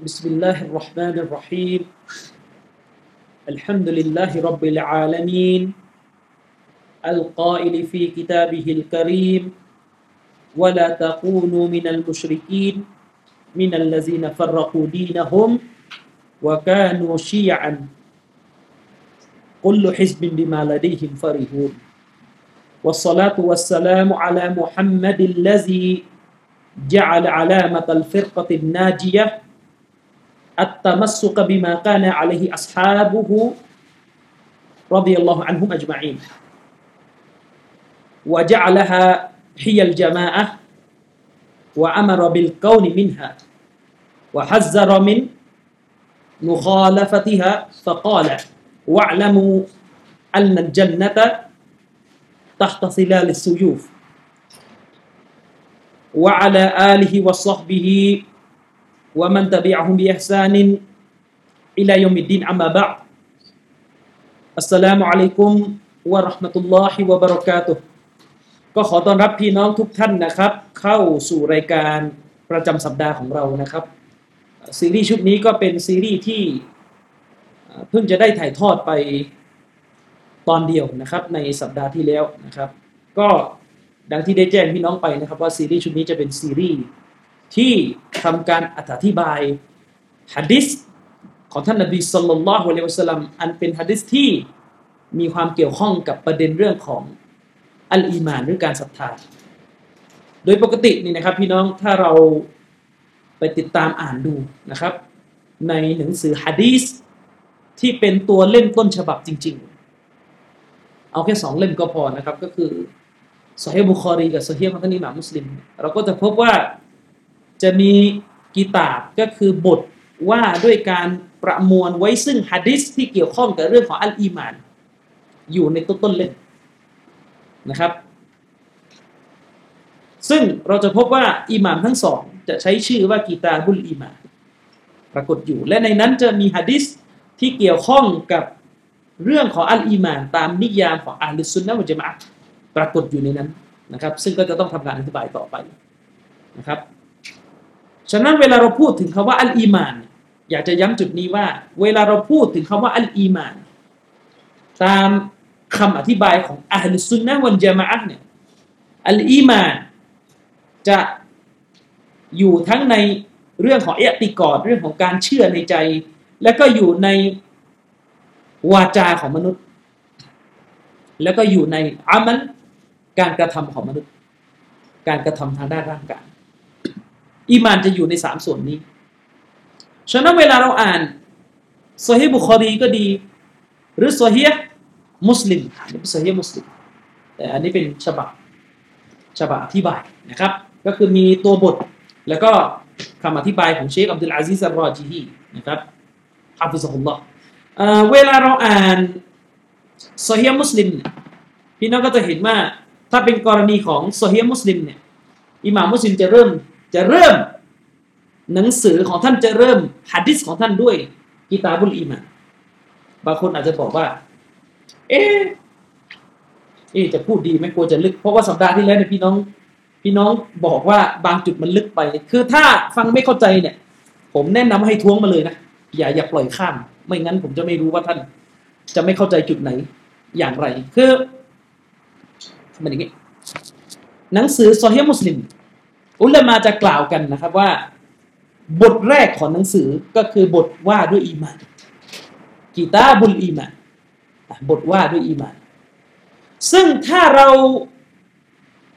بسم الله الرحمن الرحيم. الحمد لله رب العالمين. القائل في كتابه الكريم ولا تكونوا من المشركين من الذين فرقوا دينهم وكانوا شيعا. كل حزب بما لديهم فرحون. والصلاة والسلام على محمد الذي جعل علامة الفرقة الناجية التمسك بما كان عليه أصحابه رضي الله عنهم أجمعين. وجعلها هي الجماعة وأمر بالكون منها وحذر من مخالفتها فقال واعلموا أن الجنة تحت ظلال السيوف وعلى آله وصحبه วะมันตะบิอะฮุมบิอิฮซานินอิลายมิดดินอัมมาบะอัสสลามุอะลัยกุมวะราะห์มะตุลลอฮิวะบะเราะกาตุฮ์ก็ขอต้อนรับพี่น้องทุกท่านนะครับ เข้าสู่รายการประจำสัปดาห์ของเรานะครับ ซีรีส์ชุดนี้ก็เป็นซีรีส์ที่เพิ่งจะได้ถ่ายทอดไปตอนเดียวนะครับในสัปดาห์ที่แล้วนะครับ ก็ดังที่ได้แจ้งพี่น้องไปนะครับว่าซีรีส์ชุดนี้จะเป็นซีรีส์ ที่ทำการอธิบายฮะดิษของท่านนบีสุลต่านละฮ์วะลัยวะสลลัมอันเป็นฮะดิษที่มีความเกี่ยวข้องกับประเด็นเรื่องของอัลอีมานหรือการศรัทธา โดยปกตินี่นะครับ พี่น้องถ้าเราไปติดตามอ่านดูนะครับ ในหนังสือฮะดีษที่เป็นตัวเล่มต้นฉบับจริง ๆ เอาแค่สองเล่มก็พอนะครับ ก็คือซฮีบุคอรีกับซฮีของท่านอิหม่ามมุสลิม เราก็จะพบว่า จะมีกีตาบก็คือบทว่าด้วยการประมวลไว้ซึ่งฮะดิษที่เกี่ยวข้องกับเรื่องของอัลอีมาน อยู่ในต้นต้นเล่มนะครับ ซึ่งเราจะพบว่าอิหม่ามทั้งสอง จะใช้ชื่อว่ากีตาบุลอิมานปรากฏอยู่ และในนั้นจะมีฮะดิษที่เกี่ยวข้องกับเรื่องของอัลอีมาน ตามนิยามของอัลลุซุนนะมุจมะปรากฏอยู่ในนั้นนะครับ ซึ่งก็จะต้องทำการอธิบายต่อไปนะครับ ฉะนั้นเวลาเราพูดถึงคำว่าอัลอีมาน อยากจะย้ำจุดนี้ว่า เวลาเราพูดถึงคำว่าอัลอีมาน ตามคำอธิบายของอัลซุนนะวันจามะเนี่ยอัลอีมานจะอยู่ทั้งในเรื่องของเอติกอดเรื่องของการเชื่อในใจ แล้วก็อยู่ในวาจาของมนุษย์ แล้วก็อยู่ในอามันการกระทำของมนุษย์ การกระทำทางด้านร่างกาย อีมานจะอยู่ในสามส่วนนี้ ฉะนั้นเวลาเราอ่านซอฮีบุคอรีก็ดี หรือซอฮีมุสลิมอันนี้เป็นซอฮีมุสลิมแต่อันนี้เป็นฉบับฉบับอธิบายนะครับ ก็คือมีตัวบทแล้วก็คำอธิบายของเชคอับดุลอาซิซอัลรอจีฮีนะครับحفظه اللهเวลาเราอ่านซอฮีมุสลิมพี่น้องก็จะเห็นว่าถ้าเป็นกรณีของซอฮีมุสลิมเนี่ยอิหม่ามมุสลิมจะเริ่ม จะเริ่มหนังสือของท่านจะเริ่มฮัดดิสของท่านด้วยกิตาบุลอีมานบางคนอาจจะบอกว่า เอ๊ะเอจะพูดดีไหมกลัวจะลึก เพราะว่าสัปดาห์ที่แล้วเนี่ยพี่น้อง พี่น้องบอกว่าบางจุดมันลึกไป คือถ้าฟังไม่เข้าใจเนี่ย ผมแนะนำให้ท้วงมาเลยนะ อย่าอย่าปล่อยข้าม ไม่งั้นผมจะไม่รู้ว่าท่าน จะไม่เข้าใจจุดไหน อย่างไร คือมันอย่างนี้ หนังสือซอฮีมุสลิม อุลามาจะกล่าวกันนะครับว่า บทแรกของหนังสือก็คือบทว่าด้วยอีมานكتاب الإيمانบทว่าด้วยอีมานซึ่งถ้าเรา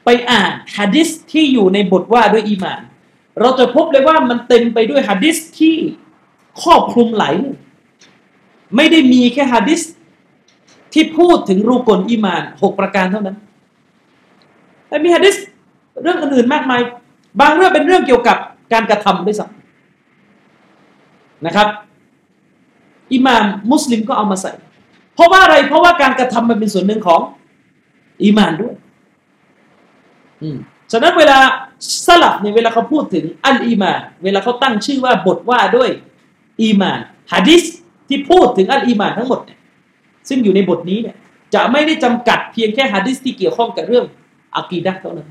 ไปอ่านฮะดิษที่อยู่ในบทว่าด้วยอีมาน เราจะพบเลยว่ามันเต็มไปด้วยฮะดิษที่ครอบคลุมหลายเรื่องไม่ได้มีแค่ฮะดิษที่พูดถึงรูกลอีมานหกประการเท่านั้น แต่มีฮะดิษเรื่องอื่นๆมากมาย บางเรื่องเป็นเรื่องเกี่ยวกับการกระทำด้วยซ้ำนะครับ อิหม่ามมุสลิมก็เอามาใส่ เพราะว่าอะไรเพราะว่าการกระทำมันเป็นส่วนหนึ่งของอีมานด้วยอืมฉะนั้นเวลาสลับเนี่ยเวลาเขาพูดถึงอัลอีมาน เวลาเขาตั้งชื่อว่าบทว่าด้วยอีมานฮะดิษที่พูดถึงอัลอีมานทั้งหมดเนี่ยซึ่งอยู่ในบทนี้เนี่ยจะไม่ได้จำกัดเพียงแค่ฮะดิษที่เกี่ยวข้องกับเรื่องอากีดะเท่านั้น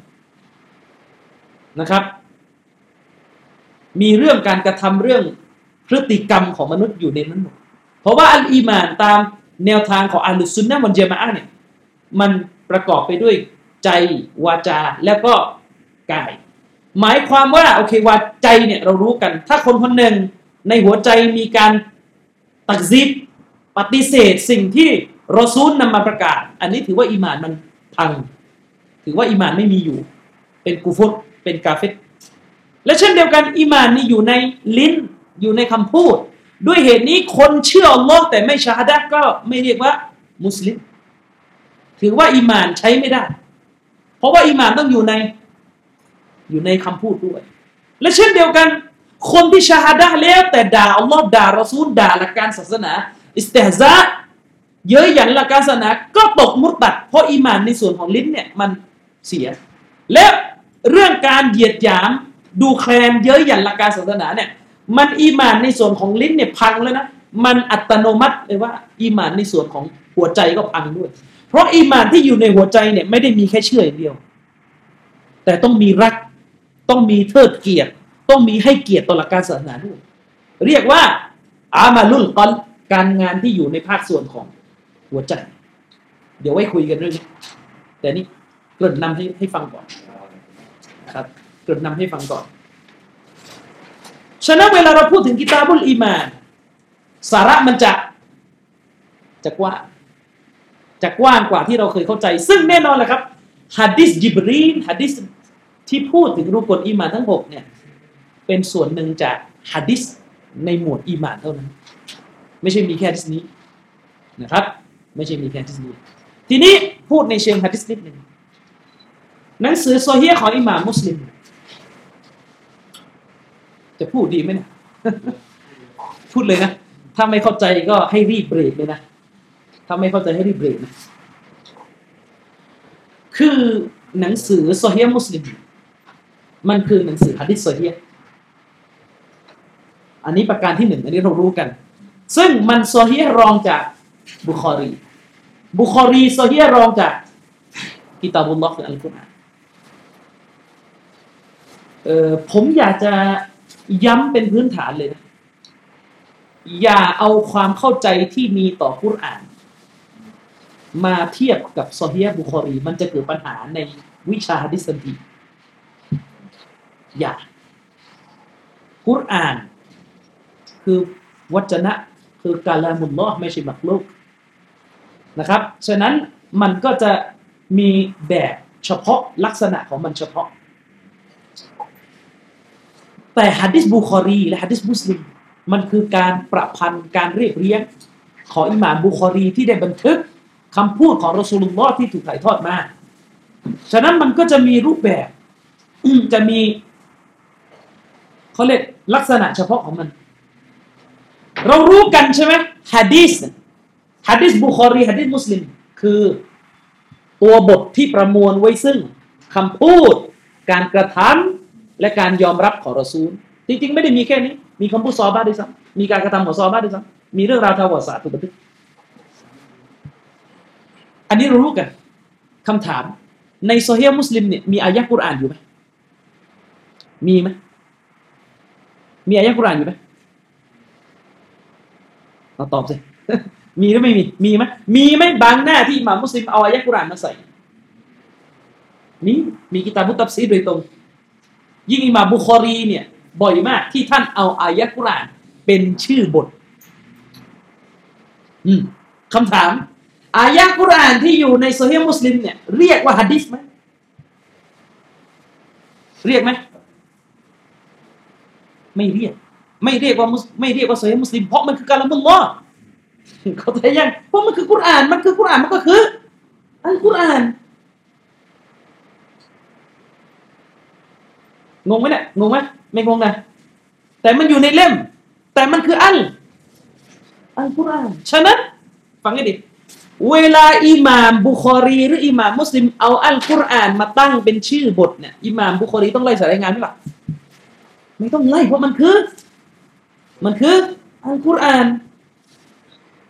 นะครับ มีเรื่องการกระทำเรื่องพฤติกรรมของมนุษย์อยู่ในนั้นหมดเพราะว่าอัลอีมานตามแนวทางของอัลลุซุนนะมันเจมาอะเนี่ยมันประกอบไปด้วยใจวาจาแล้วก็กาย หมายความว่าโอเควาใจเนี่ยเรารู้กัน ถ้าคนคนหนึ่งในหัวใจมีการตักซิบปฏิเสธสิ่งที่รอซูลนำมาประกาศ อันนี้ถือว่าอีมานมันพัง ถือว่าอีมานไม่มีอยู่ เป็นกูฟต เป็นกาเฟตและเช่นเดียวกันอีมานนี่อยู่ในลิ้นอยู่ในคำพูด ด้วยเหตุนี้คนเชื่ออัลลอฮ์แต่ไม่ชาดะก็ไม่เรียกว่า มุสลิม ถือว่าอีมานใช้ไม่ได้ เพราะว่าอีมานต้องอยู่ในอยู่ในคำพูดด้วย และเช่นเดียวกัน คนที่ชาดะแล้วแต่ด่าอัลลอฮ์ด่ารอซูลด่าหลักการศาสนา อิสติฮซาเยอะหยันหลักการศาสนาก็ตกมุตตัด เพราะอีมานในส่วนของลิ้นเนี่ยมันเสีย และ เรื่องการเหยียดหยาม ดูแคลนเยอะหยันหลักการศาสนาเนี่ย มันอีมานในส่วนของลิ้นเนี่ยพังแล้วนะ มันอัตโนมัติเลยว่าอีมานในส่วนของหัวใจก็พังด้วย เพราะอีมานที่อยู่ในหัวใจเนี่ยไม่ได้มีแค่เชื่ออย่างเดียว แต่ต้องมีรัก ต้องมีเทิดเกียรติ ต้องมีให้เกียรติต่อหลักการศาสนาด้วย เรียกว่า อามาลุลกอนการงานที่อยู่ในภาคส่วนของหัวใจ เดี๋ยวไว้คุยกันเรื่องนี้แต่นี่เกริ่นนำให้ให้ฟังก่อน ครับเกริ่นำให้ฟังก่อน ฉะนั้นเวลาเราพูดถึงกิตาบุลอีมาน สาระมันจะจะกว้างจะกว้างกว่าที่เราเคยเข้าใจ ซึ่งแน่นอนแหละครับฮัดดิสจิบรีนฮัดดิสที่พูดถึงรุก่นอีมานทั้งหกเนี่ยเป็นส่วนหนึ่งจากฮะดิษในหมวดอีมานเท่านั้น ไม่ใช่มีแค่ฮะดิษนี้นะครับ ไม่ใช่มีแค่ฮะดิษนี้ ทีนี้พูดในเชิงฮะดิษนิดหนึ่ง หนังสือซอเฮียะฮ์ของอิหม่ามมุสลิม จะพูดดีไหมเนี่ยพูดเลยนะ ถ้าไม่เข้าใจก็ให้รีบเบรกเลยนะ ถ้าไม่เข้าใจให้รีบเบรกนะ คือหนังสือซอเฮียะฮ์มุสลิม มันคือหนังสือฮะดิษซอเฮียะฮ์อันนี้ประการที่หนึ่งอันนี้เรารู้กัน ซึ่งมันซอเฮียะฮ์รองจากบุคอรี บุคอรีซอเฮียะฮ์รองจากكتاب اللهคืออัลกุรอาน เออผมอยากจะย้ำเป็นพื้นฐานเลยนะอย่าเอาความเข้าใจที่มีต่อกุรอาน มาเทียบกับโซเฮียบุคอรี มันจะเกิดปัญหาในวิชาฮะดิษทันทีอย่ากุรอาน คือวัจนะคือการละมุลลอฮ์ไม่ใช่มักลุกนะครับ ฉะนั้นมันก็จะมีแบบเฉพาะลักษณะของมันเฉพาะ แต่ฮะดิษบุคอรีและฮะดิษมุสลิมมันคือการประพันธ์การเรียบเรียงของอิหม่ามบุคอรีที่ได้บันทึกคำพูดของรอสูลุลลอฮ์ที่ถูกถ่ายทอดมา ฉะนั้นมันก็จะมีรูปแบบจะมีเขาเรียกลักษณะเฉพาะของมัน เรารู้กันใช่ไหมฮะดีสฮะดีสบุคอรีฮะดีสมุสลิมคือตัวบทที่ประมวลไว้ซึ่งคำพูด การกระทำ และการยอมรับของรอซูล จริง ๆ ไม่ได้มีแค่นี้ มีคำพูดซอบ้าด้วยซ้ำมีการกระทำของซอบ้าด้วยซ้ำมีเรื่องราวทางประวัติศาสตร์ถูกบันทึก อันนี้เรารู้กันคำถาม ในโซเฮียมุสลิมเนี่ยมีอายะกุรอานอยู่ไหมมีไหมมีอายะกุรอานอยู่ไหมเราตอบสิมีหรือไม่มี มีไหมมีไหมบางหน้าที่อิหม่ามมุสลิมเอาอายะกุรอานมาใส่นี่มีكتاب التفسيرโดยตรง ยิ่งอิหม่ามบุคอรีเนี่ยบ่อยมากที่ท่านเอาอายะกุรอานเป็นชื่อบท อืมคำถาม อายะกุรอานที่อยู่ในซอเฮียะฮ์มุสลิมเนี่ยเรียกว่าฮะดิษไหมเรียกไหมไม่เรียก ไม่เรียกว่าไม่เรียกว่าโซเฮียมุสลิมเพราะมันคือการละมุลลอเขาใจยังเพราะมันคือกุรอาน มันคือกุรอานมันก็คืออัลกุรอาน งงไหมเนี่ยงงไหมไม่งงนะแต่มันอยู่ในเล่ม แต่มันคืออัลอัลกุรอานฉะนั้นฟังให้ดีเวลาอิหม่ามบุคอรี หรืออิหม่ามมุสลิมเอาอัลกุรอานมาตั้งเป็นชื่อบทเนี่ยอิหม่ามบุคอรีต้องไล่สายงานไหมล่ะไม่ต้องไล่เพราะมันคือ มันคืออัลกุรอาน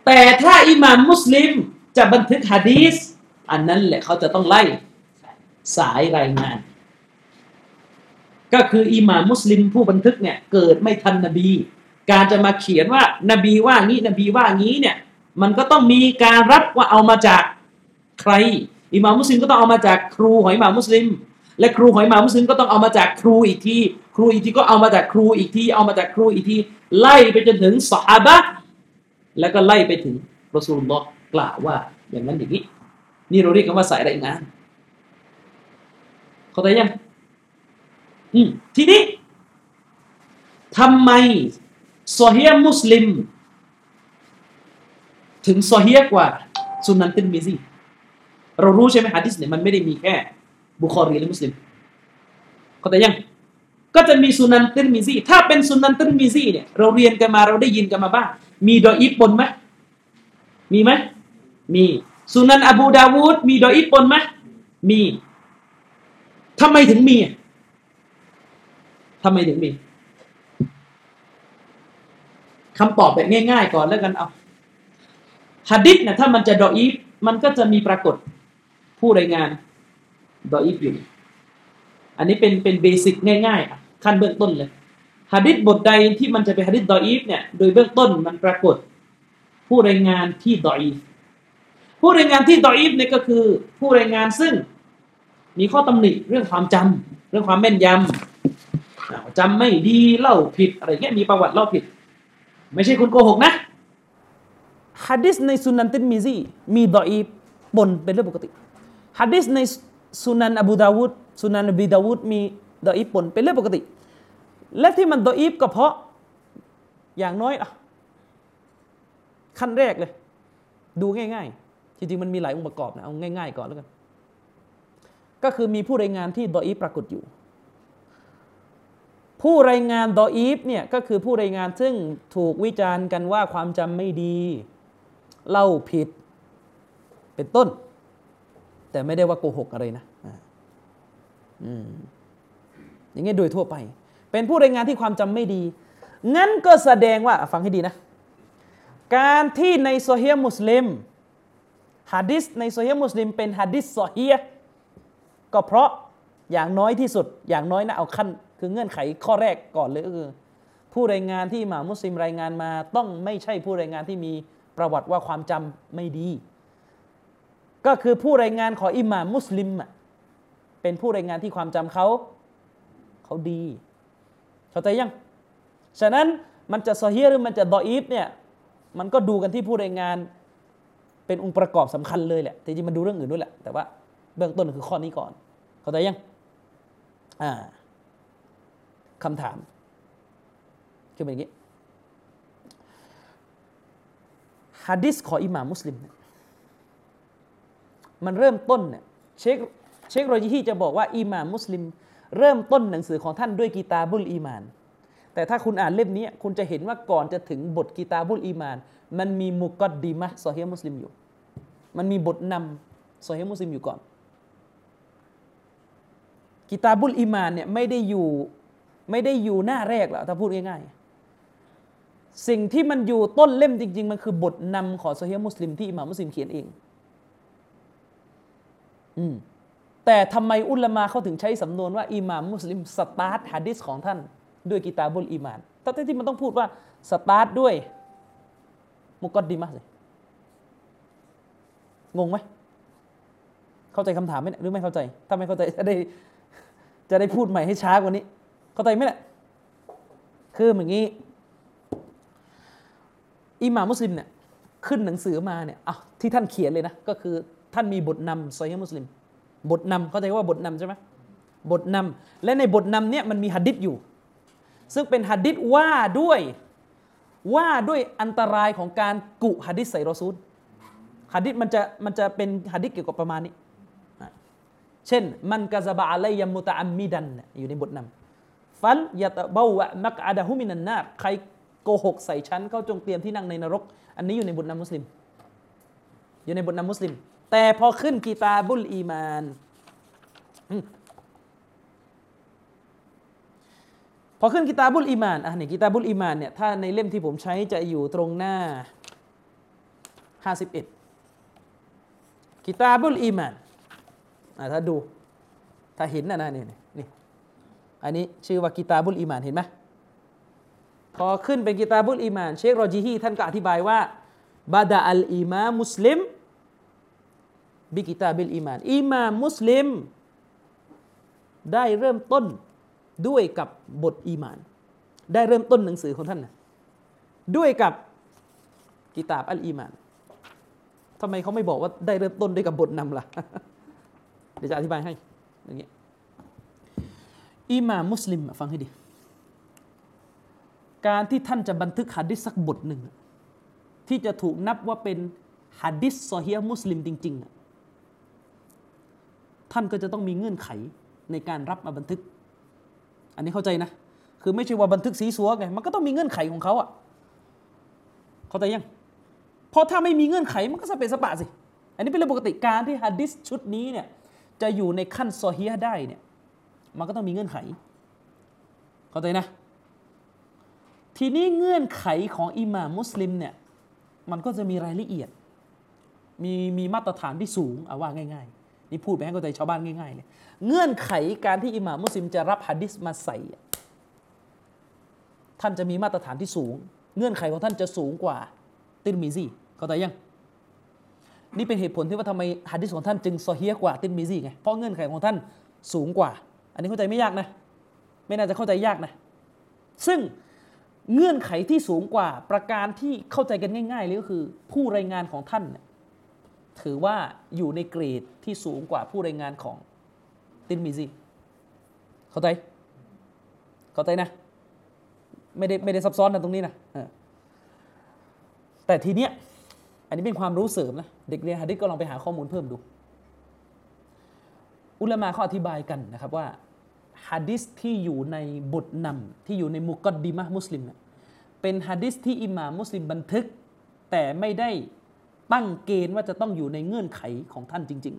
แต่ถ้าอิหม่ามมุสลิมจะบันทึกฮะดีสอันนั้นแหละเขาจะต้องไล่สายรายงาน ก็คืออิหม่ามุสลิมผู้บันทึกเนี่ยเกิดไม่ทันนบี การจะมาเขียนว่านบีว่างี้นบีว่างี้เนี่ยมันก็ต้องมีการรับว่าเอามาจากใครอิหม่ามุสลิมก็ต้องเอามาจากครูของอิหม่ามุสลิม และครูของอิหม่ามุสลิมก็ต้องเอามาจากครูอีกทีครูอีกทีก็เอามาจากครูอีกทีเอามาจากครูอีกทีไล่ไปจนถึงสาบะแล้วก็ไล่ไปถึงรอซูลลอฮ์กล่าวว่าอย่างนั้นอย่างนี้ นี่เราเรียกกันว่าสายรายงาน เข้าใจยัง ทีนี้ทำไมโซเฮียมุสลิม ถึงโซเฮียกว่าสุนันติรมิซีเรารู้ใช่ไหมฮะดิษเนี่ยมันไม่ได้มีแค่บุคอรีและมุสลิมเข้าใจยังก็จะมีสุนันติรมิซีถ้าเป็นสุนันติรมิซีเนี่ยเราเรียนกันมาเราได้ยินกันมาบ้าง มีดออีฟปนไหมมีไหมมีสุนันอบูดาวูดมีดออีฟปนไหมมีทำไมถึงมี ทำไมถึงมีคำตอบแบบง่ายๆก่อนแล้วกันเอาฮัดดิษนี่ยถ้ามันจะดออีฟมันก็จะมีปรากฏผู้รายงานดออีฟอยู่ อันนี้เป็นเป็นเบสิกง่ายๆขั้นเบื้องต้นเลยฮัดดิษบทใดที่มันจะเป็นฮัดดิษดออีฟเนี่ยโดยเบื้องต้นมันปรากฏ ผู้รายงานที่ดออีฟผู้รายงานที่ดออีฟเนี่ยก็คือ ผู้รายงานซึ่งมีข้อตำหนิเรื่องความจำเรื่องความแม่นยำ จำไม่ดีเล่าผิดอะไรเงี้ยมีประวัติเล่าผิด ไม่ใช่คุณโกหกนะฮัดดิษในสุนันตินมิซีมีดออีปนเป็นเรื่องปกติฮัดดิษในสุนันอบูดาวุดสุนันอบีดาวุดมีดออีปนเป็นเรื่องปกติ และที่มันดออีฟก็เพราะอย่างน้อยอะขั้นแรกเลย ดูง่าย ๆ จริงๆมันมีหลายองค์ประกอบนะเอาง่าย ๆ ก่อนแล้วกันก็คือมีผู้รายงานที่ดออีปรากฏอยู่ ผู้รายงานดออีฟเนี่ยก็คือผู้รายงานซึ่งถูกวิจารณ์กันว่าความจำไม่ดี เล่าผิดเป็นต้น แต่ไม่ได้ว่าโกหกอะไรนะอือย่างงี้โดยทั่วไป เป็นผู้รายงานที่ความจำไม่ดี งั้นก็แสดงว่าฟังให้ดีนะ การที่ในโซเฮียมุสลิมฮะดิษในโซเฮียมุสลิมเป็นฮะดิษโซเฮียก็เพราะอย่างน้อยที่สุด อย่างน้อยนะเอาขั้น คือเงื่อนไขข้อแรกก่อนเลยก็คือ ผู้รายงานที่มามุสลิมรายงานมา ต้องไม่ใช่ผู้รายงานที่มีประวัติว่าความจำไม่ดี ก็คือผู้รายงานของอิหม่ามมุสลิมเป็นผู้รายงานที่ความจำเขาเขาดีเข้าใจยังฉะนั้นมันจะซอฮีหรือมันจะดออีฟเนี่ยมันก็ดูกันที่ผู้รายงานเป็นองค์ประกอบสำคัญเลยแหละจริงๆมันดูเรื่องอื่นด้วยแหละ แต่ว่าเบื้องต้นคือข้อนี้ก่อน เข้าใจยัง อ่า คำถาม คือเป็นอย่างนี้ฮะดิษของอิหม่ามุสลิมเนี่ยมันเริ่มต้นเนี่ยเชคเชคโรยิฮีจะบอกว่าอิหม่ามมุสลิม เริ่มต้นหนังสือของท่านด้วยกีตาบุลอีมาน แต่ถ้าคุณอ่านเล่มนี้คุณจะเห็นว่าก่อนจะถึงบทกีตาบุลอีมาน มันมีมุกอดดีมะซอฮีมุสลิมอยู่ มันมีบทนำซอฮีมุสลิมอยู่ก่อนกิตาบุลอิมานเนี่ยไม่ได้อยู่ ไม่ได้อยู่หน้าแรกหรอกถ้าพูดง่ายๆ สิ่งที่มันอยู่ต้นเล่มจริง ๆ มันคือบทนำของโซเฮียมุสลิมที่อิหม่ามมุสลิมเขียนเอง อืมแต่ทำไมอุลามาเขาถึงใช้สำนวนว่าอิหม่ามมุสลิมสตาร์ทฮะดิษของท่าน ด้วยกิตาบุลอิมานแต่ที่มันต้องพูดว่าสตาร์ทด้วยมุกอดดีมะเลยงงไหมเข้าใจคำถามไหมหรือไม่เข้าใจ ถ้าไม่เข้าใจจะได้จะได้พูดใหม่ให้ช้ากว่านี้ เข้าใจไหมเนี่ยคืออย่างนี้อิหม่ามมุสลิมเนี่ยขึ้นหนังสือมาเนี่ยอะที่ท่านเขียนเลยนะก็คือท่านมีบทนำซอฮีมุสลิม บทนำเข้าใจว่าบทนำใช่ไหมบทนำและในบทนำเนี่ยมันมีหัดดิษอยู่ ซึ่งเป็นหัดดิษว่าด้วยว่าด้วยอันตรายของการกุหัดดิษใส่รอซูลหัดดิษมันจะมันจะเป็นหัดดิษเกี่ยวกับประมาณนี้ เช่นมันกะซาบะอะลัยยมุตะอัมมิดันอยู่ในบทนำ ฟัลยะตะบาวะมักอาดะฮุมินันนาใครโกหกใส่ฉันเขาจงเตรียมที่นั่งในนรก อันนี้อยู่ในบทนำมุสลิม อยู่ในบทนำมุสลิม แต่พอขึ้นกีตาบุลอีมานพอขึ้นกีตาบุลอีมานอะนี่กีตาบุลอีมานเนี่ยถ้าในเล่มที่ผมใช้จะอยู่ตรงหน้า 51กีตาบุลอีมานถ้าดู ถ้าเห็นนะนะนี่ อันนี้ชื่อว่ากิตาบุลอีมานเห็นไหมพอขึ้นเป็นกิตาบุลอีมาน เชครอจีฮีท่านก็อธิบายว่าบาดาอัลอีมามุสลิมบิกิตาบิลอีมานอีมามุสลิม ได้เริ่มต้นด้วยกับบทอีมาน ได้เริ่มต้นหนังสือของท่านนะด้วยกับกิตาบอัลอีมานทำไมเขาไม่บอกว่าได้เริ่มต้นด้วยกับบทนำล่ะ เดี๋ยวจะอธิบายให้อย่างเงี้ย อิหม่ามมุสลิมฟังให้ดี การที่ท่านจะบันทึกหะดิษสักบทหนึ่ง ที่จะถูกนับว่าเป็นหะดิษซอฮียมุสลิมจริงๆ ท่านก็จะต้องมีเงื่อนไขในการรับมาบันทึก อันนี้เข้าใจนะ คือไม่ใช่ว่าบันทึกสีสัวไง มันก็ต้องมีเงื่อนไขของเขาอะเข้าใจยัง เพราะถ้าไม่มีเงื่อนไขมันก็สเปสปะสิ อันนี้เป็นเรื่องปกติการที่ฮะดิษชุดนี้เนี่ยจะอยู่ในขั้นซอฮีได้เนี่ย มันก็ต้องมีเงื่อนไข เข้าใจนะ ทีนี้เงื่อนไขของอิหม่ามมุสลิมเนี่ยมันก็จะมีรายละเอียด มีมีมาตรฐานที่สูงเอาว่าง่าย ๆ นี่พูดไปให้เข้าใจชาวบ้านง่ายๆเลยเงื่อนไขการที่อิหม่ามมุสลิมจะรับฮะดิษมาใส่ ท่านจะมีมาตรฐานที่สูง เงื่อนไขของท่านจะสูงกว่าตินมีซีเข้าใจยังนี่เป็นเหตุผลที่ว่าทำไมฮะดิษของท่านจึงซอเฮียกว่าตินมีซีไงเพราะเงื่อนไขของท่านสูงกว่า อันนี้เข้าใจไม่ยากนะ ไม่น่าจะเข้าใจยากนะ ซึ่งเงื่อนไขที่สูงกว่าประการที่เข้าใจกันง่ายๆเลยก็คือ ผู้รายงานของท่าน ถือว่าอยู่ในเกรดที่สูงกว่าผู้รายงานของตินมีซีเข้าใจ เข้าใจนะ ไม่ได้ไม่ได้ซับซ้อนนะตรงนี้นะแต่ทีเนี้ยอันนี้เป็นความรู้เสริมนะ เด็กเรียนฮะดิษก็ลองไปหาข้อมูลเพิ่มดู อุลามะเขาอธิบายกันนะครับว่า ฮะดิษที่อยู่ในบทนำที่อยู่ในมุกดดิมะมุสลิมเป็นฮะดิษที่อิหม่ามมุสลิมบันทึก แต่ไม่ได้ตั้งเกณฑ์ว่าจะต้องอยู่ในเงื่อนไขของท่านจริง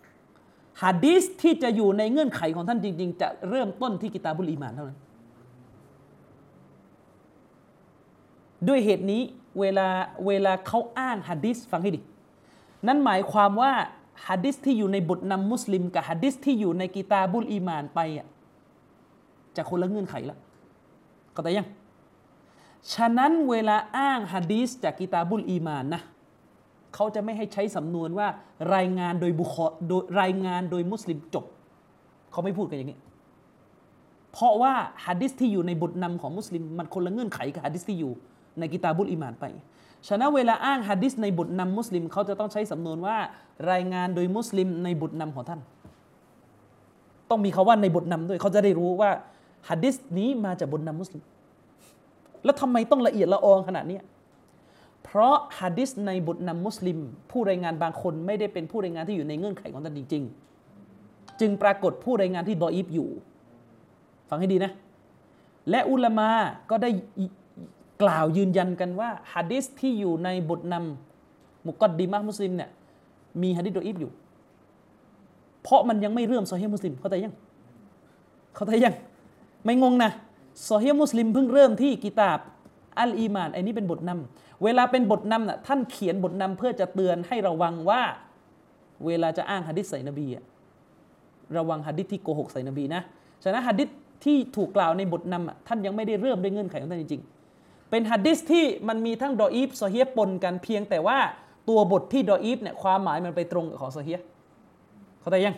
ๆฮะดิษที่จะอยู่ในเงื่อนไขของท่านจริง ๆ จะเริ่มต้นที่กิตาบุลอีมานเท่านั้นด้วยเหตุนี้เวลาเวลาเขาอ้างฮะดิษฟังให้ดี นั่นหมายความว่า ฮะดิษที่อยู่ในบทนำมุสลิม กับฮะดิษที่อยู่ในกิตาบุลอีมานไปอะจะคนละเงื่อนไขละเข้าใจยัง ฉะนั้นเวลาอ้างฮะดีษจากกิตาบุลอีมานนะเขาจะไม่ให้ใช้สำนวนว่ารายงานโดยบุคโดยรายงานโดยมุสลิมจบ เขาไม่พูดกันอย่างนี้ เพราะว่าฮะดิษที่อยู่ในบทนำของมุสลิม มันคนละเงื่อนไขกับฮะดิษที่อยู่ในกิตาบุลอีมานไป ฉะนั้นเวลาอ้างฮะดิษในบทนำมุสลิมเขาจะต้องใช้สำนวนว่ารายงานโดยมุสลิมในบทนำของท่าน ต้องมีคาว่าในบทนำด้วยเขาจะได้รู้ว่าฮะดิษนี้มาจากบทนำมุสลิม แล้วทำไมต้องละเอียดละอองขนาดนี้เพราะฮะดิษในบทนำมุสลิม ผู้รายงานบางคนไม่ได้เป็นผู้รายงานที่อยู่ในเงื่อนไขของท่านจริง ๆ จึงปรากฏผู้รายงานที่ดออีฟอยู่ ฟังให้ดีนะ และอุลามาก็ได้ กล่าวยืนยันกันว่าฮะดิษที่อยู่ในบทนำมุกอดดีมะมุสลิมเนี่ยมีฮะดิษดออีฟอยู่ เพราะมันยังไม่เริ่มซอฮีมุสลิม เข้าใจยัง เข้าใจยัง ไม่งงนะซอฮีมุสลิมเพิ่งเริ่มที่กิตาบอัลอีมานไอ้นี้เป็นบทนำเวลาเป็นบทนำน่ะท่านเขียนบทนำเพื่อจะเตือนให้ระวังว่า เวลาจะอ้างฮะดิษใส่นบีอะระวังฮะดิษที่โกหกใส่นบีนะฉะนั้นฮะดิษที่ถูกกล่าวในบทนำอะท่านยังไม่ได้เริ่มด้วยเงื่อนไขของท่านจริงๆ เป็นฮะดิษที่มันมีทั้งดออีฟซอฮียปนกันเพียงแต่ว่าตัวบทที่ดออีฟเนี่ยความหมายมันไปตรงกับของซอฮียเข้าใจยัง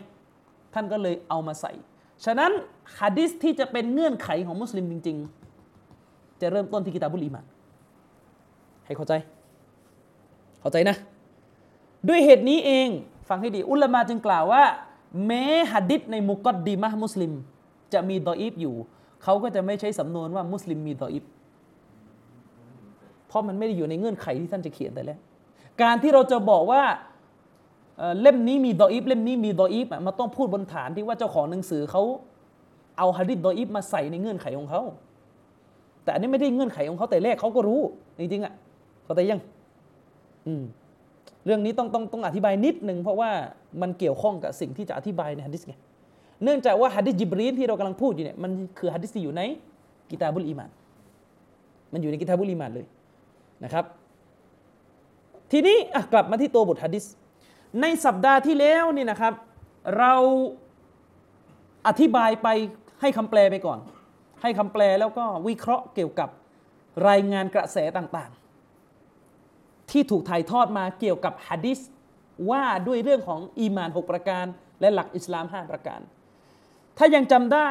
ท่านก็เลยเอามาใส่ ฉะนั้นฮะดิษที่จะเป็นเงื่อนไขของมุสลิมจริง ๆ จะเริ่มต้นที่กิตาบุลีมานให้เข้าใจ เข้าใจนะ ด้วยเหตุนี้เองฟังให้ดี อุลามาจึงกล่าวว่า แม้ฮะดิษในมุกอดดีมะมุสลิม จะมีดออีฟอยู่ เขาก็จะไม่ใช้สำนวนว่ามุสลิมมีดออีฟ เพราะมันไม่ได้อยู่ในเงื่อนไขที่ท่านจะเขียนแต่แรกการที่เราจะบอกว่าเล่มนี้มีดออีฟเล่มนี้มีดออีฟมันต้องพูดบนฐานที่ว่าเจ้าของหนังสือเขาเอาฮะดิษดออีฟมาใส่ในเงื่อนไขของเขาแต่อันนี้ไม่ได้เงื่อนไขของเขาแต่แรกเขาก็รู้จริงๆอะเขาแต่ยัง อืมเรื่องนี้ต้องต้องต้องอธิบายนิดหนึ่งเพราะว่ามันเกี่ยวข้องกับสิ่งที่จะอธิบายในฮะดิษไงเนื่องจากว่าฮะดิษจิบรีนที่เรากำลังพูดอยู่เนี่ยมันคือฮะดิษที่อยู่ในกิตาบุลอีมาน มันอยู่ในกิตาบุลอีมานเลย นะครับ ทีนี้กลับมาที่ตัวบทฮะดิษในสัปดาห์ที่แล้วนี่นะครับ เราอธิบายไปให้คำแปลไปก่อน ให้คำแปลแล้วก็วิเคราะห์เกี่ยวกับรายงานกระแสต่างๆ ที่ถูกถ่ายทอดมาเกี่ยวกับฮะดิษว่าด้วยเรื่องของอีมาน 6 ประการ และหลักอิสลาม 5 ประการ ถ้ายังจำได้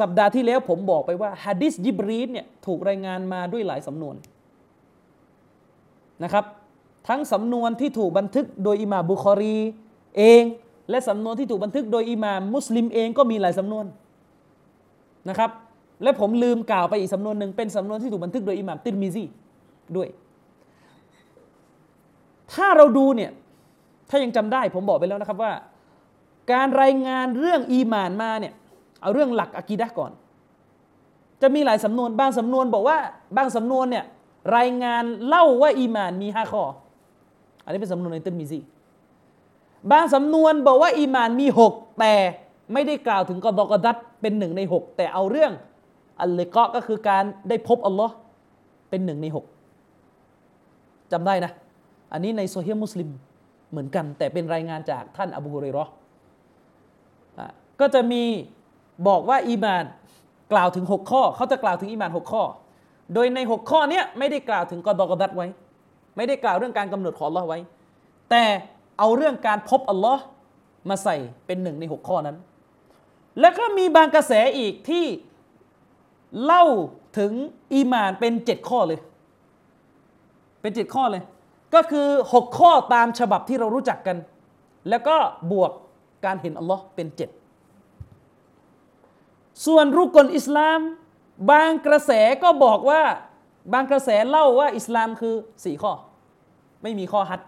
สัปดาห์ที่แล้วผมบอกไปว่าฮะดิษยิบรีดเนี่ยถูกรายงานมาด้วยหลายสำนวน นะครับ ทั้งสำนวนที่ถูกบันทึกโดยอิหม่าบุคอรีเอง และสำนวนที่ถูกบันทึกโดยอิหม่ามุสลิมเองก็มีหลายสำนวนนะครับ และผมลืมกล่าวไปอีกสำนวนหนึ่งเป็นสำนวนที่ถูกบันทึกโดยอิหม่ามติรมิซีด้วย ถ้าเราดูเนี่ยถ้ายังจำได้ผมบอกไปแล้วนะครับว่า การรายงานเรื่องอีมานมาเนี่ยเอาเรื่องหลักอะกีดะก่อน จะมีหลายสำนวนบางสำนวนบอกว่าบางสำนวนเนี่ย รายงานเล่าว่าอีมานมีห้าข้อ อันนี้เป็นสำนวนในติรมิซีบางสำนวนบอกว่าอีมานมีหกแต่ไม่ได้กล่าวถึงกอดอกดัดเป็นหนึ่งในหกแต่เอาเรื่องอัลเลกะก็คือการได้พบอัลลอฮ์เป็นหนึ่งในหกจำได้นะ อันนี้ในโซเฮียมุสลิมเหมือนกัน แต่เป็นรายงานจากท่านอบูฮุเรรอก็จะมีบอกว่าอีมานกล่าวถึง 6 ข้อ เขาจะกล่าวถึงอีมาน 6 ข้อ โดยใน 6 ข้อนี้ไม่ได้กล่าวถึงกอดอกดัดไว้ ไม่ได้กล่าวเรื่องการกำหนดของอัลลอฮ์ไว้ แต่เอาเรื่องการพบอัลลอฮ์มาใส่เป็นหนึ่งใน 6 ข้อนั้น แล้วก็มีบางกระแสอีกที่เล่าถึงอีมานเป็นเจ็ดข้อเลย เป็นเจ็ดข้อเลย ก็คือหกข้อตามฉบับที่เรารู้จักกัน แล้วก็บวกการเห็นอัลลอฮ์เป็นเจ็ดส่วนรุกลอิสลาม บางกระแสก็บอกว่า บางกระแสเล่าว่าอิสลามคือสี่ข้อ ไม่มีข้อฮัจ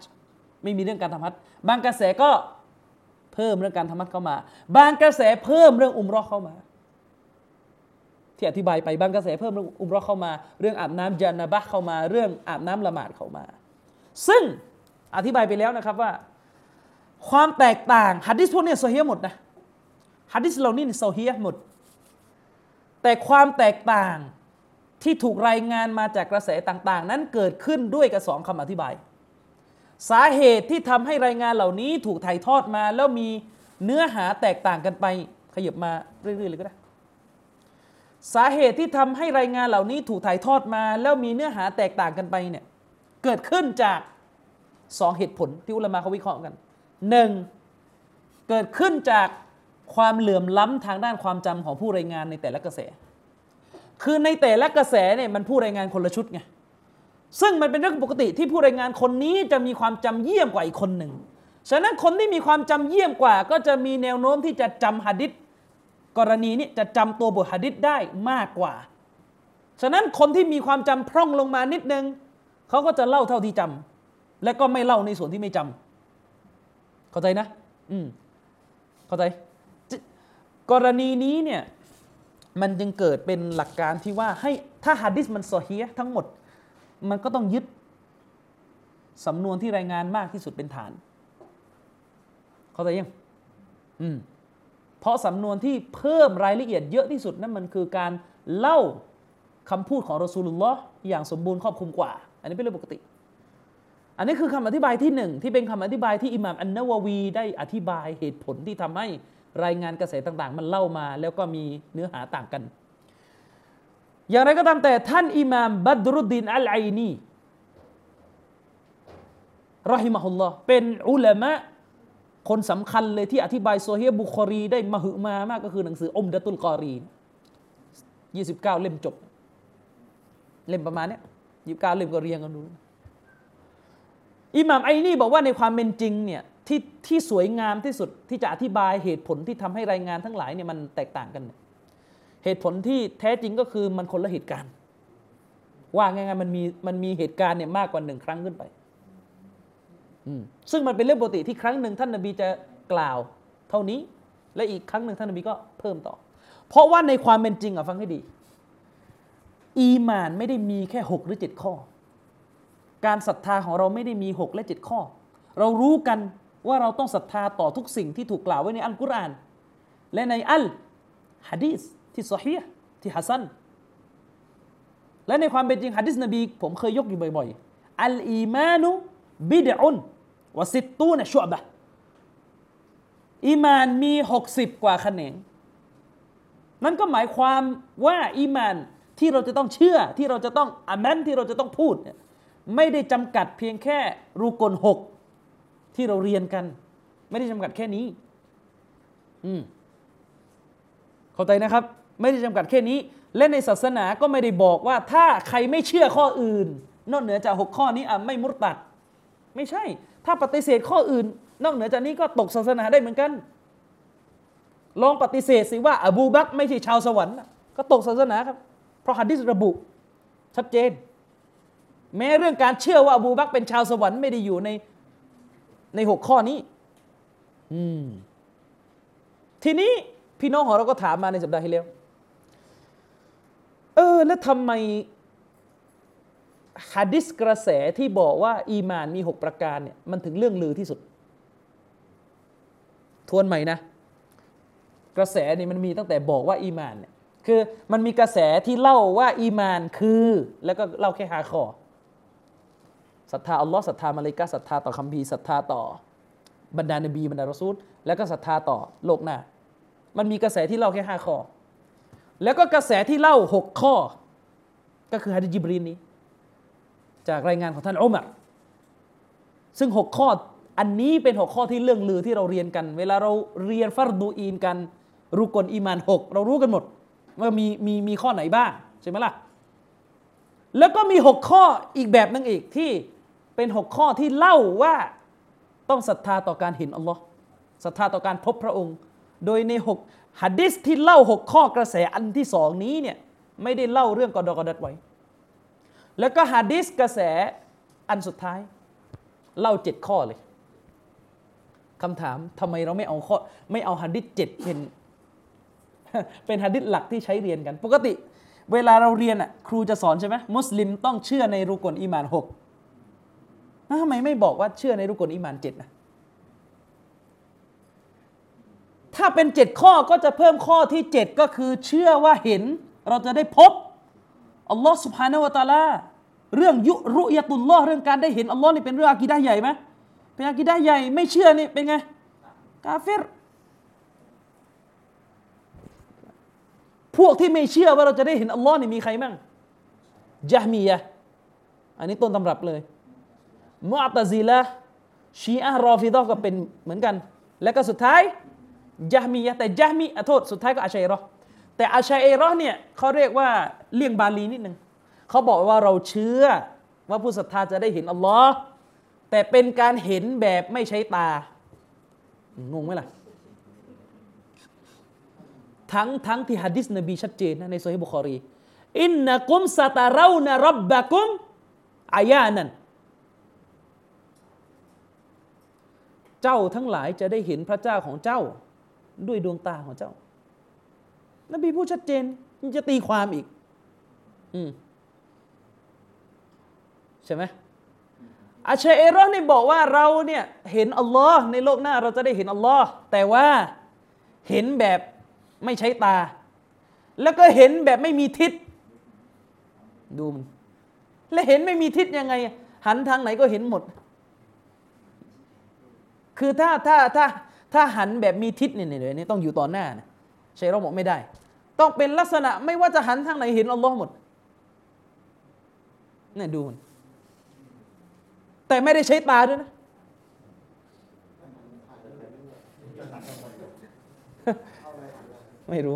ไม่มีเรื่องการทำฮัจบางกระแสก็เพิ่มเรื่องการทำฮัจเข้ามา บางกระแสเพิ่มเรื่องอุมรอเข้ามา ที่อธิบายไปบางกระแสเพิ่มเรื่องอุมรอเข้ามา เรื่องอาบน้ำยานาบะเข้ามา เรื่องอาบน้ำละหมาดเข้ามา ซึ่งอธิบายไปแล้วนะครับว่า ความแตกต่างฮัดดิสพวกนี้โซเฮียหมดนะฮัดดิสเหล่านี้โซเฮียหมด แต่ความแตกต่างที่ถูกรายงานมาจากกระแสต่างๆ นั้นเกิดขึ้นด้วยกับสองคำอธิบาย สาเหตุที่ทำให้รายงานเหล่านี้ถูกถ่ายทอดมา แล้วมีเนื้อหาแตกต่างกันไป ขยับมาเรื่อยๆเลยก็ได้ สาเหตุที่ทำให้รายงานเหล่านี้ถูกถ่ายทอดมา แล้วมีเนื้อหาแตกต่างกันไปเนี่ยเกิดขึ้นจากสองเหตุผลที่อุลามะเขาวิเคราะห์กันหนึ่งเกิดขึ้นจาก ความเหลื่อมล้ำทางด้านความจำของผู้รายงานในแต่ละกระแส คือในแต่ละกระแสเนี่ยมันผู้รายงานคนละชุดไง ซึ่งมันเป็นเรื่องปกติที่ผู้รายงานคนนี้จะมีความจำเยี่ยมกว่าอีกคนหนึ่ง ฉะนั้นคนที่มีความจำเยี่ยมกว่า ก็จะมีแนวโน้มที่จะจำหะดิษกรณีนี้จะจำตัวบทหะดิษได้มากกว่า ฉะนั้นคนที่มีความจำพร่องลงมานิดนึงเขาก็จะเล่าเท่าที่จำและก็ไม่เล่าในส่วนที่ไม่จำเข้าใจนะ อืม เข้าใจ กรณีนี้เนี่ยมันจึงเกิดเป็นหลักการที่ว่าให้ถ้าฮะดิษมันโซเฮียทั้งหมด มันก็ต้องยึดสำนวนที่รายงานมากที่สุดเป็นฐาน เข้าใจยังอืมเพราะสำนวนที่เพิ่มรายละเอียดเยอะที่สุดนั่นมันคือการเล่าคำพูดของรอสูลุลลอฮ์อย่างสมบูรณ์ครอบคลุมกว่า อันนี้เป็นเรื่องปกติ อันนี้คือคำอธิบายที่หนึ่งที่เป็นคำอธิบายที่อิหม่ามอันนาววีได้อธิบายเหตุผลที่ทำให้ รายงานกระแสต่างๆ มันเล่ามา แล้วก็มีเนื้อหาต่างกัน อย่างไรก็ตามแต่ท่านอิหม่ามบัดรุดดินอัลไอนีรอฮิมะฮุลลอฮ์เป็นอุลามะคนสำคัญเลยที่อธิบายโซเฮียบุคอรีได้มหึมามากก็คือหนังสืออมดะตุลกอรียี่สิบเก้าเล่มจบ เล่มประมาณนี้ยี่สิบเก้าเล่มก็เรียงกันดูอิหม่ามอัยนีบอกว่าในความเป็นจริงเนี่ย ที่ที่สวยงามที่สุดที่จะอธิบายเหตุผลที่ทำให้รายงานทั้งหลายเนี่ยมันแตกต่างกัน เหตุผลที่แท้จริงก็คือมันคนละเหตุการณ์ ว่าไงๆมันมีมันมีเหตุการณ์เนี่ยมากกว่าหนึ่งครั้งขึ้นไปซึ่งมันเป็นเรื่องปกติที่ครั้งหนึ่งท่านนบีจะกล่าวเท่านี้ และอีกครั้งหนึ่งท่านนบีก็เพิ่มต่อ เพราะว่าในความเป็นจริงอะฟังให้ดี อีมานไม่ได้มีแค่หกหรือเจ็ดข้อ การศรัทธาของเราไม่ได้มีหกและเจ็ดข้อ เรารู้กัน ว่าเราต้องศรัทธาต่อทุกสิ่งที่ถูกกล่าวไว้ในอัลกุรอาน และในอัลฮะดีสที่ซอฮีที่ฮัสซันและในความเป็นจริงฮะดิษนบีผมเคยยกอยู่บ่อยๆ อัลอีมานุบิดอุนวสิตตูนชุบะอีมานมีหกสิบกว่าแขนง นั่นก็หมายความว่าอีมานที่เราจะต้องเชื่อที่เราจะต้องอามันที่เราจะต้องพูดเนี่ยไม่ได้จำกัดเพียงแค่รูกลหก ที่เราเรียนกัน ไม่ได้จำกัดแค่นี้ อืมเข้าใจนะครับ ไม่ได้จำกัดแค่นี้ และในศาสนาก็ไม่ได้บอกว่า ถ้าใครไม่เชื่อข้ออื่น นอกเหนือจากหกข้อนี้อะไม่มุตตัด ไม่ใช่ ถ้าปฏิเสธข้ออื่น นอกเหนือจากนี้ก็ตกศาสนาได้เหมือนกัน ลองปฏิเสธสิว่า อบูบักไม่ใช่ชาวสวรรค์ก็ตกศาสนาครับ เพราะฮัดดิษระบุชัดเจน แม้เรื่องการเชื่อว่าอบูบักเป็นชาวสวรรค์ไม่ได้อยู่ใน ในหกข้อนี้ อืม ทีนี้พี่น้องของเราก็ถามมาในสัปดาห์ที่แล้ว เออ แล้วทำไมฮะดิษกระแสที่บอกว่า อีมานมีหกประการเนี่ยมันถึงเรื่องลือที่สุด ทวนใหม่นะ กระแสนี่มันมีตั้งแต่บอกว่าอีมานเนี่ยคือมันมีกระแสที่เล่าว่าอีมานคือ แล้วก็เล่าแค่หาข้อ ศรัทธาอัลลอฮ์ศรัทธามาเลกาศรัทธาต่อคัมภีร์ศรัทธาต่อบรรดานบีบรรดารอซูลแล้วก็ศรัทธาต่อโลกหน้า มันมีกระแสที่เล่าแค่ห้าข้อ แล้วก็กระแสที่เล่าหกข้อ ก็คือฮะดิจิบรีนนี้ จากรายงานของท่านอุมัรซึ่งหกข้ออันนี้เป็นหกข้อที่เรื่องลือที่เราเรียนกัน เวลาเราเรียนฟัรดูอีนกันรุกลอีมานหกเรารู้กันหมด ว่ามีมีมีข้อไหนบ้างใช่ไหมล่ะแล้วก็มีหกข้ออีกแบบนึงอีกที่ เป็นหกข้อที่เล่าว่าต้องศรัทธาต่อการเห็นอัลลอฮ์ศรัทธาต่อการพบพระองค์ โดยในหกหัดดิษที่เล่าหกข้อกระแสอันที่สองนี้เนี่ยไม่ได้เล่าเรื่องกอดอกอดัดไว้ แล้วก็หัดดิษกระแสอันสุดท้าย เล่าเจ็ดข้อเลยคำถามทำไมเราไม่เอาข้อไม่เอาหัดดิษเจ็ดเป็นเป็นหัดดิษหลักที่ใช้เรียนกัน ปกติ เวลาเราเรียนอะครูจะสอนใช่ไหมมุสลิมต้องเชื่อในรุกลอีมานหก ทำไมไม่บอกว่าเชื่อในรุกลอีมานเจ็ดนะถ้าเป็นเจ็ดข้อก็จะเพิ่มข้อที่เจ็ดก็คือเชื่อว่าเห็นเราจะได้พบอัลลอฮ์สุบฮานวตาลาเรื่องยุรุยตุลลอฮ์เรื่องการได้เห็นอัลลอฮ์นี่เป็นเรื่องอากีดะห์ใหญ่ไหมเป็นอากีดะห์ใหญ่ไม่เชื่อนี่เป็นไงกาเฟรพวกที่ไม่เชื่อว่าเราจะได้เห็นอัลลอฮ์นี่มีใครบ้างจาฮมียะห์อันนี้ต้นตำรับเลย มุอ์ตะซิละชีอะรอฟิดะห์ก็เป็นเหมือนกัน แล้วก็สุดท้ายจาฮมียะแต่จาฮมีอโทษสุดท้ายก็อาชัยเรอ์แต่อาชัยเรอ์เนี่ยเขาเรียกว่าเลี่ยงบาลีนิดนึงเขาบอกว่าเราเชื่อว่าผู้ศรัทธาจะได้เห็นอัลลอฮ์แต่เป็นการเห็นแบบไม่ใช้ตางงไหมล่ะทั้งทั้งที่ฮะดิษนบีชัดเจนนะในโซฮีบุคอรีอินนะกุมสตาเรานะรับบะกุมอายานัน จ้าทั้งหลายจะได้เห็นพระเจ้าของเจ้า ด้วยดวงตาของเจ้า นบีพูดชัดเจนยังจะตีความอีก อืมใช่ไหมอาชัยเอรอห์นี่บอกว่าเราเนี่ยเห็นอัลลอฮ์ในโลกหน้าเราจะได้เห็นอัลลอฮ์แต่ว่าเห็นแบบไม่ใช้ตา แล้วก็เห็นแบบไม่มีทิศดูมันแล้วเห็นไม่มีทิศยังไง หันทางไหนก็เห็นหมด คือถ้าถ้าถ้าถ้าหันแบบมีทิศเนี่ยเนี่ยนี่ต้องอยู่ต่อหน้านะชัยเราบอกไม่ได้ ต้องเป็นลักษณะไม่ว่าจะหันทางไหนเห็นอัลลอฮ์หมดเนี่ยดูมันแต่ไม่ได้ใช้ตาด้วยนะไม่รู้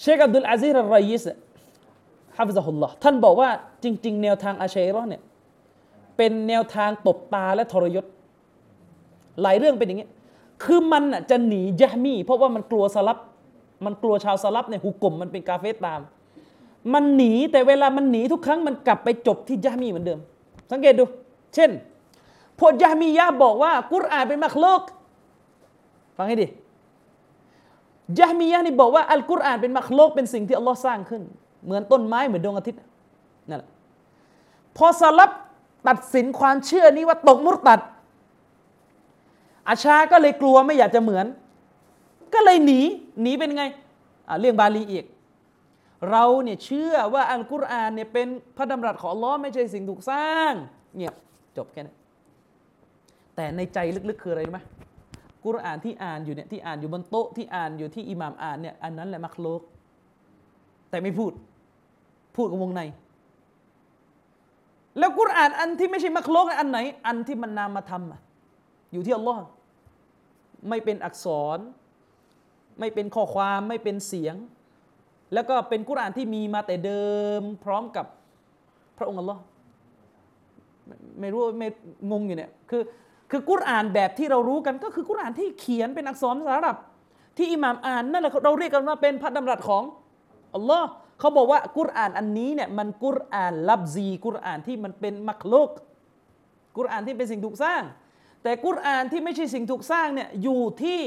เชคอับดุลอาซีรอัลไรยิสฮาฟซะฮุลลอฮ์ท่านบอกว่าจริง ๆ แนวทางอาชัยรอเนี่ยเป็นแนวทางตบตาและทรยศ หลายเรื่องเป็นอย่างนี้ คือมันจะหนียะมีเพราะว่ามันกลัวสลับ มันกลัวชาวสลับเนี่ยหุกกลมมันเป็นกาเฟสตาม มันหนีแต่เวลามันหนีทุกครั้งมันกลับไปจบที่ยะมีเหมือนเดิม สังเกตดู เช่นพวกยะมียะบอกว่า กุรอานเป็นมักลก ฟังให้ดียะมียะนี่บอกว่าอัลกุรอานเป็นมักลกเป็นสิ่งที่อัลลอฮ์สร้างขึ้น เหมือนต้นไม้เหมือนดวงอาทิตย์นั่นแหละพอสลับตัดสินความเชื่อนี้ว่าตกมุรตัด อาชาก็เลยกลัวไม่อยากจะเหมือน ก็เลยหนีหนีเป็นไงเรื่องบาลีอีก เราเนี่ยเชื่อว่าอัลกุรอานเนี่ยเป็นพระดำรัสของลอไม่ใช่สิ่งถูกสร้างเงียบจบแค่นั้นแต่ในใจลึกๆคืออะไรรู้ไหมกุรอานที่อ่านอยู่เนี่ยที่อ่านอยู่บนโต๊ะที่อ่านอยู่ที่อิหม่ามอ่านเนี่ยอันนั้นแหละมักลุกแต่ไม่พูด พูดกับวงใน แล้วกุรอานอันที่ไม่ใช่มักลุกอันไหน อันที่มันนามธรรมอะอยู่ที่อัลลอฮ์ ไม่เป็นอักษร ไม่เป็นข้อความไม่เป็นเสียง แล้วก็เป็นกุรอานที่มีมาแต่เดิมพร้อมกับพระองค์อัลลอฮ์ไม่รู้ไม่งงอยู่เนี่ยคือคือกุรอานแบบที่เรารู้กันก็คือกุรอานที่เขียนเป็นอักษรภาษาอาหรับที่อิหม่ามอ่านนั่นแหละเราเรียกกันว่าเป็นพระดำรัสของอัลลอฮ์เขาบอกว่ากุรอานอันนี้เนี่ยมันกุรอานลับซีกุรอานที่มันเป็นมักลุกกุรอานที่เป็นสิ่งถูกสร้าง แต่กุรอานที่ไม่ใช่สิ่งถูกสร้างเนี่ยอยู่ที่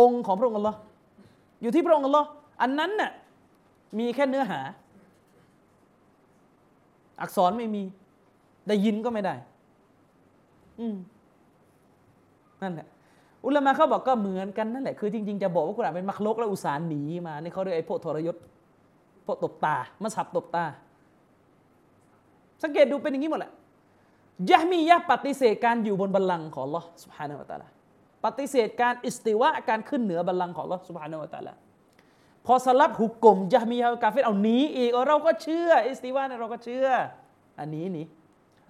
องค์ของพระองค์อัลลอฮ์อยู่ที่พระองค์อัลลอฮ์อันนั้นน่ะมีแค่เนื้อหา อักษรไม่มี ได้ยินก็ไม่ได้ อืมนั่นแหละอุลามะเขาบอกก็เหมือนกันนั่นแหละคือจริงๆจะบอกว่ากุรอานเป็นมักลกแล้วอุสาห์หนีมานี่เขาเรียกไอ้พวกทรยศพวกตบตามาสับตบตา สังเกตดูเป็นอย่างนี้หมดแหละ ยะมียะปฏิเสธการอยู่บนบัลลังก์ของลอสุบฮานาอัตาลาปฏิเสธการอิสติวะการขึ้นเหนือบัลลังก์ของลอสุบฮานาอัตาลาพอสลับหุกกลมยะมียะกาเฟตเอาหนีอีกเราก็เชื่ออิสติวะเราก็เชื่อ อันนี้นี่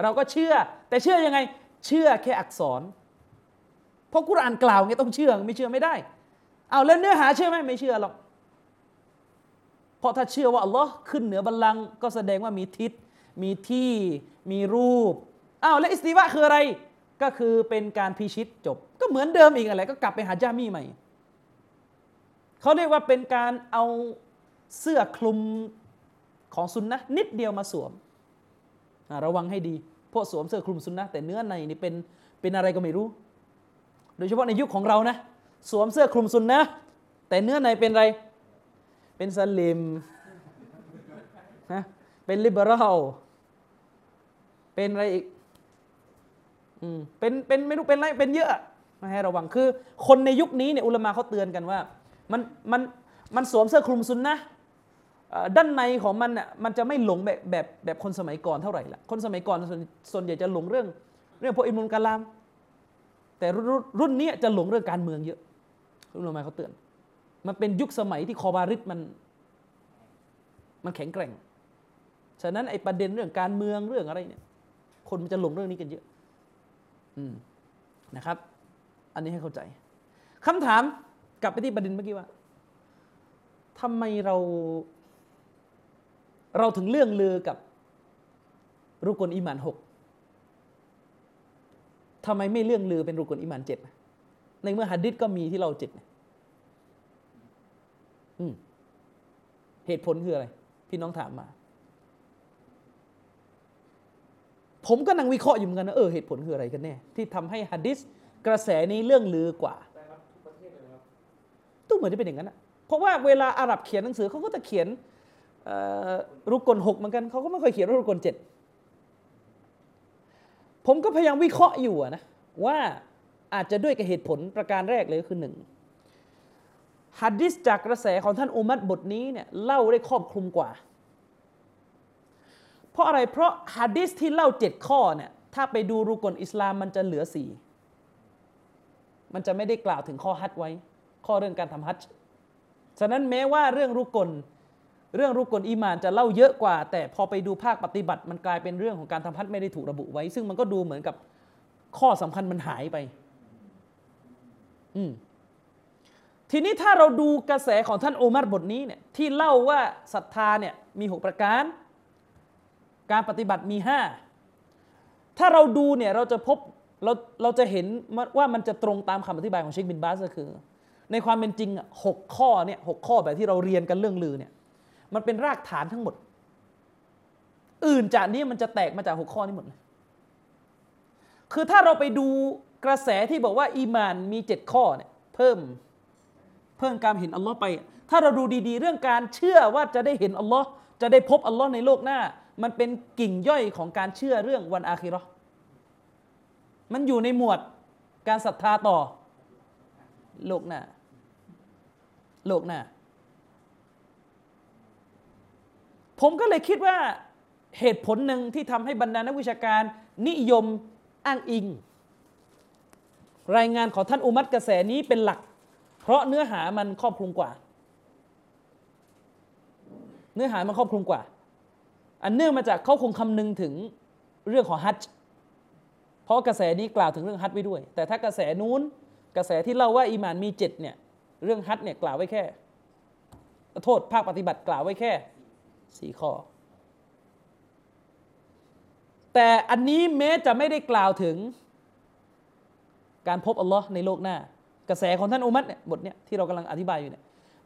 เราก็เชื่อ แต่เชื่อยังไง เชื่อแค่อักษร เพราะกุรอานกล่าวไงต้องเชื่อไม่เชื่อไม่ได้ เอาแล้วเนื้อหาเชื่อไหมไม่เชื่อหรอกเพราะถ้าเชื่อว่าอัลลอฮ์ขึ้นเหนือบัลลังก์ก็แสดงว่ามีทิศมีที่มีรูป อ้าวแล้วอิสติวะคืออะไร ก็คือเป็นการพิชิตจบ ก็เหมือนเดิมอีกอะไรก็กลับไปหาจามีใหม่เขาเรียกว่าเป็นการเอาเสื้อคลุมของซุนนะนิดเดียวมาสวม ระวังให้ดีพวกสวมเสื้อคลุมซุนนะแต่เนื้อในนี่เป็นเป็นอะไรก็ไม่รู้ โดยเฉพาะในยุคของเรานะ สวมเสื้อคลุมซุนนะแต่เนื้อในเป็นอะไร เป็นสลิมนะเป็นลิเบอรัลเป็นอะไรอีก เป็นเป็นไม่รู้เป็นอะไรเป็นเยอะมาให้ระวังคือ คนในยุคนี้เนี่ยอุลมะเขาเตือนกันว่า มันมันมันสวมเสื้อคลุมซุนนะด้านในของมันน่ะมันจะไม่หลงแบบแบบแบบคนสมัยก่อนเท่าไหร่ละคนสมัยก่อนส่วนส่วนใหญ่จะหลงเรื่อง เรื่องพวกอิมุลกาลาม แต่รุ่นรุ่นนี้จะหลงเรื่องการเมืองเยอะรุ่นลมาเขาเตือน มันเป็นยุคสมัยที่คอบาริดมันมันแข็งแกร่ง ฉะนั้นไอ้ประเด็นเรื่องการเมืองเรื่องอะไรเนี่ย คนมันจะหลงเรื่องนี้กันเยอะ นะครับ อันนี้ให้เข้าใจคำถามกลับไปที่ประเด็นเมื่อกี้ว่าทำไมเรา เราถึงเรื่องลือกับรุกลอิมานหกทำไมไม่เรื่องลือเป็นรุกลอิมานเจ็ดในเมื่อฮัดดิษก็มีที่เราเจ็ดเหตุผลคืออะไร พี่น้องถามมา ผมก็นั่งวิเคราะห์อยู่เหมือนกันนะเออเหตุผลคืออะไรกันแน่ที่ทำให้ฮัดดิษกระแสนี้เรื่องลือกว่าตู้เหมือนจะเป็นอย่างนั้นอะเพราะว่าเวลาอาหรับเขียนหนังสือเขาก็จะเขียนรุกลหกเหมือนกันเขาก็ไม่เคยเขียนรุกลเจ็ดผมก็พยายามวิเคราะห์อยู่นะว่าอาจจะด้วยกับเหตุผลประการแรกเลยคือหนึ่งฮัดดิสจากกระแสของท่านอุมัดบทนี้เนี่ยเล่าได้ครอบคลุมกว่า ราะอะไรเพราะฮัดดิสที่เล่าเจ็ดข้อเนี่ยถ้าไปดูรุกลอิสลามมันจะเหลือสี่มันจะไม่ได้กล่าวถึงข้อฮัดไว้ ข้อเรื่องการทำฮัดฉะนั้นแม้ว่าเรื่องรุกลเรื่องรุกลอีมานจะเล่าเยอะกว่า แต่พอไปดูภาคปฏิบัติ มันกลายเป็นเรื่องของการทำฮัดไม่ได้ถูกระบุไว้ ซึ่งมันก็ดูเหมือนกับข้อสำคัญมันหายไป อืมทีนี้ถ้าเราดูกระแสของท่านโอมารบทนี้เนี่ยที่เล่าว่าศรัทธาเนี่ยมีหกประการ การปฏิบัติมีห้าถ้าเราดูเนี่ยเราจะพบเราเราจะเห็นว่ามันจะตรงตามคำอธิบายของเชคบินบาสก็คือ ในความเป็นจริงอะหกข้อเนี่ยหกข้อแบบที่เราเรียนกันเรื่องลือเนี่ยมันเป็นรากฐานทั้งหมด อื่นจากนี้มันจะแตกมาจากหกข้อนี้หมดเลยคือถ้าเราไปดูกระแสที่บอกว่า อีมานมีเจ็ดข้อเนี่ยเพิ่มเพิ่มการเห็นอัลลอฮ์ไป ถ้าเราดูดีๆ เรื่องการเชื่อว่าจะได้เห็นอัลลอฮ์จะได้พบอัลลอฮ์ในโลกหน้า มันเป็นกิ่งย่อยของการเชื่อเรื่องวันอาคิรอมันอยู่ในหมวดการศรัทธาต่อ โลกหน้าโลกหน้าผมก็เลยคิดว่าเหตุผลหนึ่งที่ทำให้บรรดานักวิชาการ นิยมอ้างอิง รายงานของท่านอุมัตกระแสนี้เป็นหลัก เพราะเนื้อหามันครอบคลุมกว่า เนื้อหามันครอบคลุมกว่า อันเนื่องมาจากเขาคงคำนึงถึงเรื่องของฮัจจ์เพราะกระแสนี้กล่าวถึงเรื่องฮัจจ์ไว้ด้วย แต่ถ้ากระแสนู้นกระแสที่เล่าว่าอีมานมีเจ็ดเนี่ยเรื่องฮัจจ์เนี่ยกล่าวไว้แค่ โทษภาคปฏิบัติกล่าวไว้แค่สี่ข้อ แต่อันนี้แม้จะไม่ได้กล่าวถึงการพบอัลลอฮ์ในโลกหน้า กระแสของท่านอุมัตเนี่ยบทเนี่ยที่เรากำลังอธิบายอยู่เนี่ย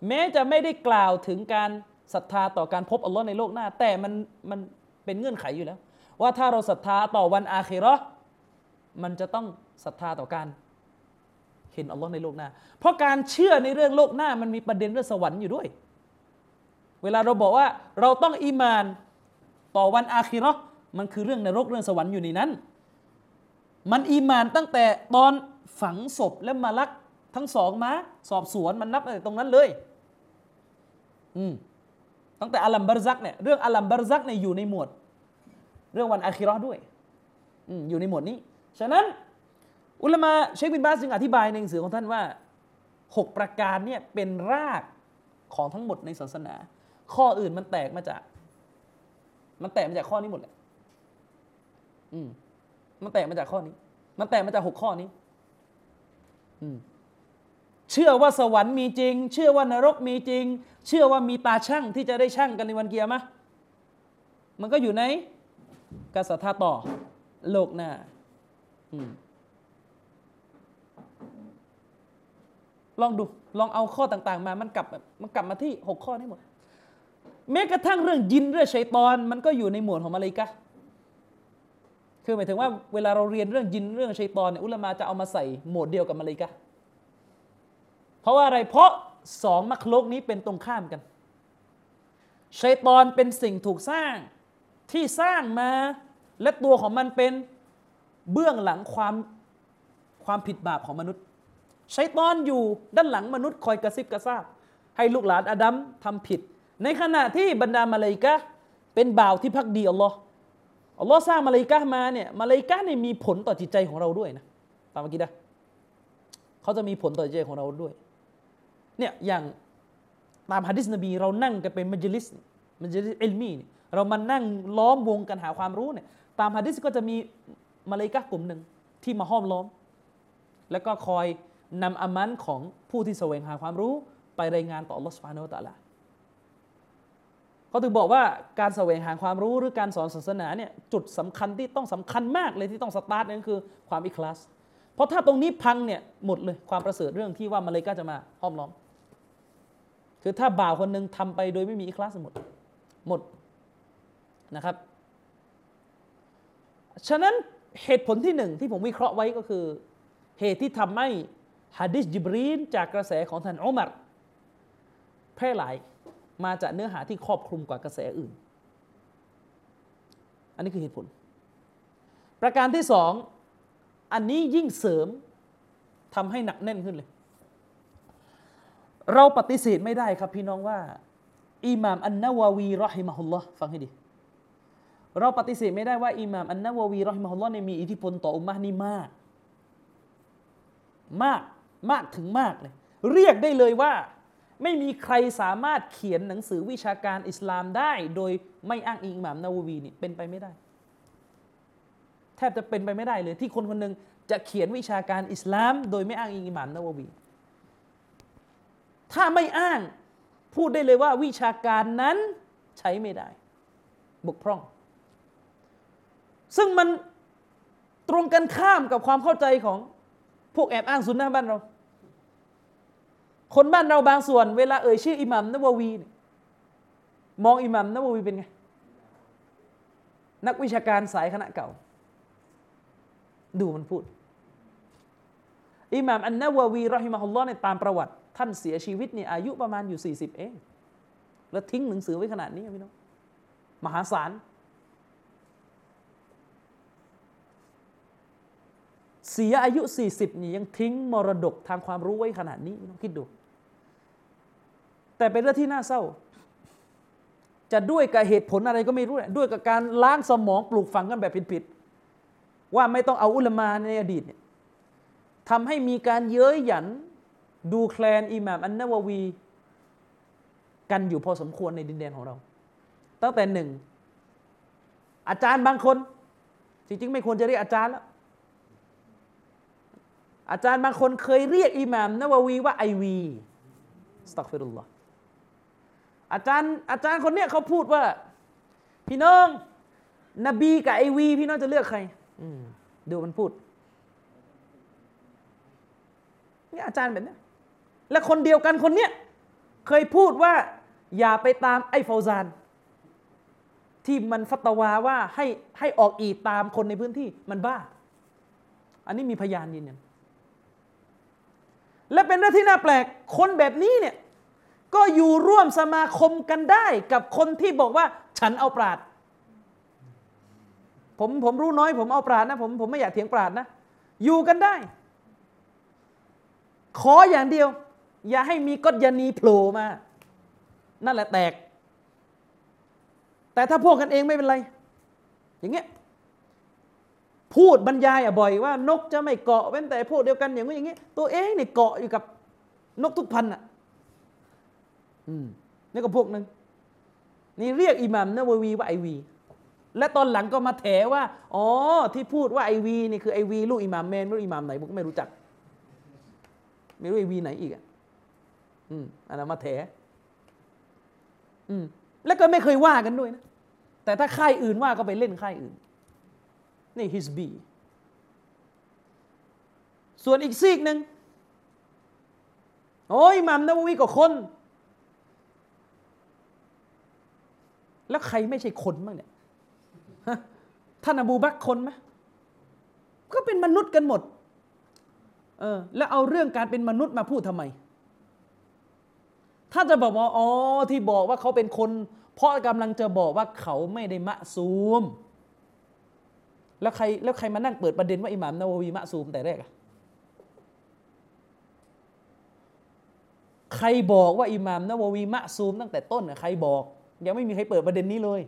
แม้จะไม่ได้กล่าวถึงการ ศรัทธาต่อการพบอัลลอฮ์ในโลกหน้า แต่มันมันเป็นเงื่อนไขอยู่แล้ว ว่าถ้าเราศรัทธาต่อวันอาคิราะห์มันจะต้องศรัทธาต่อการเห็นอัลลอฮ์ในโลกหน้า เพราะการเชื่อในเรื่องโลกหน้ามันมีประเด็นเรื่องสวรรค์อยู่ด้วย เวลาเราบอกว่าเราต้องอีมานต่อวันอาคิราะห์มันคือเรื่องนรกเรื่องสวรรค์อยู่ในนั้น มันอีมานตั้งแต่ตอนฝังศพและมาลักทั้งสองมาสอบสวนมันนับตั้งแต่ตรงนั้นเลย อืม ตั้งแต่อัลัมบารซักเนี่ยเรื่องอัลัมบารซักเนี่ยอยู่ในหมวด เรื่องวันอาคิราะห์ด้วยอยู่ในหมวดนี้ ฉะนั้น อุลามะเชคบินบาสจึงอธิบายในหนังสือของท่านว่าหกประการเนี่ยเป็นรากของทั้งหมดในศาสนา ข้ออื่นมันแตกมาจาก มันแตกมาจากข้อนี้หมดแหละอืมมันแตกมาจากข้อนี้ มันแตกมาจากหกข้อนี้ อืม เชื่อว่าสวรรค์มีจริง เชื่อว่านรกมีจริง เชื่อว่ามีตาช่างที่จะได้ช่างกันในวันเกียร์มะมันก็อยู่ในการศรัทาต่อโลกหน้าอลองดูลองเอาข้อต่างๆ มา มันกลับมันกลับมาที่หกข้อนี้หมดแม้กระทั่งเรื่องยินเรื่องชัยตอน มันก็อยู่ในหมวดของมาเลกะคือหมายถึงว่าเวลาเราเรียนเรื่องยินเรื่องชัยตอนเนี่ยอุลามาจะเอามาใส่หมวดเดียวกับมาเลกะ เพราะว่าอะไรเพราะสองมักโลกนี้เป็นตรงข้ามกันชัยตอนเป็นสิ่งถูกสร้างที่สร้างมาและตัวของมันเป็นเบื้องหลังความความผิดบาปของมนุษย์ชัยตอนอยู่ด้านหลังมนุษย์คอยกระซิบกระซาบให้ลูกหลานอาดัมทำผิด ในขณะที่บรรดามาเลกะเป็นบ่าวที่พักดีอัลลอฮ์อัลลอฮ์สร้างมาเลกะมาเนี่ยมาเลกะเนี่ยมีผลต่อจิตใจของเราด้วยนะตามเมื่อกี้นะเขาจะมีผลต่อจิตใจของเราด้วย เนี่ยอย่างตามฮะดิษนบี เรานั่งกันเป็นมัจลิสมัจลิสอิลมีเนี่ยเรามานั่งล้อมวงกันหาความรู้เนี่ยตามฮะดิษก็จะมีมาเลกะกลุ่มหนึ่งที่มาห้อมล้อม แล้วก็คอยนำอามันของผู้ที่แสวงหาความรู้ไปรายงานต่อ Allah Subhanahu Wa Taala เขาถึงบอกว่าการแสวงหาความรู้หรือการสอนศาสนาเนี่ยจุดสำคัญที่ต้องสำคัญมากเลยที่ต้องสตาร์ทนั่นคือความอิคลาส เพราะถ้าตรงนี้พังเนี่ยหมดเลยความประเสริฐเรื่องที่ว่ามาเลยก็จะมาห้อมล้อม คือถ้าบ่าวคนหนึ่งทำไปโดยไม่มีอิคลาสหมดหมดนะครับ ฉะนั้นเหตุผลที่หนึ่งที่ผมวิเคราะห์ไว้ก็คือ เหตุที่ทำให้ฮะดิษจิบรีนจากกระแสของท่านอุมัรแพร่หลายมาจากเนื้อหาที่ครอบคลุมกว่ากระแสอื่น อันนี้คือเหตุผล ประการที่สองอันนี้ยิ่งเสริมทำให้หนักแน่นขึ้นเลย เราปฏิเสธไม่ได้ครับพี่น้องว่าอิหม่ามอันนาวาวีรอฮิมะฮุลลอฮ์ฟังให้ดี เราปฏิเสธไม่ได้ว่าอิหม่ามอันนาวาวีรอฮิมะฮุลลอฮ์เนี่ยมีอิทธิพลต่ออุมมะนี่มาก มากมากถึงมากเลย เรียกได้เลยว่า ไม่มีใครสามารถเขียนหนังสือวิชาการอิสลามได้ โดยไม่อ้างอิงอิหม่ามนาววีนี่เป็นไปไม่ได้ แทบจะเป็นไปไม่ได้เลย ที่คนคนหนึ่งจะเขียนวิชาการอิสลาม โดยไม่อ้างอิงอิหม่ามนาววี ถ้าไม่อ้างพูดได้เลยว่าวิชาการนั้นใช้ไม่ได้ บกพร่อง ซึ่งมันตรงกันข้ามกับความเข้าใจของพวกแอบอ้างสุนนะบ้านเรา คนบ้านเราบางส่วน เวลาเอ่ยชื่ออิหมัมนบววีมองอิหมัมนบวีเป็นไง นักวิชาการสายคณะเก่า ดูมันพูดอิหม่ามอันนาววีรอฮิมะฮุลลอฮ์ในตามประวัติ ท่านเสียชีวิตเนี่ยอายุประมาณอยู่ 40 เอง แล้วทิ้งหนังสือไว้ขนาดนี้พี่น้องมหาศาลเสียอายุ 40นี่ยังทิ้งมรดกทางความรู้ไว้ขนาดนี้พี่น้องคิดดู แต่เป็นเรื่องที่น่าเศร้า จะด้วยกับเหตุผลอะไรก็ไม่รู้ด้วยกับการล้างสมองปลูกฝังกันแบบผิดๆว่าไม่ต้องเอาอุลมาในอดีตเนี่ยทำให้มีการเย้ยหยัน ดูแคลนอิหม่ามอันนาววี กันอยู่พอสมควรในดินแดนของเรา ตั้งแต่หนึ่ง อาจารย์บางคน จริงๆ ไม่ควรจะเรียกอาจารย์แล้ว อาจารย์บางคนเคยเรียกอิหม่ามนาววีว่าไอวีสตักฟิรุลลอฮ์อาจารย์อาจารย์คนเนี้ยเขาพูดว่า พี่น้อง นบีกับไอวี พี่น้องจะเลือกใครดูมันพูดนี่อาจารย์แบบนี้ และคนเดียวกันคนเนี้ยเคยพูดว่าอย่าไปตามไอ้ฟาซาน ที่มันฟัตวาว่าให้ให้ออกอีตามคนในพื้นที่มันบ้า อันนี้มีพยานยืนยันและเป็นเรื่องที่น่าแปลกคนแบบนี้เนี่ยก็อยู่ร่วมสมาคมกันได้กับคนที่บอกว่าฉันเอาปราดผมผมรู้น้อย ผมเอาปราดนะผมผมไม่อยากเถียงปราดนะ อยู่กันได้ ขออย่างเดียว อย่าให้มีกฎยานีโผล่มา นั่นแหละแตก แต่ถ้าพวกกันเองไม่เป็นไร อย่างเงี้ยพูดบรรยายอะบ่อยว่านกจะไม่เกาะเว้นแต่พวกเดียวกันอย่างนี้อย่างนี้ตัวเองเนี่ยเกาะอยู่กับนกทุกพันอะอืมนี่ก็พวกนึงนี่เรียกอิหมัมนะววีว่าไอวี และตอนหลังก็มาแถว่าอ๋อที่พูดว่าไอวีนี่คือไอวีลูกอิหมัมแมนลูกอิหมัมไหนผมก็ไม่รู้จัก ไม่รู้ไอวีไหนอีกอะ อันนั้นมาแถอืมแล้วก็ไม่เคยว่ากันด้วยนะ แต่ถ้าค่ายอื่นว่าก็ไปเล่นค่ายอื่น นี่ฮิสบี ส่วนอีกซีกหนึ่งโอ้ยมัมนบวีก็คน แล้วใครไม่ใช่คนบ้างเนี่ยท่านอบูบักคนไหมก็เป็นมนุษย์กันหมด เออ แล้วเอาเรื่องการเป็นมนุษย์มาพูดทำไม ถ้าจะบอกว่าอ๋อที่บอกว่าเขาเป็นคน เพราะกำลังจะบอกว่าเขาไม่ได้มะซูม แล้วใครแล้วใครมานั่งเปิดประเด็นว่าอิหม่ามนาววีมะซูมแต่แรกอะใครบอกว่าอิหม่ามนาววีมะซูมตั้งแต่ต้นอะใครบอก ยังไม่มีใครเปิดประเด็นนี้เลย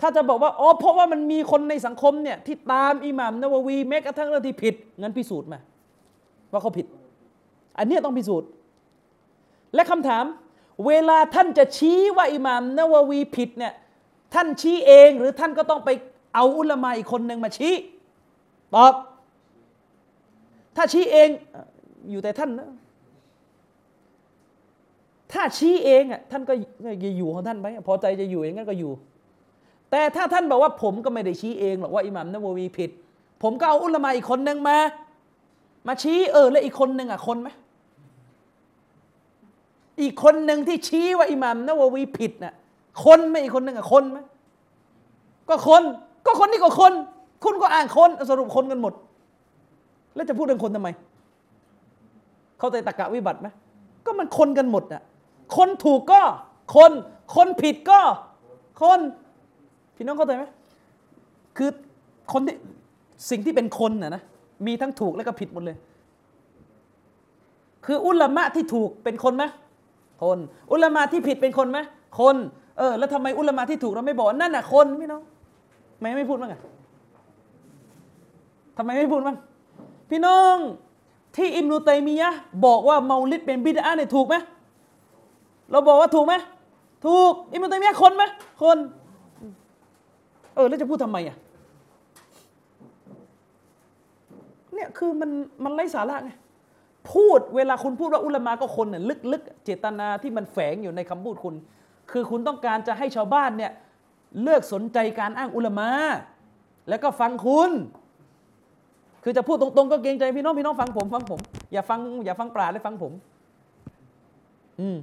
ถ้าจะบอกว่าอ๋อเพราะว่ามันมีคนในสังคมเนี่ยที่ตามอิหม่ามนาววีแม้กระทั่งเรื่องที่ผิดงั้นพิสูจน์มาว่าเขาผิด อันนี้ต้องพิสูจน์ และคำถาม เวลาท่านจะชี้ว่าอิหม่ามนาววีผิดเนี่ยท่านชี้เองหรือท่านก็ต้องไปเอาอุลามาอีกคนหนึ่งมาชี้ตอบ ถ้าชี้เองอยู่แต่ท่านนะถ้าชี้เองอะท่านก็จะอยู่ของท่านไปพอใจจะอยู่อย่างนั้นก็อยู่ แต่ถ้าท่านบอกว่าผมก็ไม่ได้ชี้เองหรอกว่าอิหมัมนบวีผิด ผมก็เอาอุลามาอีกคนหนึ่งมา มาชี้เออแล้วอีกคนหนึ่งอะคนไหม อีกคนหนึ่งที่ชี้ว่าอิหมัมนบวีผิดน่ะคนไหมอีกคนหนึ่งอะคนไหมก็คน ก็คนนี้ก็คน คุณก็อ่านคนสรุปคนกันหมด แล้วจะพูดเรื่องคนทำไม เข้าใจตะกะวิบัติไหมก็มันคนกันหมดอะคนถูกก็ คน คนผิดก็ คนพี่น้องเข้าใจไหมคือคนที่สิ่งที่เป็นคนนะนะมีทั้งถูกและก็ผิดหมดเลย คืออุลามะที่ถูกเป็นคนไหม คน อุลามะที่ผิดเป็นคนไหมคนเออแล้วทำไมอุลามะที่ถูกเราไม่บอกนั่นน่ะคนพี่น้องไมไม่พูดบ้างอะทำไมไม่พูดบ้างพี่น้องที่อิมนุตัยมียะบอกว่าเมาลิดเป็นบิดาเนี่ยถูกไหมเราบอกว่าถูกไหมถูกอิมนุตัยมียะคนไหมคนเออแล้วจะพูดทำไมอะเนี่ยคือมันมันไร้สาระไง พูดเวลาคุณพูดว่าอุลามะก็คนเนี่ยลึกๆ เจตนาที่มันแฝงอยู่ในคำพูดคุณ คือคุณต้องการจะให้ชาวบ้านเนี่ยเลิกสนใจการอ้างอุลามะแล้วก็ฟังคุณ คือจะพูดตรงๆ ก็เกรงใจพี่น้องพี่น้องฟังผมฟังผม อย่าฟังอย่าฟังปราดเลยฟังผม อืม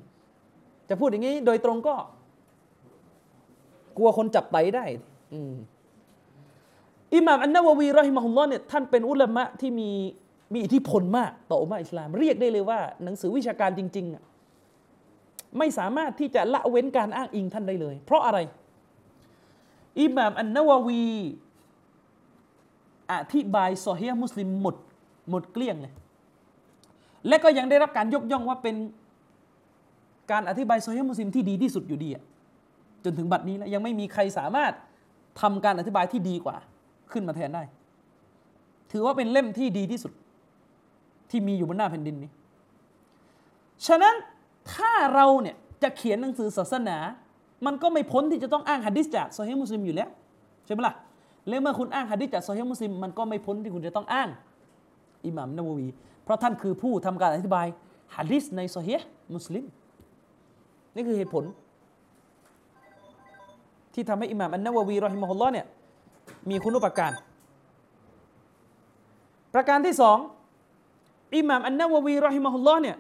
จะพูดอย่างนี้โดยตรงก็ กลัวคนจับไตได้ อืมอิหม่ามอันนาววีรอฮิมะฮุลลอฮ์เนี่ยท่านเป็นอุลามะที่มี มีอิทธิพลมากต่ออุมาอิสลาม เรียกได้เลยว่า หนังสือวิชาการจริงๆไม่สามารถที่จะละเว้นการอ้างอิงท่านได้เลย เพราะอะไรอิหม่ามอันนาววีอธิบายโซอฮีมุสลิมหมดหมดเกลี้ยงเลย และก็ยังได้รับการยกย่องว่าเป็นการอธิบายโซอฮีมุสลิมที่ดีที่สุดอยู่ดีจนถึงบัดนี้แล้วยังไม่มีใครสามารถทำการอธิบายที่ดีกว่า ขึ้นมาแทนได้ ถือว่าเป็นเล่มที่ดีที่สุด ที่มีอยู่บนหน้าแผ่นดินนี้ ฉะนั้นถ้าเราเนี่ยจะเขียนหนังสือศาสนา มันก็ไม่พ้นที่จะต้องอ้างฮะดิษจากโซเฮมุสลิมอยู่แล้วใช่ไหมล่ะแล้วเมื่อคุณอ้างฮะดิษจากโซเฮมุสลิมมันก็ไม่พ้นที่คุณจะต้องอ้างอิหม่ามนาววี เพราะท่านคือผู้ทำการอธิบายฮะดิษในโซเฮมุสลิม นี่คือเหตุผล ที่ทำให้อิหม่ามอันนาววีรอฮิมะฮุลลอเนี่ยมีคุณอุปการ ประการที่สอง อิหม่ามอันนาววีรอฮิมะฮุลลอฮ์เนี่ย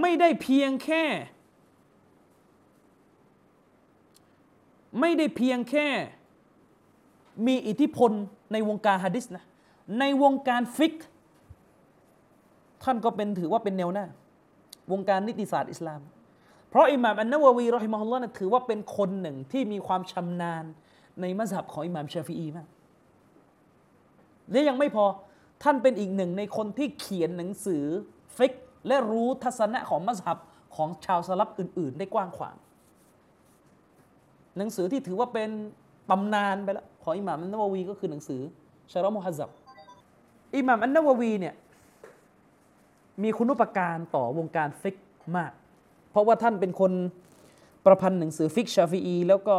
ไม่ได้เพียงแค่ ไม่ได้เพียงแค่ มีอิทธิพลในวงการฮะดิษนะในวงการฟิกท่านก็เป็นถือว่าเป็นแนวหน้า วงการนิติศาสตร์อิสลาม เพราะอิหม่ามอันนาววีรอฮิมะฮุลลอฮ์ถือว่าเป็นคนหนึ่งที่มีความชำนาญในมัสฮับของอิหม่ามชาฟีอีมากและยังไม่พอ ท่านเป็นอีกหนึ่งในคนที่เขียนหนังสือฟิกและรู้ทัศนะของมัสฮับของชาวสลับอื่น ๆ ได้กว้างขวาง หนังสือที่ถือว่าเป็นตำนานไปแล้วของอิหม่ามอันนาววีก็คือหนังสือชารอมุฮัซับอิหม่ามอันนาววีเนี่ยมีคุณุปการต่อวงการฟิกมาก เพราะว่าท่านเป็นคนประพันธ์หนังสือฟิกชาฟีอีแล้วก็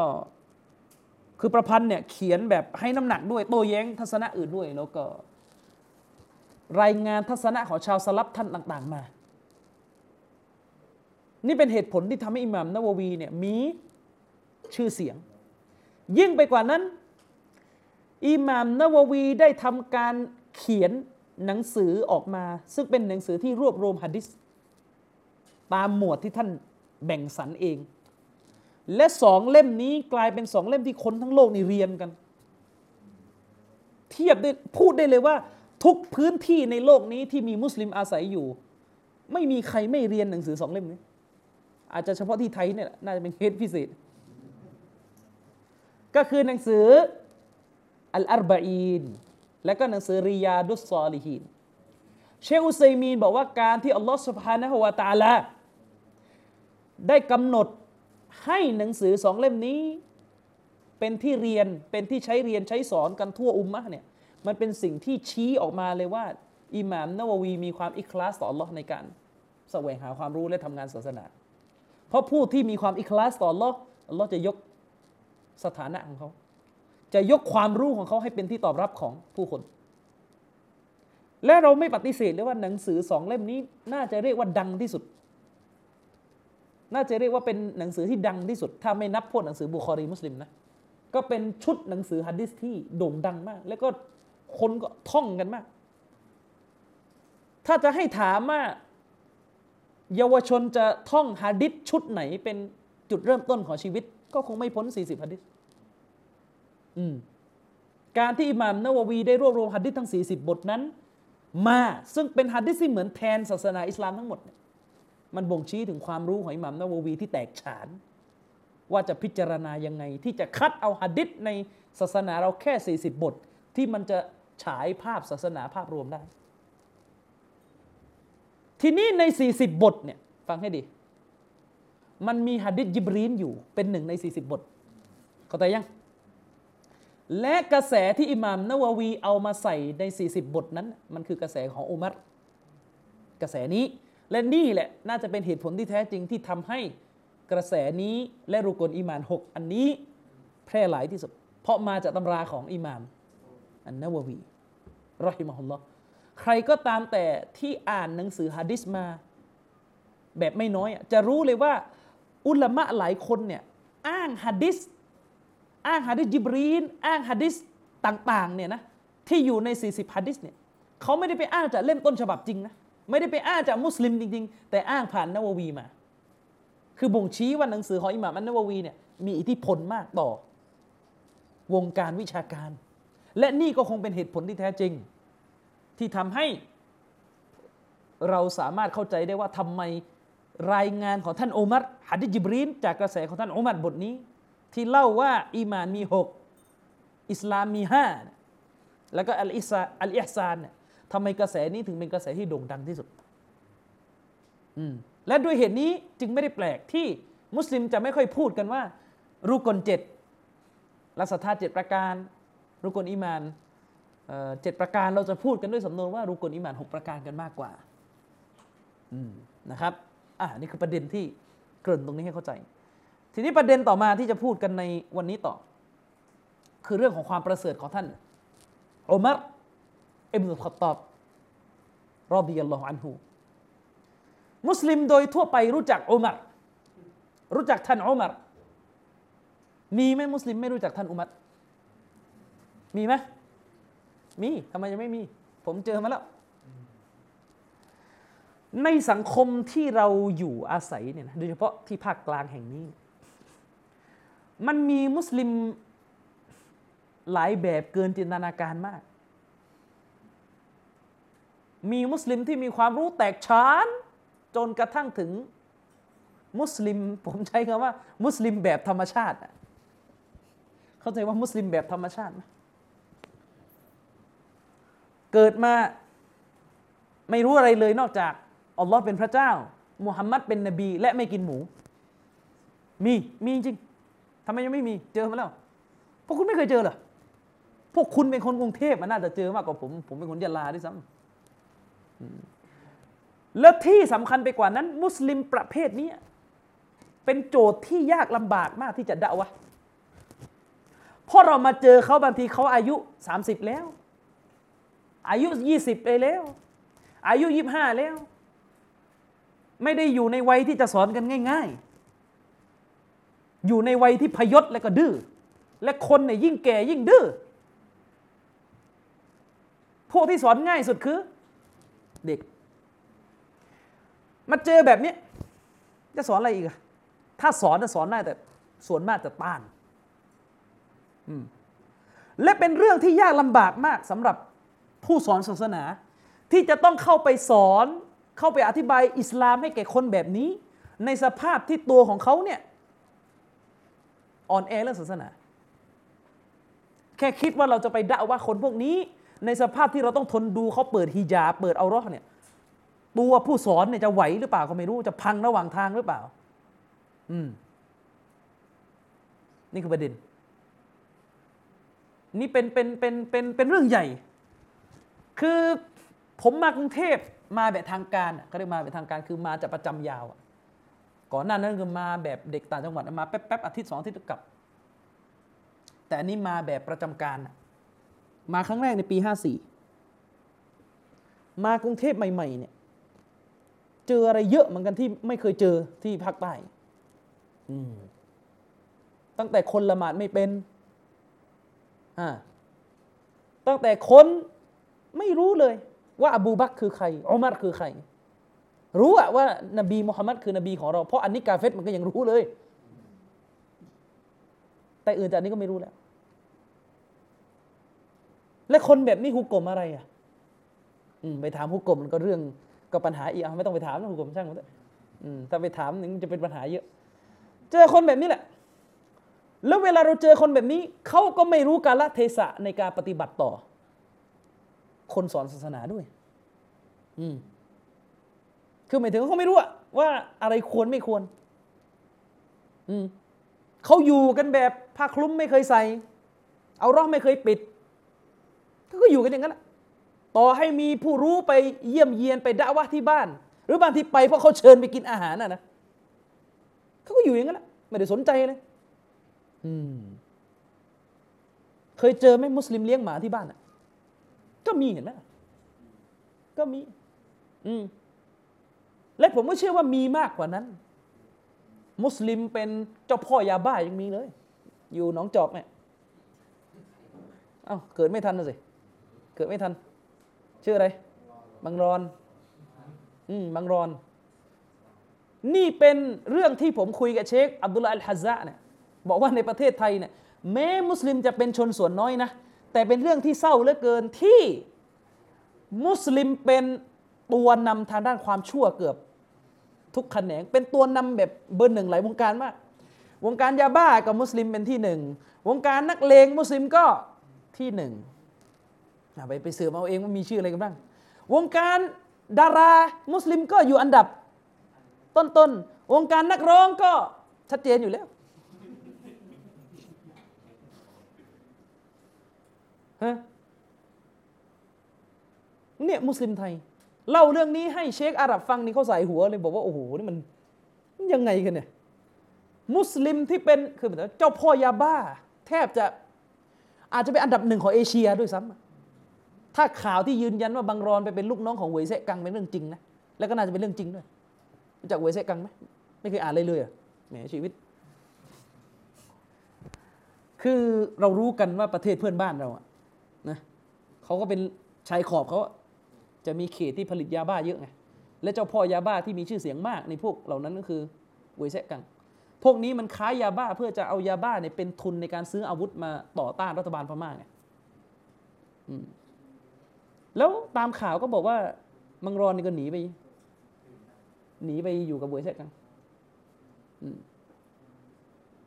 คือประพันธ์เนี่ยเขียนแบบให้น้ำหนักด้วยโต้แย้งทัศนะอื่นด้วยแล้วก็ รายงานทัศนะของชาวสลัฟท่านต่าง ๆ มา นี่เป็นเหตุผลที่ทำให้อิหม่ามนาววีเนี่ยมีชื่อเสียง ยิ่งไปกว่านั้น อิหม่ามนาววีได้ทำการเขียนหนังสือออกมา ซึ่งเป็นหนังสือที่รวบรวมฮะดิษตามหมวดที่ท่านแบ่งสรรเอง และสองเล่มนี้กลายเป็นสองเล่มที่คนทั้งโลกนี่เรียนกัน เทียบได้พูดได้เลยว่า ทุกพื้นที่ในโลกนี้ที่มีมุสลิมอาศัยอยู่ ไม่มีใครไม่เรียนหนังสือสองเล่มนี้ อาจจะเฉพาะที่ไทยเนี่ยน่าจะเป็นเคสพิเศษ ก็คือหนังสืออัลอาร์บะอีนและก็หนังสือริยาดุสซอลิฮีนเชคอุซัยมีนบอกว่าการที่อัลลอฮฺสุบฮานะฮุวาตาลาได้กำหนดให้หนังสือสองเล่มนี้ เป็นที่เรียนเป็นที่ใช้เรียนใช้สอนกันทั่วอุมมะเนี่ย มันเป็นสิ่งที่ชี้ออกมาเลยว่า อิหม่ามนาววีมีความอิคลาสต่อ Allah ในการแสวงหาความรู้และทำงานศาสนา เพราะผู้ที่มีความอิคลาสต่อ Allah Allah จะยกสถานะของเขา จะยกความรู้ของเขาให้เป็นที่ตอบรับของผู้คน และเราไม่ปฏิเสธเลยว่าหนังสือสองเล่มนี้ น่าจะเรียกว่าดังที่สุด น่าจะเรียกว่าเป็นหนังสือที่ดังที่สุด ถ้าไม่นับพวกหนังสือบุคอรีมุสลิมนะ ก็เป็นชุดหนังสือฮัดดิสที่โด่งดังมาก แล้วก็ คนก็ท่องกันมาก ถ้าจะให้ถามว่าเยาวชนจะท่องฮะดิษชุดไหนเป็นจุดเริ่มต้นของชีวิต ก็คงไม่พ้น 40ฮะดิษอืมการที่อิหม่ามนาววีได้รวบรวมฮะดิษทั้ง 40 บทนั้น มาซึ่งเป็นฮะดิษที่เหมือนแทนศาสนาอิสลามทั้งหมด มันบ่งชี้ถึงความรู้ของอิหม่ามนาววีที่แตกฉาน ว่าจะพิจารณายังไง ที่จะคัดเอาฮะดิษในศาสนาเราแค่ 40 บท ที่มันจะ ฉายภาพศาสนาภาพรวมได้ ทีนี้ใน 40 บทเนี่ยฟังให้ดี มันมีฮะดิษยิบรีนอยู่เป็นหนึ่งใน 40 บท เข้าใจยัง และกระแสที่อิหม่ามนาววีเอามาใส่ใน 40 บทนั้น มันคือกระแสของอุมัรกระแสนี้และนี่แหละน่าจะเป็นเหตุผลที่แท้จริงที่ทำให้กระแสนี้และรุกลอิมาน 6 อันนี้แพร่หลายที่สุด เพราะมาจากตำราของอิหม่าม อันนาววี รอฮิมะฮุลลอฮ์ใครก็ตามแต่ที่อ่านหนังสือฮะดิษมา แบบไม่น้อยจะรู้เลยว่า อุลามะหลายคนเนี่ยอ้างฮะดิษอ้างฮะดิษยิบรีน อ้างฮะดิษต่างๆเนี่ยนะที่อยู่ใน 40ฮะดิษเนี่ยเขาไม่ได้ไปอ้างจากเล่มต้นฉบับจริงนะไม่ได้ไปอ้างจากมุสลิมจริง ๆ แต่อ้างผ่านนาววีมา คือบ่งชี้ว่าหนังสือของอิหม่ามอันนาววีเนี่ยมีอิทธิพลมากต่อ วงการวิชาการ และนี่ก็คงเป็นเหตุผลที่แท้จริง ที่ทำให้เราสามารถเข้าใจได้ว่าทำไมรายงานของท่านอุมัรฮัดดิจิบรีนจากกระแสของท่านอุมัรบทนี้ ที่เล่าว่าอีมานมีหกอิสลามมีห้าแล้วก็อัลอิสาอัลอิฮซานเนี่ยทำไมกระแสนี้ถึงเป็นกระแสที่โด่งดังที่สุดและด้วยเหตุนี้จึงไม่ได้แปลกที่มุสลิมจะไม่ค่อยพูดกันว่า รูกลเจ็ดลักษณะเจ็ดประการ รุกลอิมานเจ็ดประการเราจะพูดกันด้วยสำนวนว่ารุกุนอิมานหกประการกันมากกว่าอืมนะครับอ่านี่คือประเด็นที่เกริ่นตรงนี้ให้เข้าใจ ทีนี้ประเด็นต่อมาที่จะพูดกันในวันนี้ต่อ คือเรื่องของความประเสริฐของท่านอุมัรอิบนุลขัตตอบรอดิยัลลอฮุอันฮูมุสลิมโดยทั่วไปรู้จักอุมัรรู้จักท่านอุมัรมีไหมมุสลิมไม่รู้จักท่านอุมัร มีไหมมีทำไมยังไม่มี ผมเจอมาแล้ว ในสังคมที่เราอยู่อาศัยเนี่ยนะโดยเฉพาะที่ภาคกลางแห่งนี้ มันมีมุสลิมหลายแบบเกินจินตนาการมาก มีมุสลิมที่มีความรู้แตกฉาน จนกระทั่งถึงมุสลิม ผมใช้คำว่า มุสลิมแบบธรรมชาติ เข้าใจว่ามุสลิมแบบธรรมชาติไหม เกิดมาไม่รู้อะไรเลยนอกจากอัลลอฮ์เป็นพระเจ้ามุฮัมมัดเป็นนบี และไม่กินหมู มีมีจริงทำไมยังไม่มีเจอมาแล้วพวกคุณไม่เคยเจอเหรอพวกคุณเป็นคนกรุงเทพมันน่าจะเจอมากกว่าผม ผมเป็นคนยะลาด้วยซ้ำแล้วที่สำคัญไปกว่านั้น มุสลิมประเภทนี้เป็นโจทย์ที่ยากลำบากมากที่จะด่าวะเพราะเรามาเจอเขาบางทีเขาอายุ 30 แล้ว อายุ 20 ไปแล้ว อายุ 25 แล้ว ไม่ได้อยู่ในวัยที่จะสอนกันง่าย ๆ อยู่ในวัยที่พยศและก็ดื้อและคนเนี่ยยิ่งแก่ยิ่งดื้อพวกที่สอนง่ายสุดคือ เด็ก มาเจอแบบนี้จะสอนอะไรอีกอะถ้าสอนจะสอนได้แต่ส่วนมากจะต้าน และเป็นเรื่องที่ยากลำบากมากสำหรับ ผู้สอนศาสนา ที่จะต้องเข้าไปสอน เข้าไปอธิบายอิสลามให้แก่คนแบบนี้ ในสภาพที่ตัวของเขาเนี่ยอ่อนแอเรื่องศาสนา แค่คิดว่าเราจะไปด่าว่าคนพวกนี้ ในสภาพที่เราต้องทนดูเขาเปิดฮิญาบเปิดเอารอเนี่ยตัวผู้สอนเนี่ยจะไหวหรือเปล่าก็ไม่รู้จะพังระหว่างทางหรือเปล่า อืม นี่คือประเด็น นี่เป็นเป็นเป็นเป็นเป็นเรื่องใหญ่ คือผมมากรุงเทพมาแบบทางการอะเขาเรียกมาแบบทางการคือมาจากประจำยาวอะก่อนหน้านั้นคือมาแบบเด็กต่างจังหวัดมาแป๊บๆอาทิตย์สองอาทิตย์ก็กลับ แต่อันนี้มาแบบประจำการอะมาครั้งแรกในปีห้าสี่มากรุงเทพใหม่ ๆ เนี่ย เจออะไรเยอะเหมือนกันที่ไม่เคยเจอที่ภาคใต้อืมตั้งแต่คนละหมาดไม่เป็นอ่าตั้งแต่คน ไม่รู้เลย ว่าอบูบักคือใครอุมัรคือใคร รู้อะว่านบีมุฮัมมัดคือนบีของเรา เพราะอันนี้กาเฟตมันก็ยังรู้เลย แต่อื่นจากนี้ก็ไม่รู้แล้ว และคนแบบนี้ฮุกกลมอะไรอะไปถามฮุกกลมมันก็เรื่องก็ปัญหาอีกอะไม่ต้องไปถามนะฮุกกลมช่างมันเถอะถ้าไปถามนี่จะเป็นปัญหาเยอะ เจอคนแบบนี้แหละ แล้วเวลาเราเจอคนแบบนี้เขาก็ไม่รู้กาลเทศะในการปฏิบัติต่อ คนสอนศาสนาด้วย อืมคือหมายถึงเขาไม่รู้ว่าอะไรควรไม่ควร อืมเขาอยู่กันแบบผ้าคลุมไม่เคยใส่ เอาร่อไม่เคยปิดเขาก็อยู่กันอย่างนั้นแหละต่อให้มีผู้รู้ไปเยี่ยมเยียนไปด่าว่าที่บ้าน หรือบางทีไปเพราะเขาเชิญไปกินอาหารน่ะนะเขาก็อยู่อย่างนั้นแหละไม่ได้สนใจเลยอืมเคยเจอไหมมุสลิมเลี้ยงหมาที่บ้านอะ ก็มีเห็นไหมก็มี อืมและผมก็เชื่อว่ามีมากกว่านั้น มุสลิมเป็นเจ้าพ่อยาบ้ายังมีเลย อยู่หนองจอกเนี่ยเอ้าเกิดไม่ทันนะสิ เกิดไม่ทัน ชื่ออะไร บังรอน อืมบังรอน นี่เป็นเรื่องที่ผมคุยกับเชคอับดุลลาอัลฮัซซะเนี่ยบอกว่าในประเทศไทยเนี่ยแม้มุสลิมจะเป็นชนส่วนน้อยนะ แต่เป็นเรื่องที่เศร้าเหลือเกินที่มุสลิมเป็นตัวนำทางด้านความชั่วเกือบ ทุกแขนง เป็นตัวนำแบบเบอร์หนึ่งหลายวงการมาก วงการยาบ้ากับมุสลิมเป็นที่หนึ่งวงการนักเลงมุสลิมก็ที่หนึ่งไปไปสืบเอาเองว่ามีชื่ออะไรกันบ้าง วงการดารามุสลิมก็อยู่อันดับ ต้นๆวงการนักร้องก็ชัดเจนอยู่แล้ว ฮะเนี่ยมุสลิมไทยเล่าเรื่องนี้ให้เชคอาหรับฟังนี่เขาใส่หัวเลยบอกว่าโอ้โหนี่มันยังไงกันเนี่ยมุสลิมที่เป็นคือเหมือนเจ้าพ่อยาบ้า แทบจะอาจจะเป็นอันดับหนึ่งของเอเชียด้วยซ้ำถ้าข่าวที่ยืนยันว่าบังรอนไปเป็นลูกน้องของเวยเซกังเป็นเรื่องจริงนะแล้วก็น่าจะเป็นเรื่องจริงด้วยรู้จักเวยเซกังไหมไม่เคยอ่านเลยเลยอะแหมชีวิต คือเรารู้กันว่าประเทศเพื่อนบ้านเราอะ เขาก็เป็นชายขอบเขาจะมีเขตที่ผลิตยาบ้าเยอะไงและเจ้าพ่อยาบ้าที่มีชื่อเสียงมากในพวกเหล่านั้นก็คือเวยเซกัง พวกนี้มันค้ายาบ้าเพื่อจะเอายาบ้าเนี่ยเป็นทุนในการซื้ออาวุธมาต่อต้านรัฐบาลพม่าไงแล้วตามข่าวก็บอกว่ามังรอนนี่ก็หนีไป หนีไปอยู่กับเวยเซกัง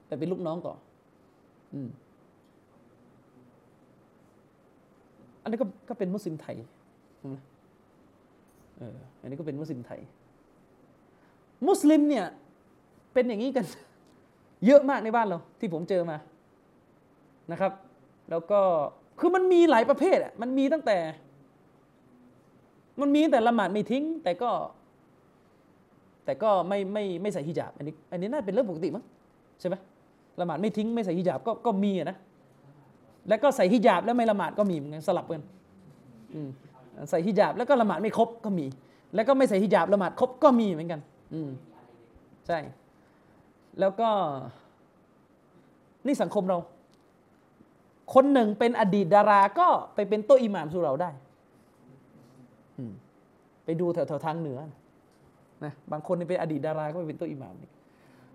ไปเป็นลูกน้องต่อ อืม อันนี้ก็ก็เป็นมุสลิมไทยนะเอออันนี้ก็เป็นมุสลิมไทย มุสลิมเนี่ยเป็นอย่างนี้กัน เยอะมากในบ้านเรา ที่ผมเจอมานะครับ แล้วก็คือมันมีหลายประเภทอะมันมีตั้งแต่ มันมีแต่ละหมาดไม่ทิ้ง แต่ก็ แต่ก็ไม่ไม่ไม่ใส่ฮิญาบ อันนี้ อันนี้น่าเป็นเรื่องปกติมั้งใช่ไหมละหมาดไม่ทิ้งไม่ใส่ฮิญาบก็ก็มีอะนะ แล้วก็ใส่ฮิญาบแล้วไม่ละหมาดก็มีเหมือนกันสลับกันใส่ฮิญาบแล้วก็ละหมาดไม่ครบก็มี แล้วก็ไม่ใส่ฮิญาบละหมาดครบก็มีเหมือนกัน อืมใช่ แล้วก็นี่สังคมเรา คนหนึ่งเป็นอดีตดาราก็ไปเป็นโต๊ะอิหม่ามสู่เราได้อไปดูแถวแถวๆทางเหนือนะบางคนเป็นอดีตดาราก็ไปเป็นโต๊ะอิหม่าม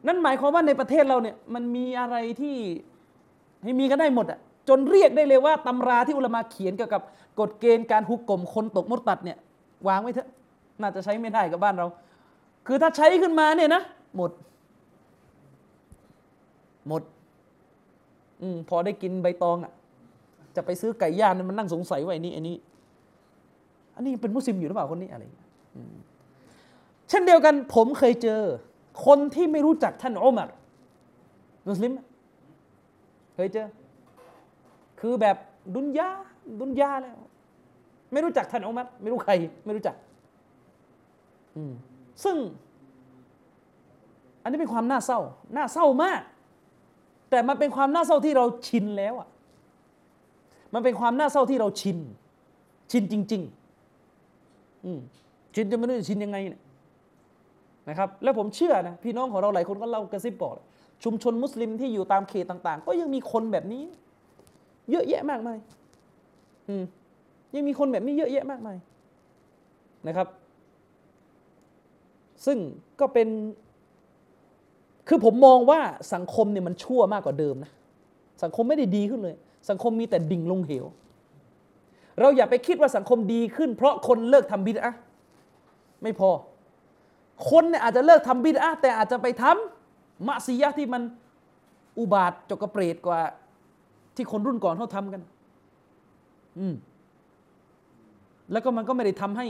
นั่นหมายความว่าในประเทศเราเนี่ย มันมีอะไรที่ให้มีกันได้หมดอะ จนเรียกได้เลยว่าตำราที่อุลมาเขียนเกี่ยวกับกฎเกณฑ์การฮุกกลมคนตกมุตตัดเนี่ยวางไว้เถอะน่าจะใช้ไม่ได้กับบ้านเรา คือถ้าใช้ขึ้นมาเนี่ยนะ หมด หมดอืมพอได้กินใบตองอะ จะไปซื้อไก่ย่างมันนั่งสงสัยว่าไอ้นี่ไอ้นี่อันนี้เป็นมุสลิมอยู่หรือเปล่าคนนี้อะไรอย่างเงี้ยเช่นเดียวกัน ผมเคยเจอ คนที่ไม่รู้จักท่านอุมัรมุสลิม เคยเจอ คือแบบดุนยาดุนยาแล้ว ไม่รู้จักท่านอุมัรไม่รู้ใคร ไม่รู้จักซึ่ง อันนี้เป็นความน่าเศร้า น่าเศร้ามาก แต่มันเป็นความน่าเศร้าที่เราชินแล้วอะมันเป็นความน่าเศร้าที่เราชิน ชินจริงๆอชินจะไม่รู้จะชินยังไงเนี่ยนะครับ แล้วผมเชื่อนะพี่น้องของเราหลายคนก็เล่ากระซิบบอกชุมชนมุสลิมที่อยู่ตามเขตต่าง ๆ ก็ยังมีคนแบบนี้ เยอะแยะมากมายอืมยังมีคนแบบนี้เยอะแยะมากมายนะครับ ซึ่งก็เป็น คือผมมองว่าสังคมเนี่ยมันชั่วมากกว่าเดิมนะสังคมไม่ได้ดีขึ้นเลย สังคมมีแต่ดิ่งลงเหว เราอย่าไปคิดว่าสังคมดีขึ้น เพราะคนเลิกทำบิดอะไม่พอ คนเนี่ยอาจจะเลิกทำบิดอะแต่อาจจะไปทำมะซียะที่มันอุบาทจกกระเปรตกว่า ที่คนรุ่นก่อนเขาทำกัน อืม แล้วก็มันก็ไม่ได้ทำให้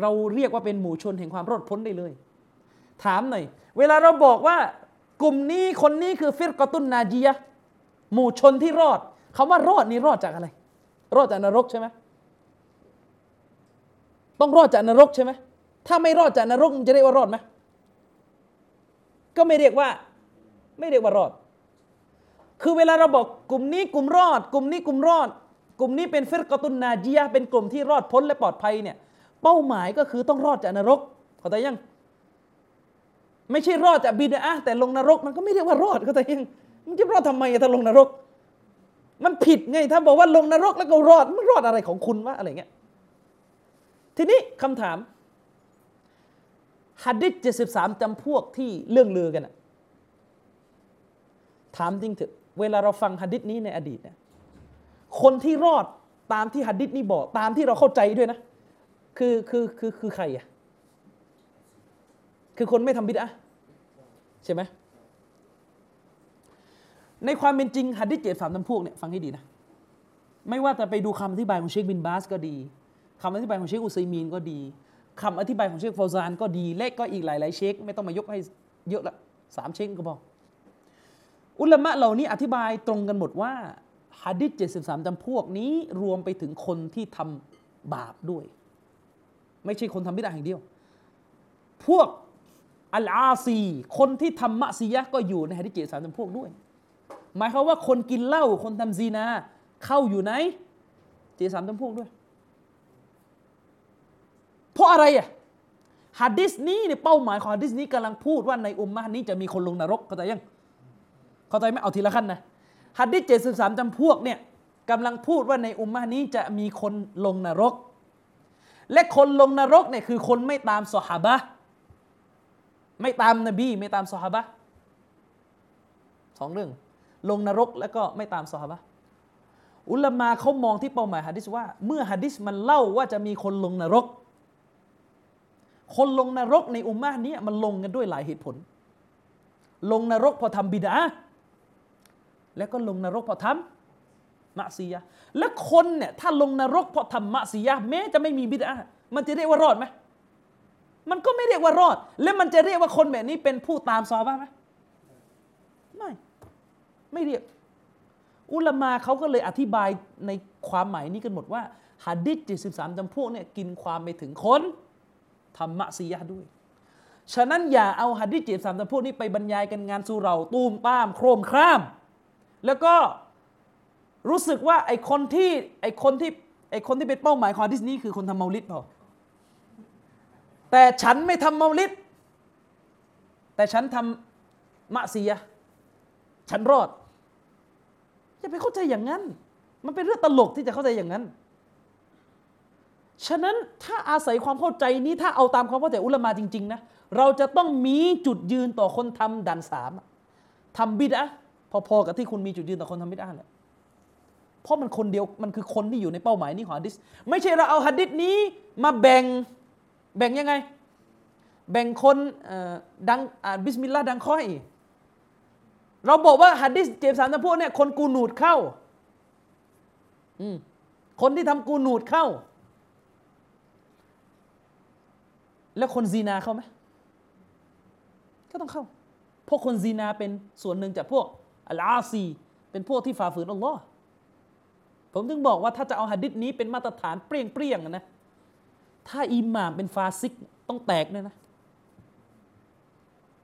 เราเรียกว่าเป็นหมู่ชนแห่งความรอดพ้นได้เลย ถามหน่อย เวลาเราบอกว่ากลุ่มนี้คนนี้คือฟิรกตุนนาจียะห์หมู่ชนที่รอดคำว่ารอดนี่รอดจากอะไร รอดจากนรกใช่ไหมต้องรอดจากนรกใช่ไหมถ้าไม่รอดจากนรกมันจะเรียกว่ารอดไหมก็ไม่เรียกว่า ไม่เรียกว่ารอด คือเวลาเราบอกกลุ่มนี้กลุ่มรอด กลุ่มนี้กลุ่มรอด กลุ่มนี้เป็นเฟรกตุนนาจียเป็นกลุ่มที่รอดพ้นและปลอดภัยเนี่ยเป้าหมายก็คือต้องรอดจากนรกเข้าใจยัง ไม่ใช่รอดจากบิดอะแต่ลงนรก มันก็ไม่เรียกว่ารอดเข้าใจยังมันจะรอดทำไมถ้าลงนรก มันผิดไง ถ้าบอกว่าลงนรกแล้วก็รอดมันรอดอะไรของคุณวะอะไรเงี้ยทีนี้คำถามฮัดดิษเจ็ดสิบสามจำพวกที่เรื่องลือกันอะถามจริงเถอะ เวลาเราฟังฮัดดิษนี้ในอดีตเนี่ยคนที่รอดตามที่ฮัดดิษนี้บอก ตามที่เราเข้าใจด้วยนะ คือคือคือคือใครอะคือคนไม่ทำบิดอะใช่ไหมในความเป็นจริงหัดดิษเจ็ดสามจำพวกเนี่ยฟังให้ดีนะไม่ว่าจะไปดูคำอธิบายของเชคบินบาสก็ดีคำอธิบายของเชคอุซัยมีนก็ดีคำอธิบายของเชคฟาวซานก็ดีและก็อีกหลายๆเชค ไม่ต้องมายกให้เยอะละสามเชคก็พอ อุลามะเหล่านี้อธิบายตรงกันหมดว่าฮัดดิษเจ็ดสิบสามจำพวกนี้รวมไปถึงคนที่ทบาปด้วย ไม่ใช่คนทำบิดาอย่างเดียว พวกอัลอาซี คนที่ทำมะซียะก็อยู่ในฮะดิษเจสามจำพวกด้วย หมายความว่าคนกินเหล้าคนทำซีนา เข้าอยู่ในเจสามจำพวกด้วย เพราะอะไรอะฮัดดิสนี้เนี่ยเป้าหมายของฮัดดิสนี้กำลังพูดว่าในอุมมะนี้จะมีคนลงนรกเข้าใจยัง เข้าใจไหมเอาทีละขั้นนะฮัดดิสเจ็ดสิบสามจำพวกเนี่ยกำลังพูดว่าในอุมมะห์นี้จะมีคนลงนรก และคนลงนรกเนี่ยคือคนไม่ตามสหาบะไม่ตามนบีไม่ตามสหาบะสองเรื่อง ลงนรกแล้วก็ไม่ตามสหาบะอุลามาเขามองที่เป้าหมายฮัดดิสว่า เมื่อฮัดดิสมันเล่าว่าจะมีคนลงนรก คนลงนรกในอุมมะห์นี้มันลงกันด้วยหลายเหตุผล ลงนรกพอทำบิดา แล้วก็ลงนรกเพอทำมะซียะและคนเนี่ยถ้าลงนรกเพราะทำมะซียะแม้จะไม่มีบิดามันจะเรียกว่ารอดไหมมันก็ไม่เรียกว่ารอด และมันจะเรียกว่าคนแบบนี้เป็นผู้ตามซอฮาบ้างไหมไม่ ไม่เรียก อุลามาเขาก็เลยอธิบายในความหมายนี้กันหมดว่าฮัดดิษเจ็ดสิบสามจำพวกเนี่ยกินความไปถึงคนทำมะซียะด้วย ฉะนั้นอย่าเอาฮัดดิษเจ็ดสามจำพวกนี้ไปบรรยายกันงานสุเรา ตูมตาม โครมคร่าม แล้วก็รู้สึกว่าไอคนที่ไอคนที่ไอคนที่เป็นเป้าหมายของฮัดดิษนี้คือคนทำเมาลิดพอแต่ฉันไม่ทำเมาลิดแต่ฉันทำมะซียะฉันรอดอย่าไปเข้าใจอย่างนั้น มันเป็นเรื่องตลกที่จะเข้าใจอย่างนั้น ฉะนั้นถ้าอาศัยความเข้าใจนี้ถ้าเอาตามความเข้าใจอุลามาจริง ๆ นะ เราจะต้องมีจุดยืนต่อคนทำดันสามทำบิดอะ พอๆกับที่คุณมีจุดยืนต่อคนทำบิดอะแหละเพราะมันคนเดียวมันคือคนที่อยู่ในเป้าหมายนี้ของฮัดดิษไม่ใช่เราเอาฮัดดิษนี้มาแบ่งแบ่งยังไง แบ่งคนอ่อดังอ่าบิสมิลลาห์ดังค่อย เราบอกว่าฮัดดิษเจ็บสามจำพวกเนี่ยคนกูนูดเข้าอืมคนที่ทำกูนูดเข้า แล้วคนซีนาเข้าไหมก็ต้องเข้าเพราะคนซีนาเป็นส่วนหนึ่งจากพวก อัลอาซี เป็นพวกที่ฝ่าฝืนอัลลอฮ์ผมถึงบอกว่าถ้าจะเอาหะดิษนี้เป็นมาตรฐานเปรี้ยงๆนะถ้าอิหม่ามเป็นฟาซิกต้องแตกเลยนะ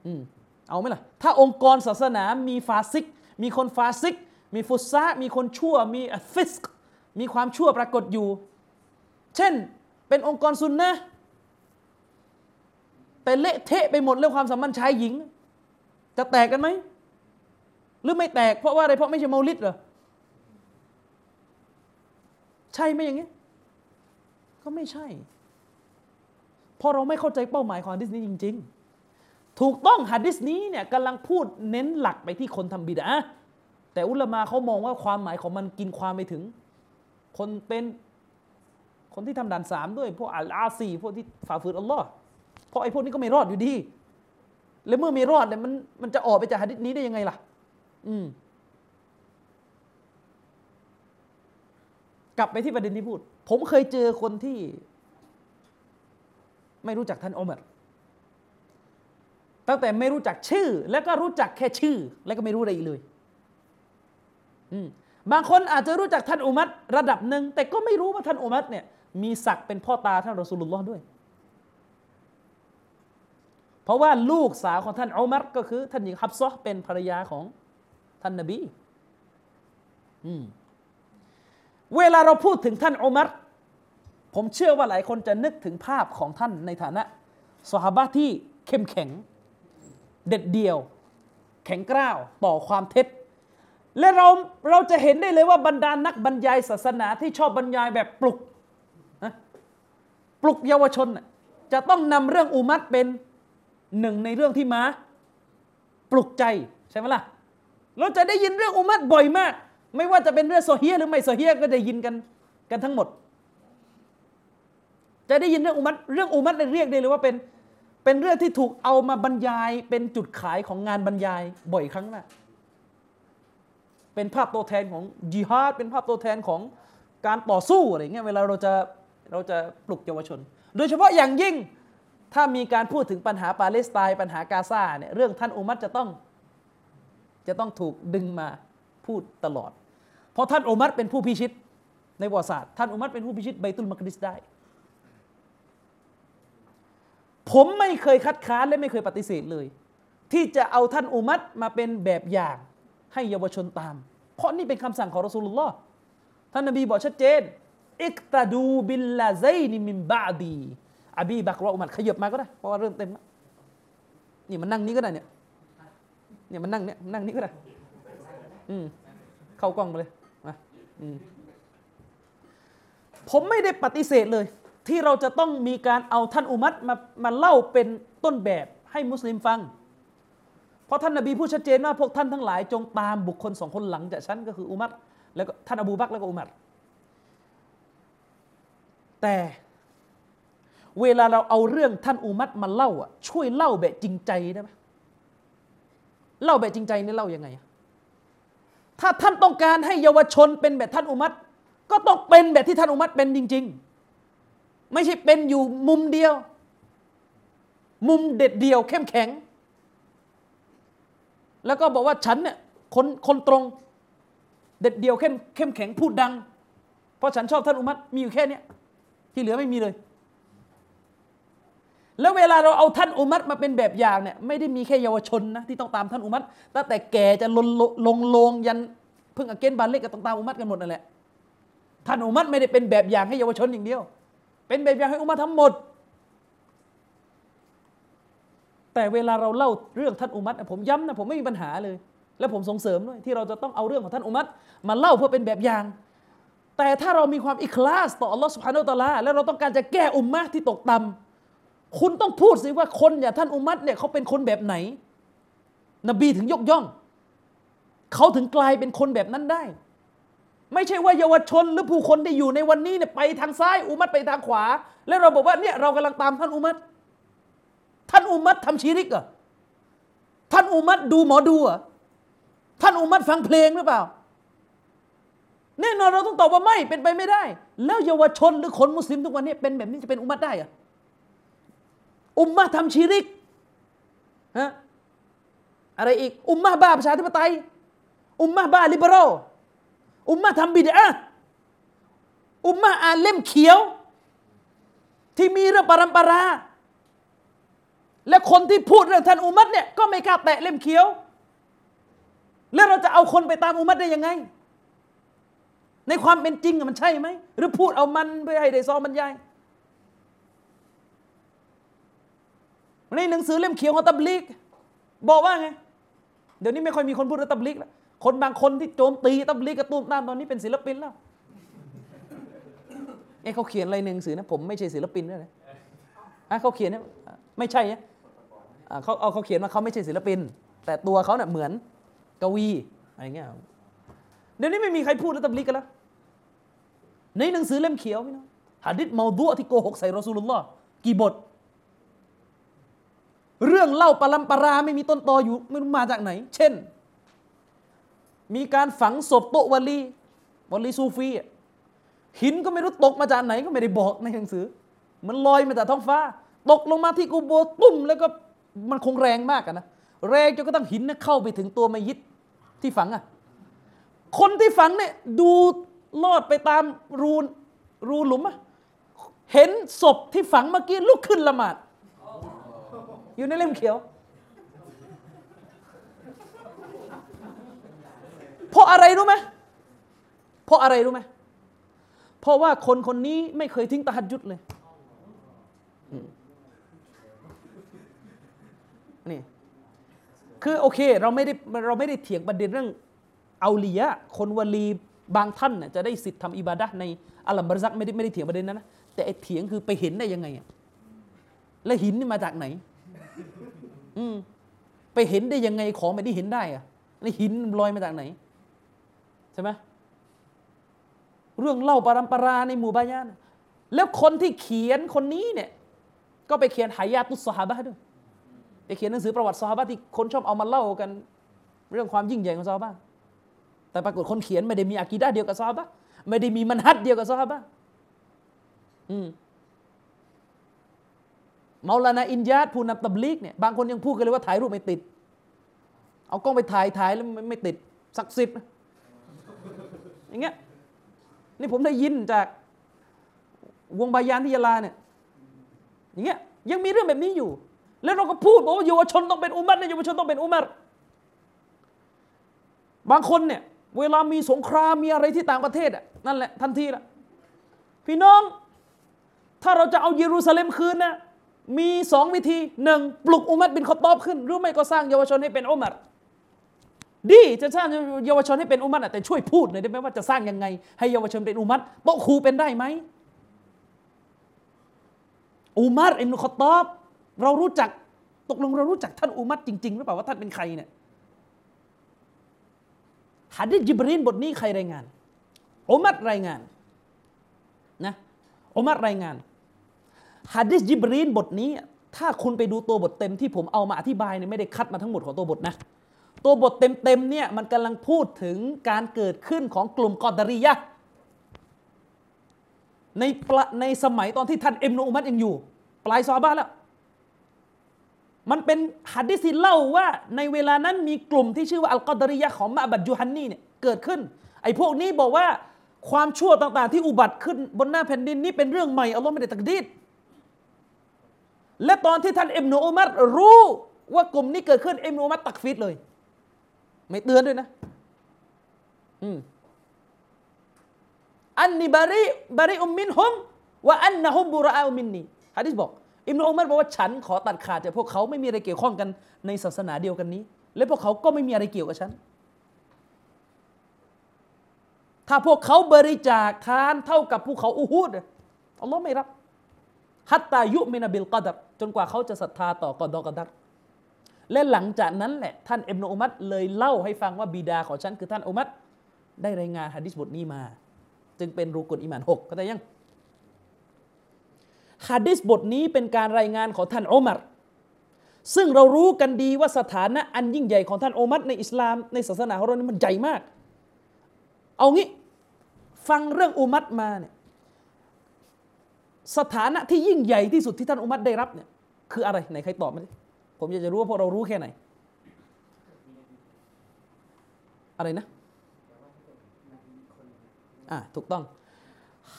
อืมเอาไหมล่ะ ถ้าองค์กรศาสนามีฟาซิก มีคนฟาซิก มีฟุซะมีคนชั่ว มีอัลฟิสกมีความชั่วปรากฏอยู่ เช่น เป็นองค์กรซุนนะแต่เละเทะไปหมดเรื่องความสัมพันธ์ชายหญิง จะแตกกันไหม รือไม่แตกเพราะว่าอะไรเพราะไม่ใช่เมาลิดเหรอใช่ไหมอย่างเงี้ยก็ไม่ใช่ เพราะเราไม่เข้าใจเป้าหมายของฮะดิษนี้จริง ๆ ถูกต้องฮะดิษนี้เนี่ยกำลังพูดเน้นหลักไปที่คนทำบิดาแต่อุลามาเขามองว่าความหมายของมันกินความไปถึง คนเป็นคนที่ทำด่านสามด้วยพวกอัลอาซีพวกที่ฝ่าฝืนอัลลอฮ์เพราะไอ้พวกนี้ก็ไม่รอดอยู่ดี แล้วเมื่อไม่รอดเนี่ยมันมันจะออกไปจากฮะดิษนี้ได้ยังไงล่ะ อืม กลับไปที่ประเด็นที่พูด ผมเคยเจอคนที่ ไม่รู้จักท่านอุมัรตั้งแต่ไม่รู้จักชื่อ แล้วก็รู้จักแค่ชื่อ แล้วก็ไม่รู้อะไรอีกเลย อืมบางคนอาจจะรู้จักท่านอุมัรระดับหนึ่งแต่ก็ไม่รู้ว่าท่านอุมัรเนี่ย มีศักดิ์เป็นพ่อตาท่านรอสูลุลลอฮ์ด้วย เพราะว่าลูกสาวของท่านอุมัรก็คือ ท่านหญิงฮับซอเป็นภรรยาของ ท่านนบีอืมเวลาเราพูดถึงท่านอุมัรผมเชื่อว่าหลายคนจะนึกถึงภาพของท่านในฐานะสหบะที่เข้มแข็ง เด็ดเดี่ยว แข็งกร้าวต่อความเท็จ และเราเราจะเห็นได้เลยว่าบรรดานักบรรยายศาสนาที่ชอบบรรยายแบบปลุกปลุกเยาวชน จะต้องนำเรื่องอุมัรเป็นหนึ่งในเรื่องที่มา ปลุกใจใช่ไหมล่ะ เราจะได้ยินเรื่องอุมัรบ่อยมาก ไม่ว่าจะเป็นเรื่องโซเฮียหรือไม่โซเฮียก็ได้ยินกันกันทั้งหมด จะได้ยินเรื่องอุมัรเรื่องอุมัรเรียกได้เลยว่าเป็นเป็นเรื่องที่ถูกเอามาบรรยาย เป็นจุดขายของงานบรรยายบ่อยครั้งมากเป็นภาพตัวแทนของจิฮาดเป็นภาพตัวแทนของการต่อสู้อะไรเงี้ยเวลาเราจะเราจะปลุกเยาวชน โดยเฉพาะอย่างยิ่งถ้ามีการพูดถึงปัญหาปาเลสไตน์ปัญหากาซาเนี่ยเรื่องท่านอุมัรจะต้อง จะต้องถูกดึงมาพูดตลอด เพราะท่านอุมัรเป็นผู้พิชิตในประวัติศาสตร์ท่านอุมัรเป็นผู้พิชิตไบตุลมักดิสได้ ผมไม่เคยคัดค้านและไม่เคยปฏิเสธเลย ที่จะเอาท่านอุมัรมาเป็นแบบอย่างให้เยาวชนตาม เพราะนี่เป็นคำสั่งของรอสูลุลลอฮ์ท่านนบีบอกชัดเจนอิกตาดูบิลลาไซนิมิมบาดีอบีบักรออุมัรขยับมาก็ได้เพราะว่าเริ่มเต็มแล้วนี่มันนั่งนี้ก็ได้เนี่ย เนี่ยมันนั่งเนี่ยนั่งนี้ก็ได้อืมเข้ากล้องมาเลยมาอืมผมไม่ได้ปฏิเสธเลย ที่เราจะต้องมีการเอาท่านอุมัตมามาเล่าเป็นต้นแบบให้มุสลิมฟัง เพราะท่านนบีพูดชัดเจนว่าพวกท่านทั้งหลายจงตามบุคคลสองคนหลังจากฉันก็คืออุมัตแล้วก็ท่านอบูบักแล้วก็อุมัรแต่เวลาเราเอาเรื่องท่านอุมัตมาเล่าอะช่วยเล่าแบบจริงใจได้ไหม เล่าแบบจริงใจนี่เล่ายังไง ถ้าท่านต้องการให้เยาวชนเป็นแบบท่านอุมัตก็ต้องเป็นแบบที่ท่านอุมัตเป็นจริง ๆ ไม่ใช่เป็นอยู่มุมเดียว มุมเด็ดเดียว เข้มแข็ง แล้วก็บอกว่าฉันเนี่ยคนคนตรงเด็ดเดียวเข้มเข้มแข็งพูดดัง เพราะฉันชอบท่านอุมัตมีอยู่แค่เนี้ยที่เหลือไม่มีเลย แล้วเวลาเราเอาท่านอุมัตมาเป็นแบบอย่างเนี่ยไม่ได้มีแค่เยาวชนนะที่ต้องตามท่านอุมัตตั้งแต่แก่จะลงลงลงยันเพิ่งอเกนบานเล็กก็ต้องตามอุมัตกันหมดนั่นแหละท่านอุมัตไม่ได้เป็นแบบอย่างให้เยาวชนอย่างเดียว เป็นแบบอย่างให้อุมัตทั้งหมด แต่เวลาเราเล่าเรื่องท่านอุมัตผมย้ำนะผมไม่มีปัญหาเลย และผมส่งเสริมด้วยที่เราจะต้องเอาเรื่องของท่านอุมัตมาเล่าเพื่อเป็นแบบอย่าง แต่ถ้าเรามีความอิคลาสต่ออัลลอฮฺสุบฮานาอัลตะลาแล้วเราต้องการจะแก้อุมมะที่ตกต่ำ คุณต้องพูดสิว่าคนอย่างท่านอุมัตเนี่ยเขาเป็นคนแบบไหน นบีถึงยกย่อง เขาถึงกลายเป็นคนแบบนั้นได้ ไม่ใช่ว่าเยาวชนหรือผู้คนที่อยู่ในวันนี้เนี่ยไปทางซ้ายอุมัตไปทางขวา แล้วเราบอกว่าเนี่ยเรากำลังตามท่านอุมัตท่านอุมัตทำชีริกเหรอท่านอุมัตดูหมอดูเหรอท่านอุมัตฟังเพลงหรือเปล่าแน่นอนเราต้องตอบว่าไม่เป็นไปไม่ได้ แล้วเยาวชนหรือคนมุสลิมทุกวันนี้เป็นแบบนี้จะเป็นอุมัตได้เหรอ อุมมะทำชีริกฮะอะไรอีก อุมมะบ้าประชาธิปไตย อุมมะบ้าลิเบอรัลอุมมะทำบิดอะอุมมะอ่านเล่มเขียว ที่มีเรื่องปรัมปรา และคนที่พูดเรื่องท่านอุมัตเนี่ยก็ไม่กล้าแตะเล่มเขียว แล้วเราจะเอาคนไปตามอุมัตได้ยังไง ในความเป็นจริงมันใช่ไหม หรือพูดเอามันเพื่อให้ได้ซองบรรยาย ในหนังสือเล่มเขียวของตับลิกบอกว่าไง เดี๋ยวนี้ไม่ค่อยมีคนพูดเรื่องตับลิกแล้วคนบางคนที่โจมตีตับลิกกระตุ้มตามตอนนี้เป็นศิลปินแล้วเอ้เขาเขียนอะไรในหนังสือนะผมไม่ใช่ศิลปินด้วยนะอะเขาเขียนนะไม่ใช่นะอะเขาเอาเขาเขียนว่าเขาไม่ใช่ศิลปิน แต่ตัวเขาเนี่ยเหมือนกวีอะไรเงี้ยเดี๋ยวนี้ไม่มีใครพูดเรื่องตับลิกกันแล้วในหนังสือเล่มเขียวพี่น้องหะดิษเมาดุที่โกหกใส่รอสูลุลลอฮ์กี่บท เรื่องเล่าปรัมปราไม่มีต้นตออยู่ไม่รู้มาจากไหน เช่น มีการฝังศพโตวลีวลีซูฟีอะหินก็ไม่รู้ตกมาจากไหนก็ไม่ได้บอกในหนังสือ มันลอยมาจากท้องฟ้า ตกลงมาที่กูโบตุ้ม แล้วก็มันคงแรงมากะนะแรงจนก็ต้องหินเข้าไปถึงตัวมัยยิดที่ฝังอะคนที่ฝังเนี่ยดูลอดไปตามรูรูหลุมอะเห็นศพที่ฝังเมื่อกี้ลุกขึ้นละหมาด อยู่ในเล่มเขียว เพราะอะไรรู้ไหมเพราะอะไรรู้ไหมเพราะว่าคนคนนี้ไม่เคยทิ้งตะหัดยุดเลยนี่คือโอเคเราไม่ได้เราไม่ได้เถียงประเด็นเรื่องเอาลียะคนวลีบางท่านน่ะจะได้สิทธิ์ทำอิบาดะในอัลลัมบรซักไม่ได้ไม่ได้เถียงประเด็นนั้นนะแต่ไอเถียงคือไปเห็นได้ยังไงอะและหินนี่มาจากไหน อืมไปเห็นได้ยังไงของแบบนี้เห็นได้อะนี่หินลอยมาจากไหน ใช่ไหมเรื่องเล่าปรัมปราในหมู่บ้านนแล้วคนที่เขียนคนนี้เนี่ย ก็ไปเขียนหายาตุสฮาบะด้วยไปเขียนหนังสือประวัติซอฮาบะที่คนชอบเอามาเล่ากัน เรื่องความยิ่งใหญ่ของซอฮาบะแต่ปรากฏคนเขียนไม่ได้มีอากีดะเดียวกับซอฮาบะไม่ได้มีมันฮัดเดียวกับซอฮาบะอืม เมาลานาอินยาดผู้นำตับลีกเนี่ยบางคนยังพูดกันเลยว่าถ่ายรูปไม่ติด เอากล้องไปถ่ายถ่ายแล้วไม่ไม่ติดศักดิ์สิทธิ์นะอย่างเงี้ยนี่ผมได้ยินจากวงบายานที่ยะลาเนี่ยอย่างเงี้ยยังมีเรื่องแบบนี้อยู่ แล้วเราก็พูดบอกว่าเยาวชนต้องเป็นอุมัตนะเยาวชนต้องเป็นอุมัรบางคนเนี่ยเวลามีสงครามมีอะไรที่ต่างประเทศอะนั่นแหละทันทีละพี่น้อง ถ้าเราจะเอาเยรูซาเล็มคืนนะ มีสองวิธีหนึ่งปลุกอุมัตบินคอตอบขึ้น หรือไม่ก็สร้างเยาวชนให้เป็นอุมัรดีจะสร้างเยาวชนให้เป็นอุมัตแต่ช่วยพูดหน่อยได้ไหมว่าจะสร้างยังไง ให้เยาวชนเป็นอุมัตโต๊ะครูเป็นได้ไหมอุมัรอิบนุคอตอบ เรารู้จักตกลงเรารู้จักท่านอุมัตจริง ๆ หรือเปล่าว่าท่านเป็นใครเนี่ยฮะดิษจิบรีนบทนี้ใครรายงานอุมัรรายงานนะอุมัรรายงาน ฮะดิษจิบรีนบทนี้ ถ้าคุณไปดูตัวบทเต็มที่ผมเอามาอธิบายเนี่ยไม่ได้คัดมาทั้งหมดของตัวบทนะ ตัวบทเต็มๆเนี่ยมันกำลังพูดถึงการเกิดขึ้นของกลุ่มกอดารียะในประในสมัยตอนที่ท่านเอ็มนุอุมัตยังอยู่ ปลายซอฮาบะห์แล้ว มันเป็นหัดดิษที่เล่าว่าในเวลานั้นมีกลุ่มที่ชื่อว่าอัลกอดารียะของมะบัดยูฮันนีเนี่ยเกิดขึ้นไอ้พวกนี้บอกว่าความชั่วต่างๆ ที่อุบัติขึ้นบนหน้าแผ่นดินนี้เป็นเรื่องใหม่อัลลอฮ์ไม่ได้ตักดีด และตอนที่ท่านอ็มนุอุมัตรู้ว่ากลุ่มนี้เกิดขึ้นอ็มนุอุมัตตักฟีดเลย ไม่เตือนด้วยนะอืมอันนี้บาริบาริอุมมินฮุมว่าอันนะฮุมบุรอาอุมินนีฮะดิษบอกอิมนุอุมัรบอกว่าฉันขอตัดขาดจากพวกเขาไม่มีอะไรเกี่ยวข้องกันในศาสนาเดียวกันนี้ และพวกเขาก็ไม่มีอะไรเกี่ยวกับฉัน ถ้าพวกเขาบริจาคทานเท่ากับภูเขาอูฮุดอัลลอฮ์ไม่รับ ฮัตตายุมินาบิลกอดัรจนกว่าเขาจะศรัทธาต่อกอดอกอดัรและหลังจากนั้นแหละท่านอิบนุอุมัตเลยเล่าให้ฟังว่าบิดาของฉันคือท่านอุมัตได้รายงานฮะดิษบทนี้มา จึงเป็นรูกุนอิมานหกเข้าใจยังฮะดิษบทนี้เป็นการรายงานของท่านอุมัรซึ่งเรารู้กันดีว่าสถานะอันยิ่งใหญ่ของท่านอุมัรในอิสลามในศาสนาของเรานี่มันใหญ่มาก เอางี้ ฟังเรื่องอุมัรมาเนี่ย สถานะที่ยิ่งใหญ่ที่สุดที่ท่านอุมัรได้รับเนี่ยคืออะไรไหนใครตอบมาดิผมอยากจะรู้ว่าพวกเรารู้แค่ไหน อะไรนะอ่าถูกต้อง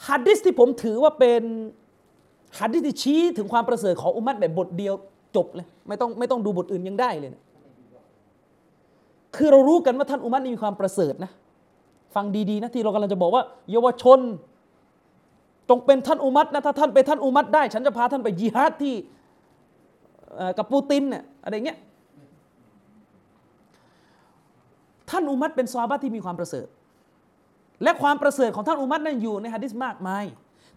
ฮัดดิสที่ผมถือว่าเป็นฮัดดิสที่ชี้ถึงความประเสริฐของอุมัตแบบบทเดียวจบเลยไม่ต้องไม่ต้องดูบทอื่นยังได้เลยนะคือเรารู้กันว่าท่านอุมัตนี่มีความประเสริฐนะ ฟังดีๆนะที่เรากำลังจะบอกว่า เยาวชน จงเป็นท่านอุมัตนะถ้าท่านเป็นท่านอุมัตได้ ฉันจะพาท่านไปยิฮาดที่กับปูตินเนี่ยอะไรเงี้ยท่านอุมัตเป็นซอฮาบะที่มีความประเสริฐ และความประเสริฐของท่านอุมัตนั้นอยู่ในฮะดิษมากมาย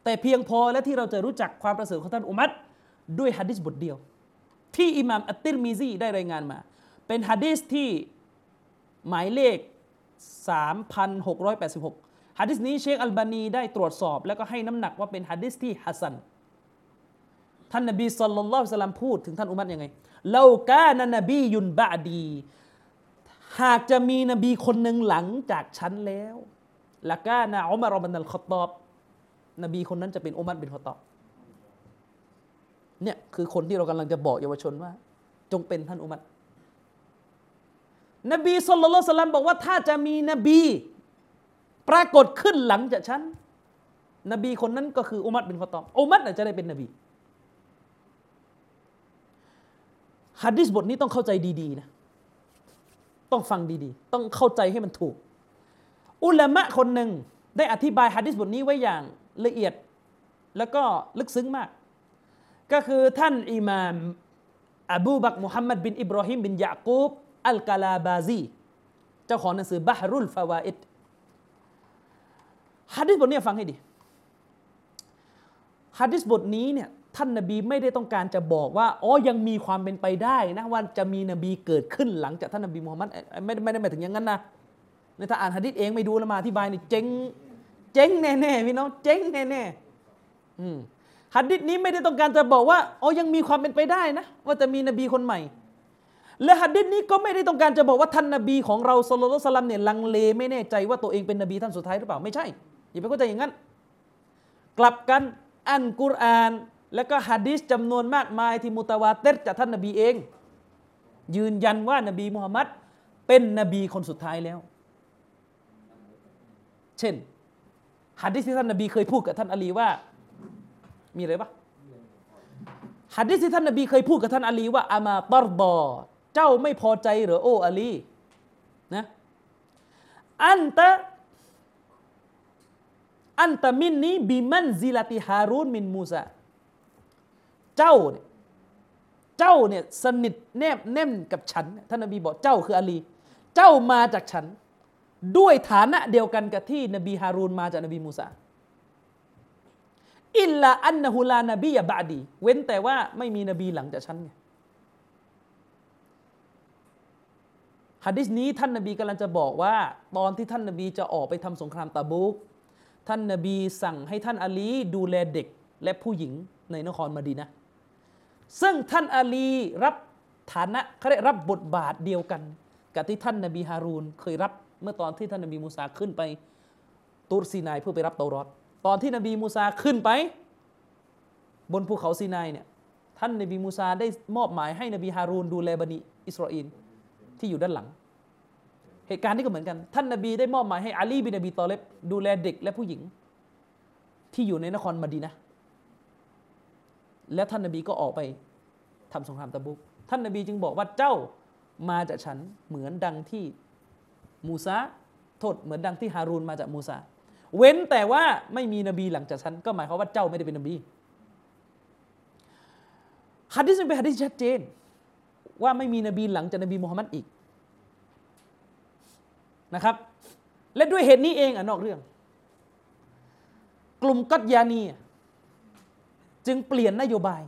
แต่เพียงพอและที่เราจะรู้จักความประเสริฐของท่านอุมัตด้วยฮะดิษบทเดียว ที่อิหม่ามอัตติรมีซีได้รายงานมา เป็นฮะดิษที่หมายเลข 3,686 ฮะดิษนี้เชคอัลบานีได้ตรวจสอบ แล้วก็ให้น้ำหนักว่าเป็นฮะดิษที่ฮัสซันท่านนบีสุลต่านละสัลลัมพูดถึงท่านอุมัตยังไงเลากานนบียุนบะดี หากจะมีนบีคนหนึ่งหลังจากฉันแล้วละกานะอุมารบันนัลขตอบ นบีคนนั้นจะเป็นอุมัรบินขตอบเนี่ยคือคนที่เรากำลังจะบอกเยาวชนว่า จงเป็นท่านอุมัรนบีสุลต่านละสัลลัมบอกว่าถ้าจะมีนบี ปรากฏขึ้นหลังจากฉัน นบีคนนั้นก็คืออุมัรบินขอตอบอุมัรน่ะจะได้เป็นนบีฮัดดิสบทนี้ต้องเข้าใจดีๆนะ ต้องฟังดีๆ ต้องเข้าใจให้มันถูก อุลามะคนหนึ่งได้อธิบายฮัดดิสบทนี้ไว้อย่างละเอียดแล้วก็ลึกซึ้งมาก ก็คือท่านอิมามอบูบักมุฮัมมัดบินอิบรอฮิมบินยะกูบอัลกาลาบาซี เจ้าของหนังสือบะฮรุลฟาวาอิด ฮัดดิสบทนี้ฟังให้ดีฮัดดิสบทนี้เนี่ยท่านนบีไม่ได้ต้องการจะบอกว่าอ๋อยังมีความเป็นไปได้นะว่าจะมีนบีเกิดขึ้นหลังจากท่านนบีมูฮัมมัดไม่ไม่ได้หมายถึงอย่างนั้นนะในถ้าอ่านฮะดิษเองไม่ดูแล้วมาอธิบายนี่เจ๊งเจ๊งแน่ๆพี่น้องเจ๊งแน่ๆอืมฮะดิษนี้ไม่ได้ต้องการจะบอกว่าอ๋อยังมีความเป็นไปได้นะว่าจะมีนบีคนใหม่ และฮะดิษนี้ก็ไม่ได้ต้องการจะบอกว่าท่านนบีของเราสุลต่านสลัมเนี่ยลังเลไม่แน่ใจว่าตัวเองเป็นนบีท่านสุดท้ายหรือเปล่าไม่ใช่ อย่าไปเข้าใจอย่างนั้น กลับกันอันกุรอาน แล้วก็ฮะดิษจำนวนมากมายที่มุตาวาเตจากท่านนบีเอง ยืนยันว่านบีมุฮัมมัดเป็นนบีคนสุดท้ายแล้ว เช่นฮัดดิษที่ท่านนบีเคยพูดกับท่านอาลีว่า มีอะไรปะฮัดดิษที่ท่านนบีเคยพูดกับท่านอาลีว่าอามาตรบอเจ้าไม่พอใจหรือโอ้อาลีนะอันตะ อันตะมินนี้บิมันซิลติฮารูนมินมูซาเจ้าเนี่ยเจ้าเนี่ยสนิทแนบแน่นกับฉันท่านนบีบอกเจ้าคืออาลี เจ้ามาจากฉัน ด้วยฐานะเดียวกันกับที่นบีฮารูนมาจากนบีมูซาอิลลาอันนะฮุลานบียะบะดี เว้นแต่ว่าไม่มีนบีหลังจากฉันไงฮะดิษนี้ท่านนบีกำลังจะบอกว่า ตอนที่ท่านนบีจะออกไปทำสงครามตะบุก ท่านนบีสั่งให้ท่านอาลีดูแลเด็กและผู้หญิงในนครมาดีนะ ซึ่งท่านอาลีรับฐานะเขาเรียกรับบทบาทเดียวกัน กับที่ท่านนบีฮารูนเคยรับเมื่อตอนที่ท่านนบีมูซาขึ้นไปตูรซีนายเพื่อไปรับเตารอตตอนที่นบีมูซาขึ้นไป บนภูเขาซีนายเนี่ยท่านนบีมูซาได้มอบหมายให้นบีฮารูนดูแลบันิอิสราเอลที่อยู่ด้านหลัง เหตุการณ์นี้ก็เหมือนกัน ท่านนบีได้มอบหมายให้อาลีบินนบีตอเลบดูแลเด็กและผู้หญิง ที่อยู่ในนครมดีนะและท่านนบีก็ออกไปทำสงครามตะบุกท่านนบีจึงบอกว่าเจ้ามาจากฉันเหมือนดังที่มูซาโทษเหมือนดังที่ฮารูนมาจากมูซาเว้นแต่ว่าไม่มีนบีหลังจากฉันก็หมายความว่าเจ้าไม่ได้เป็นนบีฮัดดิษเป็นฮัดดิษชัดเจน ว่าไม่มีนบีหลังจากนบีมูฮัมมัดอีก นะครับ และด้วยเหตุนี้เองอะนอกเรื่อง กลุ่มกัตยานีจึงเปลี่ยนนโยบาย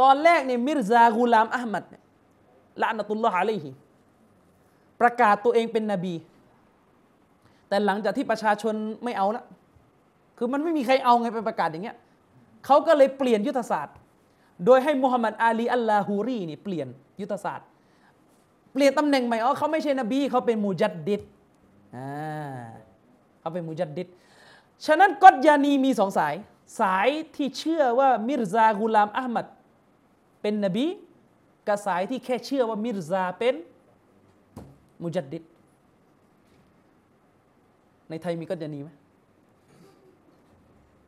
ตอนแรกเนี่ยมิรซากูลามอัลมัดเนี่ยละนตุลลอฮ์อะลัยฮิประกาศตัวเองเป็นนบี แต่หลังจากที่ประชาชนไม่เอาละคือมันไม่มีใครเอาไงไปประกาศอย่างเงี้ยเขาก็เลยเปลี่ยนยุทธศาสตร์ โดยให้มุฮัมมัดอาลีอัลลาฮูรีนี่เปลี่ยนยุทธศาสตร์ เปลี่ยนตำแหน่งใหม่อ๋อเขาไม่ใช่นบีเขาเป็นมุจัดดิดอ่าเขาเป็นมุจัดดิดฉะนั้นกัตยานีมีสองสาย สายที่เชื่อว่ามิรซากุลามอัลมัดเป็นนบีกับสายที่แค่เชื่อว่ามิรซาเป็นมุจัดดิดในไทยมีกัตยานีไหม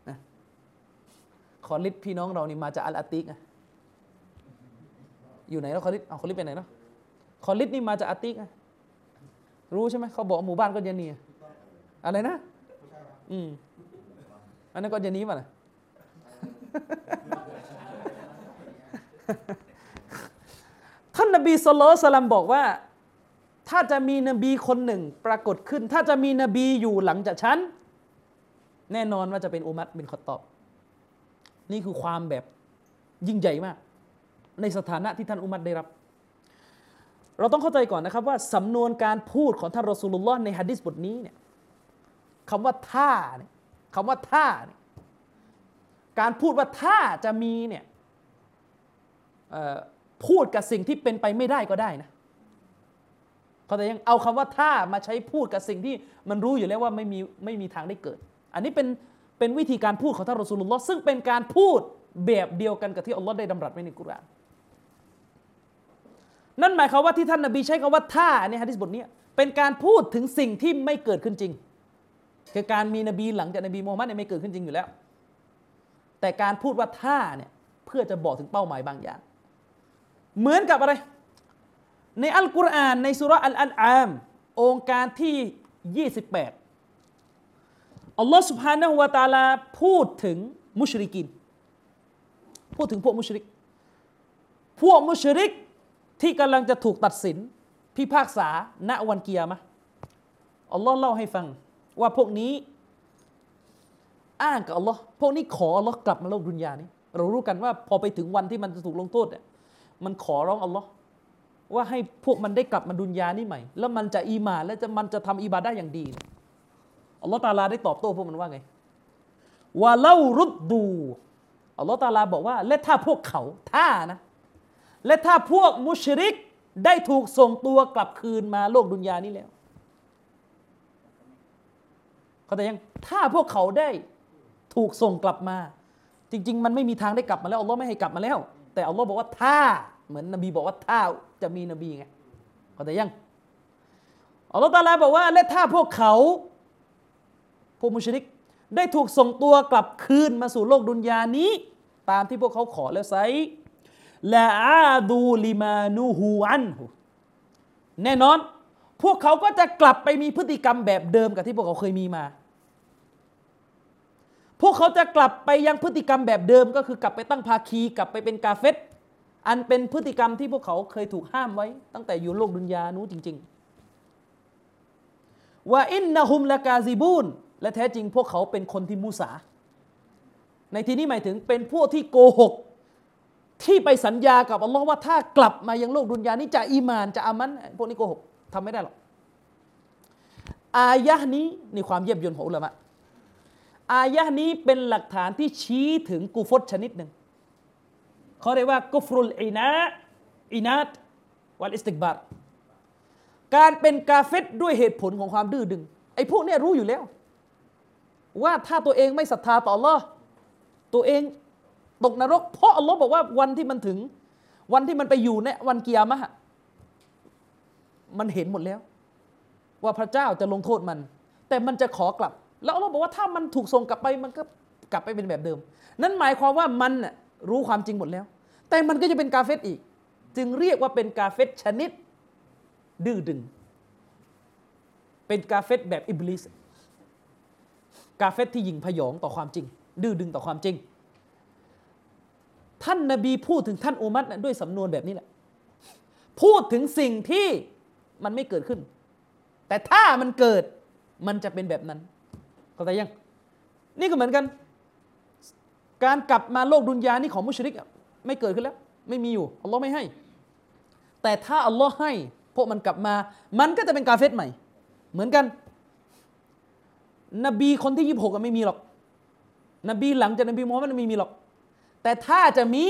นะขอลิดพี่น้องเรานี่มาจากอัลอาติกอะอยู่ไหนแล้วขอลิดเอาขอลิดไปไหนเนาะ ขอลิดนี่มาจากอาติกรู้ใช่ไหมเขาบอกหมู่บ้านกัตยานีอะไรนะ อืมอันนั้นก็จะนี้มาเลยท่านนบีสุลต่านบอกว่า ถ้าจะมีนบีคนหนึ่งปรากฏขึ้น ถ้าจะมีนบีอยู่หลังจากฉัน แน่นอนว่าจะเป็นอุมัรบินขอตอบ นี่คือความแบบยิ่งใหญ่มาก ในสถานะที่ท่านอุมัรได้รับ เราต้องเข้าใจก่อนนะครับว่าสำนวนการพูดของท่านรอสูลุลลอฮ์ในฮะดิษบทนี้เนี่ยคำว่าถ้าเนี่ยคำว่าถ้าเนี่ยการพูดว่าถ้าจะมีเนี่ยพูดกับสิ่งที่เป็นไปไม่ได้ก็ได้นะเขาแต่ยังเอาคำว่าถ้ามาใช้พูดกับสิ่งที่มันรู้อยู่แล้วว่าไม่มีไม่มีทางได้เกิด อันนี้เป็นเป็นวิธีการพูดของท่านรอสูลุลลอฮ์ซึ่งเป็นการพูดแบบเดียวกันกับที่อัลลอฮ์ได้ดำรัสไว้ในกุรอาน นั่นหมายความว่าที่ท่านนบีใช้คำว่าท่าในฮะดิษบทนี้เป็นการพูดถึงสิ่งที่ไม่เกิดขึ้นจริง คือการมีนบีหลังจากนบีมูฮัมมัดเนี่ยไม่เกิดขึ้นจริงอยู่แล้ว แต่การพูดว่าท่าเนี่ยเพื่อจะบอกถึงเป้าหมายบางอย่าง เหมือนกับอะไร ในอัลกุรอานในสุรอัลอัลอามองค์การที่ 28 อัลลอฮ์สุบฮานะฮูวาตาลาพูดถึงมุชริกิน พูดถึงพวกมุชริก พวกมุชริก ที่กำลังจะถูกตัดสิน พิพากษาณวันเกียร์มะอัลลอฮ์เล่าให้ฟัง ว่าพวกนี้อ้างกับอัลลอฮ์พวกนี้ขออัลลอฮ์กลับมาโลกดุนยานี้ เรารู้กันว่าพอไปถึงวันที่มันจะถูกลงโทษเนี่ยมันขอร้องอัลลอฮ์ว่าให้พวกมันได้กลับมาดุนยานี้ใหม่ แล้วมันจะอีมาและจะมันจะทำอิบาดะอย่างดีอัลลอฮ์ตาลาได้ตอบโต้พวกมันว่าไงว่าเล่ารุดดูอัลลอฮ์ตาลาบอกว่า และถ้าพวกเขาถ้านะ และถ้าพวกมุชริกได้ถูกส่งตัวกลับคืนมาโลกดุนยานี้แล้วเขาแต่ยังถ้าพวกเขาได้ถูกส่งกลับมา จริง ๆ มันไม่มีทางได้กลับมาแล้วอัลลอฮ์ไม่ให้กลับมาแล้ว แต่อัลลอฮ์บอกว่าถ้าเหมือนนบีบอกว่าถ้าจะมีนบีไงเขาแต่ยังอัลลอฮ์ตาลาบอกว่า และถ้าพวกเขาพวกมุชริกได้ถูกส่งตัวกลับคืนมาสู่โลกดุนยานี้ ตามที่พวกเขาขอแล้วไซ ละอาดูลิมานูฮูอันหูแน่นอน พวกเขาก็จะกลับไปมีพฤติกรรมแบบเดิมกับที่พวกเขาเคยมีมา พวกเขาจะกลับไปยังพฤติกรรมแบบเดิมก็คือกลับไปตั้งภาคีกลับไปเป็นกาเฟตอันเป็นพฤติกรรมที่พวกเขาเคยถูกห้ามไว้ ตั้งแต่อยู่โลกดุนยานู้จริง ๆ ว่าอินนะฮุมละกาซิบูนและแท้จริงพวกเขาเป็นคนที่มุสา ในที่นี้หมายถึงเป็นพวกที่โกหก ที่ไปสัญญากับอัลลอฮ์ว่าถ้ากลับมายังโลกดุนยานี้จะอีมานจะอามันพวกนี้โกหกทำไม่ได้หรอกอายะนี้นี่ความเยียบยนต์ของอุลามะอายะนี้เป็นหลักฐานที่ชี้ถึงกุฟรชนิดหนึ่งเขาเรียกว่ากุฟรุลอินะอินาตวัลอิสติกบารการเป็นกาเฟตด้วยเหตุผลของความดื้อดึงไอ้พวกเนี้ยรู้อยู่แล้ว ว่าถ้าตัวเองไม่ศรัทธาต่อ Allah ตัวเอง ตกนรก เพราะอัลลอฮ์บอกว่าวันที่มันถึง วันที่มันไปอยู่เนี่ยวันเกียร์มะฮะมันเห็นหมดแล้ว ว่าพระเจ้าจะลงโทษมัน แต่มันจะขอกลับ แล้วอัลลอฮ์บอกว่าถ้ามันถูกส่งกลับไปมันก็กลับไปเป็นแบบเดิม นั่นหมายความว่ามันรู้ความจริงหมดแล้ว แต่มันก็จะเป็นกาเฟตอีก จึงเรียกว่าเป็นกาเฟตชนิด ดื้อดึง เป็นกาเฟตแบบอิบลิสกาเฟตที่ยิงพยองต่อความจริง ดื้อดึงต่อความจริง ท่านนบีพูดถึงท่านอุมัตด้วยสำนวนแบบนี้แหละ พูดถึงสิ่งที่มันไม่เกิดขึ้น แต่ถ้ามันเกิดมันจะเป็นแบบนั้นเข้าใจยัง นี่ก็เหมือนกัน การกลับมาโลกดุนยานี่ของมุชริกไม่เกิดขึ้นแล้ว ไม่มีอยู่อัลลอฮ์ไม่ให้ แต่ถ้าอัลลอฮ์ให้พวกมันกลับมา มันก็จะเป็นกาเฟตใหม่ เหมือนกัน นบีคนที่ยี่สิบหกไม่มีหรอก นบีหลังจากนบีมูฮัมมัดไม่มีหรอก แต่ถ้าจะมี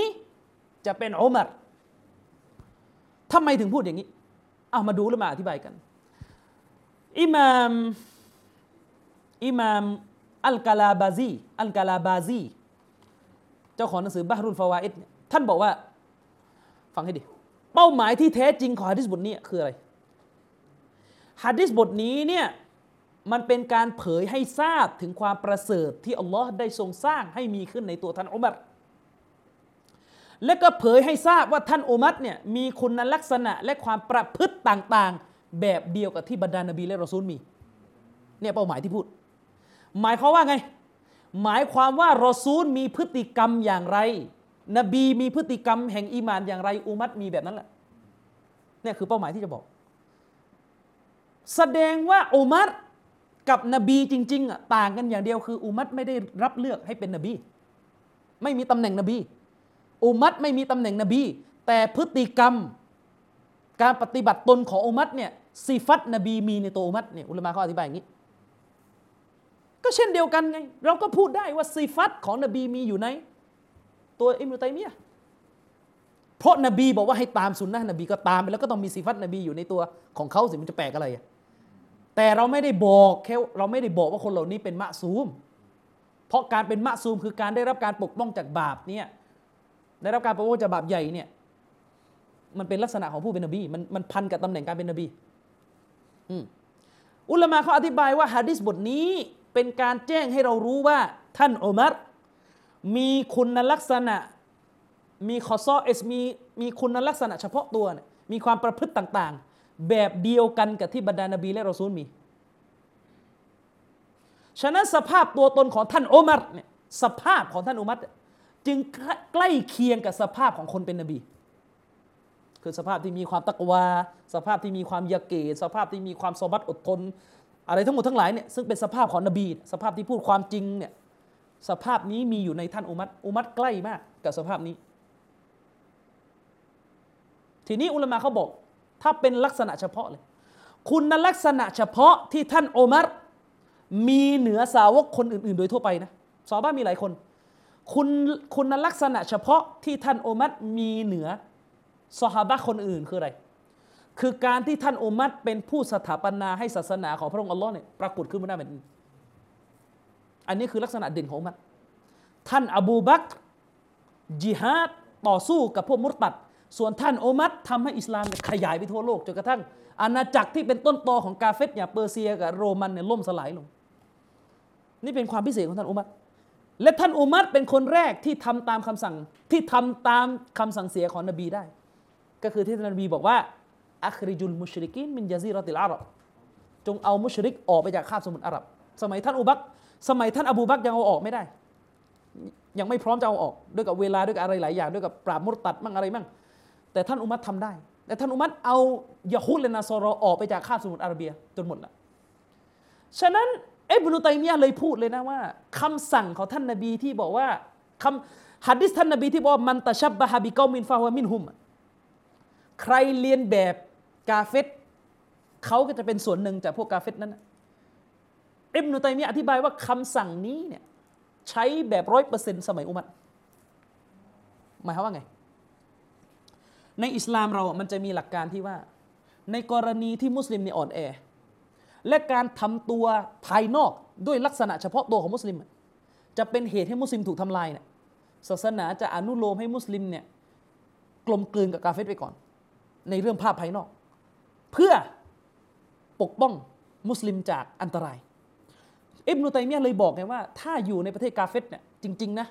จะเป็นอุมัรทำไมถึงพูดอย่างนี้เอามาดูแล้วมาอธิบายกัน อิมาม อิมามอัลกาลาบาซีอัลกาลาบาซีเจ้าของหนังสือบาฮรุลฟาวาอิดท่านบอกว่า ฟังให้ดี เป้าหมายที่แท้จริงของฮะดิษบทนี้คืออะไรฮะดิษบทนี้เนี่ยมันเป็นการเผยให้ทราบถึงความประเสริฐที่อัลลอฮ์ได้ทรงสร้างให้มีขึ้นในตัวท่านอุมัร และก็เผยให้ทราบว่าท่านอุมัรเนี่ยมีคุณลักษณะและความประพฤติต่างๆ แบบเดียวกับที่บรรดานบีและรอซูลมีเนี่ยเป้าหมายที่พูด หมายความว่าไง หมายความว่ารอซูลมีพฤติกรรมอย่างไร นบีมีพฤติกรรมแห่งอีหมานอย่างไรอุมัตมีแบบนั้นแหละเนี่ยคือเป้าหมายที่จะบอก แสดงว่าอุมัตกับนบีจริงๆอะต่างกันอย่างเดียวคืออุมัตไม่ได้รับเลือกให้เป็นนบี ไม่มีตำแหน่งนบี อุมัตไม่มีตำแหน่งนบี แต่พฤติกรรม การปฏิบัติตนของอุมัตเนี่ยสิฟัตนบีมีในตัวอุมัตเนี่ยอุลามะเขาอธิบายอย่างนี้ ก็เช่นเดียวกันไง เราก็พูดได้ว่าสิฟัตของนบีมีอยู่ใน ตัวอิมรุตัยมียเพราะนบีบอกว่าให้ตามสุนนะนบีก็ตามไปแล้วก็ต้องมีสิฟัตนบีอยู่ในตัวของเขาสิมันจะแปลกอะไรอะแต่เราไม่ได้บอกแค่เราไม่ได้บอกว่าคนเหล่านี้เป็นมะซูม เพราะการเป็นมะซูมคือการได้รับการปกป้องจากบาปเนี่ย ได้รับการปกป้องจากบาปใหญ่เนี่ยมันเป็นลักษณะของผู้เป็นนบีมันมันพันกับตำแหน่งการเป็นนบีอือุลามะเขาอธิบายว่าฮะดิษบทนี้เป็นการแจ้งให้เรารู้ว่าท่านอุมัรมีคุณลักษณะมีคอซอเอสมีมีคุณลักษณะเฉพาะตัวมีความประพฤติต่าง ๆ แบบเดียวกันกับที่บรรดานบีและรอซูลมี ฉะนั้นสภาพตัวตนของท่านอุมัรเนี่ยสภาพของท่านอุมัร จึงใกล้เคียงกับสภาพของคนเป็นนบี คือสภาพที่มีความตักวา สภาพที่มีความยาเกตสภาพที่มีความสบัดอดทน อะไรทั้งหมดทั้งหลายเนี่ยซึ่งเป็นสภาพของนบี สภาพที่พูดความจริงเนี่ยสภาพนี้มีอยู่ในท่านอุมัตอุมัตใกล้มากกับสภาพนี้ ทีนี้อุลามะเขาบอก ถ้าเป็นลักษณะเฉพาะเลย คุณลักษณะเฉพาะที่ท่านอุมัรมีเหนือสาวกคนอื่น ๆ โดยทั่วไปนะซอบ้ามีหลายคน คุณคุณลักษณะเฉพาะที่ท่านอุมัรมีเหนือซอฮาบะคนอื่นคืออะไร คือการที่ท่านอุมัรเป็นผู้สถาปนาให้ศาสนาของพระองค์อัลลอฮ์เนี่ยปรากฏขึ้นมาได้แบบนี้อันนี้คือลักษณะเด่นของอุมัรท่านอบูบักจิฮาดต่อสู้กับพวกมุตตัด ส่วนท่านอุมัรทำให้อิสลามขยายไปทั่วโลกจนกระทั่ง อาณาจักรที่เป็นต้นตอของกาเฟตอย่างเปอร์เซียกับโรมันเนี่ยล่มสลายลง นี่เป็นความพิเศษของท่านอุมัร และท่านอุมัรเป็นคนแรกที่ทำตามคำสั่งที่ทำตามคำสั่งเสียของนบีได้ ก็คือที่ท่านนบีบอกว่าอัคริจุลมุชริกินมินยาซีรอติลอาหรับจงเอามุชริกออกไปจากคาบสมุทรอาหรับ สมัยท่านอุบักสมัยท่านอบูบักยังเอาออกไม่ได้ ยังไม่พร้อมจะเอาออกด้วยกับเวลาด้วยกับอะไรหลายอย่างด้วยกับปราบมุรตัดมั่งอะไรมั่งแต่ท่านอุมัตทำได้ แต่ท่านอุมัตเอายาฮุดและนาซอรอออกไปจากคาบสมุทรอาระเบียจนหมดละฉะนั้น อิบนุตัยมียะเลยพูดเลยนะว่าคำสั่งของท่านนบีที่บอกว่าคำฮัดดิษท่านนบีที่บอกมันตะชับบะฮะบิกอมินฟาฮวามินฮุมใครเรียนแบบกาเฟตเขาก็จะเป็นส่วนหนึ่งจากพวกกาเฟตนั้นอิบนุตัยมียะอธิบายว่าคำสั่งนี้เนี่ยใช้แบบร้อยเปอร์เซ็นต์สมัยอุมัรหมายความว่าไง ในอิสลามเรามันจะมีหลักการที่ว่า ในกรณีที่มุสลิมเนี่ยอ่อนแอ และการทำตัวภายนอกด้วยลักษณะเฉพาะตัวของมุสลิม จะเป็นเหตุให้มุสลิมถูกทำลายเนี่ยศาสนาจะอนุโลมให้มุสลิมเนี่ยกลมกลืนกับกาเฟตไปก่อน ในเรื่องภาพภายนอก เพื่อปกป้องมุสลิมจากอันตรายอิบนุตัยมียเลยบอกไงว่า ถ้าอยู่ในประเทศกาเฟตเนี่ยจริงๆนะ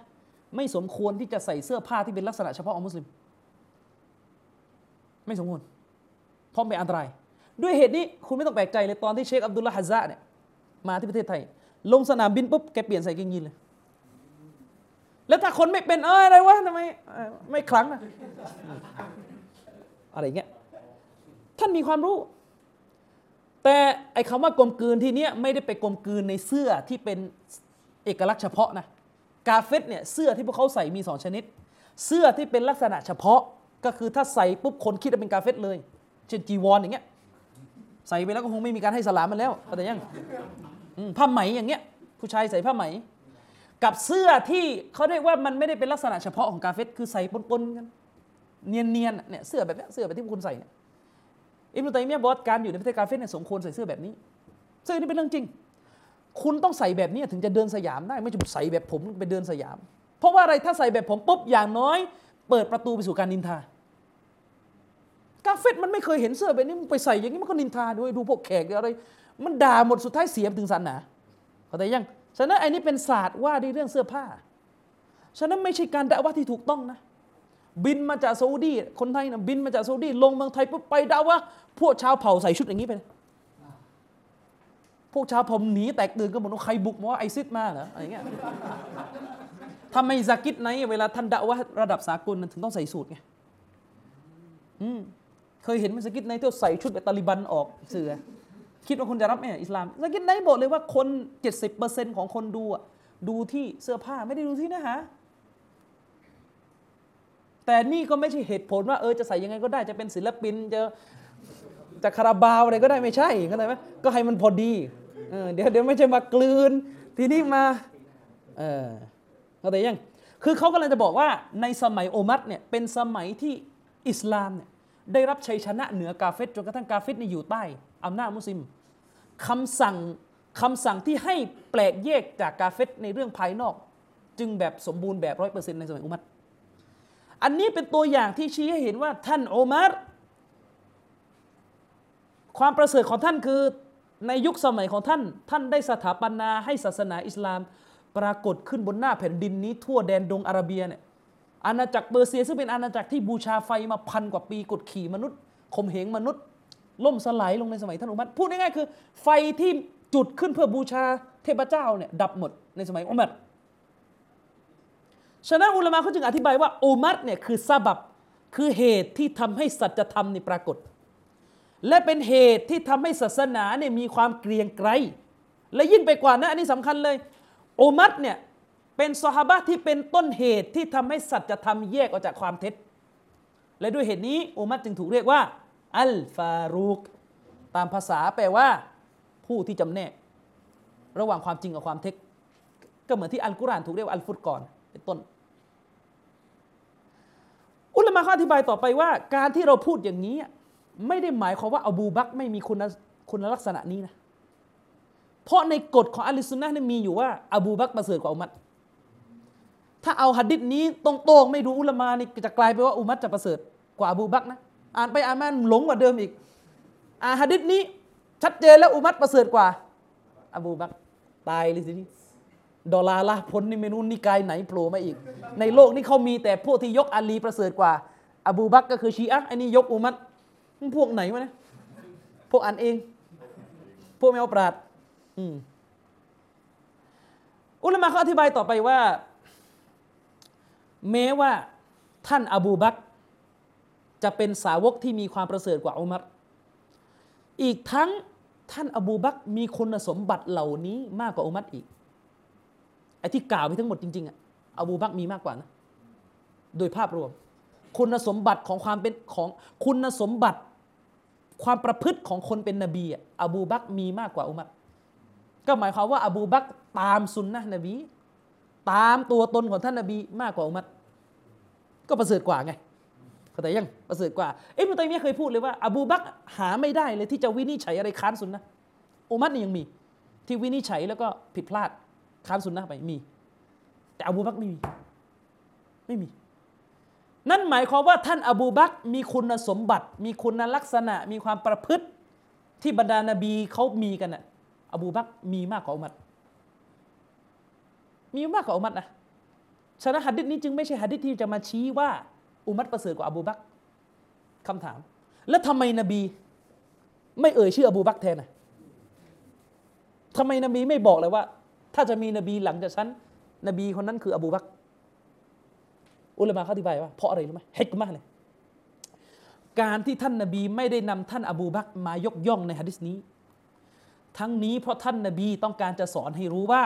ไม่สมควรที่จะใส่เสื้อผ้าที่เป็นลักษณะเฉพาะของมุสลิม ไม่สมควรเพราะเป็นอันตราย ด้วยเหตุนี้คุณไม่ต้องแปลกใจเลยตอนที่เชคอับดุลละฮัซะเนี่ยมาที่ประเทศไทย ลงสนามบินปุ๊บแกเปลี่ยนใส่กางเกงยีนเลย แล้วถ้าคนไม่เป็นเอออะไรวะทำไมไม่ครั้งอะอะไรเงี้ยท่านมีความรู้ แต่ไอ้คำว่ากลมกลืนที่เนี้ยไม่ได้ไปกลมกลืนในเสื้อที่เป็นเอกลักษณ์เฉพาะนะกาเฟตเนี่ยเสื้อที่พวกเขาใส่มีสองชนิด เสื้อที่เป็นลักษณะเฉพาะก็คือถ้าใส่ปุ๊บคนคิดว่าเป็นกาเฟตเลยเช่นจีวรอย่างเงี้ย ใส่ไปแล้วก็คงไม่มีการให้สลามมันแล้วเข้าใจยังผ้าไหมอย่างเงี้ย ผู้ชายใส่ผ้าไหม กับเสื้อที่เขาเรียกว่ามันไม่ได้เป็นลักษณะเฉพาะของกาเฟตคือใส่ปนๆกันเนียนๆเนี่ยเสื้อแบบนี้เสื้อแบบที่คุณใส่เนี่ยอิบนุตัยมียะบอกการอยู่ในประเทศกาเฟตเนี่ยสมควรใส่เสื้อแบบนี้ เสื้อนี่เป็นเรื่องจริง คุณต้องใส่แบบนี้ถึงจะเดินสยามได้ไม่ใช่ใส่แบบผมไปเดินสยาม เพราะว่าอะไรถ้าใส่แบบผมปุ๊บอย่างน้อย เปิดประตูไปสู่การนินทา กาเฟตมันไม่เคยเห็นเสื้อแบบนี้มันไปใส่อย่างนี้มันก็นินทาด้วยดูพวกแขกอะไร มันด่าหมดสุดท้ายเสียถึงศาสนาเข้าใจยังฉะนั้นไอ้นี่เป็นศาสตร์ว่าในเรื่องเสื้อผ้า ฉะนั้นไม่ใช่การด่าว่าที่ถูกต้องนะ บินมาจากซาอุดีคนไทยนะบินมาจากซาอุดีลงเมืองไทยปุ๊บไปด่าว่า พวกชาวเผ่าใส่ชุดอย่างนี้ไปพวกชาวเผ่าหนีแตกตื่นกันหมดว่าใครบุกมาว่าไอซิดมาเหรออะไรเงี้ยทำไมซากิดไนเวลาท่านด่าว่าระดับสากลถึงต้องใส่สูทไงอืม เคยเห็นไหมซากิดไนที่ใส่ชุดแบบตาลิบันออกเสือ คิดว่าคุณจะรับไหมอิสลามซากิดไนบอกเลยว่าคน 70%ของคนดูดูที่เสื้อผ้าไม่ได้ดูที่เนื้อหาแต่นี่ก็ไม่ใช่เหตุผลว่าเออจะใส่ยังไงก็ได้จะเป็นศิลปินจะจะคาราบาวอะไรก็ได้ไม่ใช่เข้าใจไหมก็ให้มันพอดีเออเดี๋ยวเดี๋ยวไม่ใช่มากลืน ทีนี้มาเออเข้าใจยังคือเขากำลังจะบอกว่าในสมัยโอมัรเนี่ยเป็นสมัยที่อิสลามเนี่ย ได้รับชัยชนะเหนือกาเฟตจนกระทั่งกาเฟตนี่อยู่ใต้อำนาจมุสลิมคำสั่งคำสั่งที่ให้แปลกแยกจากกาเฟตในเรื่องภายนอก จึงแบบสมบูรณ์แบบร้อยเปอร์เซ็นต์ในสมัยอุมัรอันนี้เป็นตัวอย่างที่ชี้ให้เห็นว่าท่านโอมารความประเสริฐของท่านคือในยุคสมัยของท่าน ท่านได้สถาปนาให้ศาสนาอิสลาม ปรากฏขึ้นบนหน้าแผ่นดินนี้ทั่วแดนดงอาระเบียเนี่ย อาณาจักรเปอร์เซียซึ่งเป็นอาณาจักรที่บูชาไฟมาพันกว่าปีกดขี่มนุษย์ข่มเหงมนุษย์ ล่มสลายลงในสมัยท่านอุมัรพูดง่ายๆคือ ไฟที่จุดขึ้นเพื่อบูชาเทพเจ้าเนี่ยดับหมดในสมัยอุมัรฉะนั้นอุลามะเขาจึงอธิบายว่าอุมัรเนี่ยคือซาบับคือเหตุที่ทำให้สัจธรรมนี่ปรากฏ และเป็นเหตุที่ทำให้ศาสนาเนี่ยมีความเกรียงไกรและยิ่งไปกว่านั้นอันนี้สำคัญเลยอุมัรเนี่ย เป็นซอฮาบะที่เป็นต้นเหตุที่ทำให้สัจธรรมแยกออกจากความเท็จ และด้วยเหตุนี้อุมัรจึงถูกเรียกว่า อัลฟารูกตามภาษาแปลว่า ผู้ที่จำแนก ระหว่างความจริงกับความเท็จก็เหมือนที่อัลกุรอานถูกเรียกว่าอัลฟุตกอนเป็นต้น อุลามะเขาอธิบายต่อไปว่า การที่เราพูดอย่างนี้ ไม่ได้หมายความว่าอบูบักไม่มีคุณคุณลักษณะนี้นะเพราะในกฎของอัลลิสุนนะห์เนี่ยมีอยู่ว่า อบูบักประเสริฐกว่าอุมัร ถ้าเอาหัดดิษนี้ตรงๆไม่ดูอุลามะนี่จะกลายไปว่าอุมัรจะประเสริฐกว่าอบูบักนะ อ่านไปอ่านมาหลงกว่าเดิมอีก อ่านหัดดิษนี้ ชัดเจนแล้วอุมัรประเสริฐกว่า อบูบักตายเลยสินี่ดอลลาร์ละพ้นนี่ไม่รู้นิกายไหนโผล่มาอีก ในโลกนี้เขามีแต่พวกที่ยกอาลีประเสริฐกว่า อบูบักก็คือชีอะห์ไอ้นี่ยกอุมัตพวกไหนวะเนี่ยพวกอันเอง พวกไม่เอาปราด อืมอุลามะเขาอธิบายต่อไปว่า แม้ว่าท่านอบูบักจะเป็นสาวกที่มีความประเสริฐกว่าอุมัรอีกทั้งท่านอบูบักมีคุณสมบัติเหล่านี้มากกว่าอุมัรอีกไอ้ที่กล่าวไปทั้งหมดจริงๆอะอบูบักมีมากกว่านะโดยภาพรวม คุณสมบัติของความเป็นของคุณสมบัติ ความประพฤติของคนเป็นนบีอะอบูบักมีมากกว่าอุมัรก็หมายความว่าอบูบักตามสุนนะนบี ตามตัวตนของท่านนบีมากกว่าอุมัรก็ประเสริฐกว่าไงเข้าใจยังประเสริฐกว่าเอ้ยมุตัยมียเคยพูดเลยว่าอบูบักหาไม่ได้เลยที่จะวินิจฉัยอะไรค้านสุนนะอุมัรนี่ยังมี ที่วินิจฉัยแล้วก็ผิดพลาดค้านสุนนะไปมี แต่อบูบักไม่มีไม่มี นั่นหมายความว่าท่านอบูบักมีคุณสมบัติ มีคุณลักษณะ มีความประพฤติที่บรรดานบีเขามีกันน่ะอบูบักมีมากกว่าอุมัร มีมากกว่าอุมัรนะฉะนั้นหัดดิษนี้จึงไม่ใช่หัดดิษที่จะมาชี้ว่าอุมัรประเสริฐกว่าอบูบักคำถาม แล้วทำไมนบี ไม่เอ่ยชื่ออบูบักแทนนะทำไมนบีไม่บอกเลยว่า ถ้าจะมีนบีหลังจากฉันนบีคนนั้นคืออบูบักอุลามะเขาอธิบายว่าเพราะอะไรรู้ไหมเฮกมะเลยการที่ท่านนบีไม่ได้นำท่านอบูบักมายกย่องในหะดิษนี้ ทั้งนี้เพราะท่านนบีต้องการจะสอนให้รู้ว่า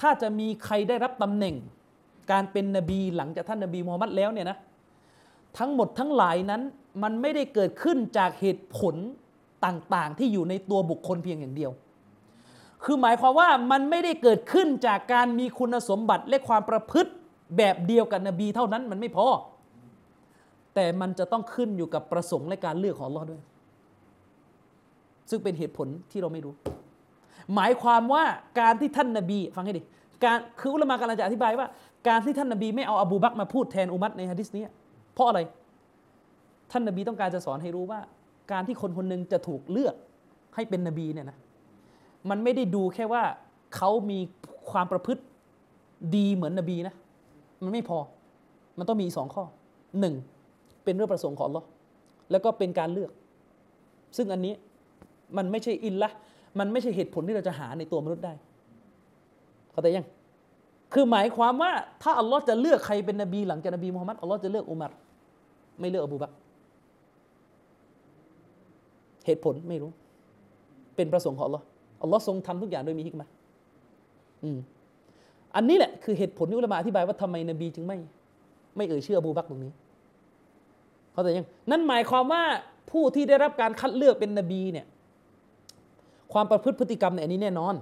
ถ้าจะมีใครได้รับตำแหน่ง การเป็นนบีหลังจากท่านนบีมูฮัมมัดแล้วเนี่ยนะทั้งหมดทั้งหลายนั้นมันไม่ได้เกิดขึ้นจากเหตุผลต่างๆ ที่อยู่ในตัวบุคคลเพียงอย่างเดียว คือหมายความว่ามันไม่ได้เกิดขึ้นจากการมีคุณสมบัติและความประพฤติแบบเดียวกับนบีเท่านั้นมันไม่พอ แต่มันจะต้องขึ้นอยู่กับประสงค์และการเลือกของลอด้วย ซึ่งเป็นเหตุผลที่เราไม่รู้ หมายความว่าการที่ท่านนบีฟังให้ดีการคืออุลามะกำลังจะอธิบายว่า การที่ท่านนบีไม่เอาอบูบักมาพูดแทนอุมัตในฮะดิษนี้เพราะอะไร ท่านนบีต้องการจะสอนให้รู้ว่า การที่คนคนหนึ่งจะถูกเลือกให้เป็นนบีเนี่ยนะมันไม่ได้ดูแค่ว่าเขามีความประพฤติดีเหมือนนบีนะ มันไม่พอ มันต้องมีสองข้อหนึ่งเป็นเรื่องประสงค์ของอัลลอฮ์แล้วก็เป็นการเลือก ซึ่งอันนี้มันไม่ใช่อินละ มันไม่ใช่เหตุผลที่เราจะหาในตัวมนุษย์ได้เข้าใจยัง คือหมายความว่าถ้าอัลลอฮ์จะเลือกใครเป็นนบีหลังจากนบีมูฮัมมัดอัลลอฮ์จะเลือกอุมัรไม่เลือกอบูบักเหตุผลไม่รู้ เป็นประสงค์ของอัลลอฮ์อัลลอฮ์ทรงทำทุกอย่างโดยมีฮิกมะห์อืมอันนี้แหละคือเหตุผลที่อุลามะอธิบายว่าทำไมนบีจึงไม่ ไม่เอ่ยชื่ออบูบักตรงนี้เข้าใจยัง นั่นหมายความว่าผู้ที่ได้รับการคัดเลือกเป็นนบีเนี่ย ความประพฤติพฤติกรรมในอันนี้แน่นอน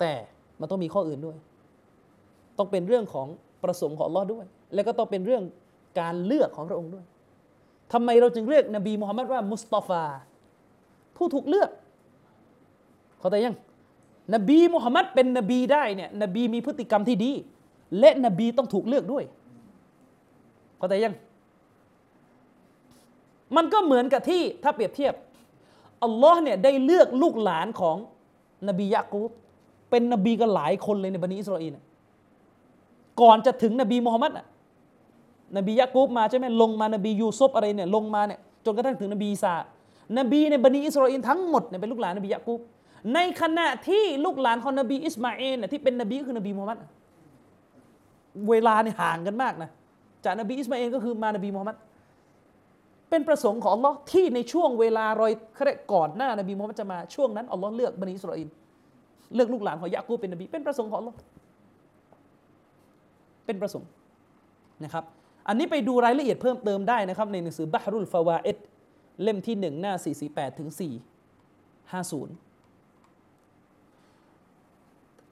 แต่มันต้องมีข้ออื่นด้วย ต้องเป็นเรื่องของประสงค์ของลอด้วย แล้วก็ต้องเป็นเรื่องการเลือกของพระองค์ด้วยทำไมเราจึงเรียกนบีมุฮัมมัดว่ามุสตอฟา ผู้ถูกเลือกเข้าใจยังนบีมุฮัมมัดเป็นนบีได้เนี่ยนบีมีพฤติกรรมที่ดี และนบีต้องถูกเลือกด้วยเข้าใจยัง มันก็เหมือนกับที่ถ้าเปรียบเทียบ อัลลอฮ์เนี่ยได้เลือกลูกหลานของนบียะกูบเป็นนบีกันหลายคนเลยในบันิอิสราเอลก่อนจะถึงนบีมูฮัมมัดน่ะนบียะกูบมาใช่ไหมลงมานบียูซุฟอะไรเนี่ยลงมาเนี่ยจนกระทั่งถึงนบีอีซานบีในบันิอิสราเอลทั้งหมดเนี่ยเป็นลูกหลานนบียะกูบในขณะที่ลูกหลานของนบีอิสมาเอลน่ะที่เป็นนบีก็คือนบีมูฮัมมัดเวลาเนี่ยห่างกันมากนะจากนบีอิสมาเอลก็คือมานบีมูฮัมมัด เป็นประสงค์ของอัลลอฮ์ที่ในช่วงเวลารอยเขาเรียกก่อนหน้านบีมูฮัมมัดจะมาช่วงนั้นอัลลอฮ์เลือกบันิอิสราเอลเลือกลูกหลานของยะกูเป็นนบี เป็นประสงค์ของอัลลอฮ์เป็นประสงค์นะครับ อันนี้ไปดูรายละเอียดเพิ่มเติมได้นะครับ ในหนังสือบะฮรุลฟาวาเอดเล่มที่หนึ่งหน้า 448 ถึง 450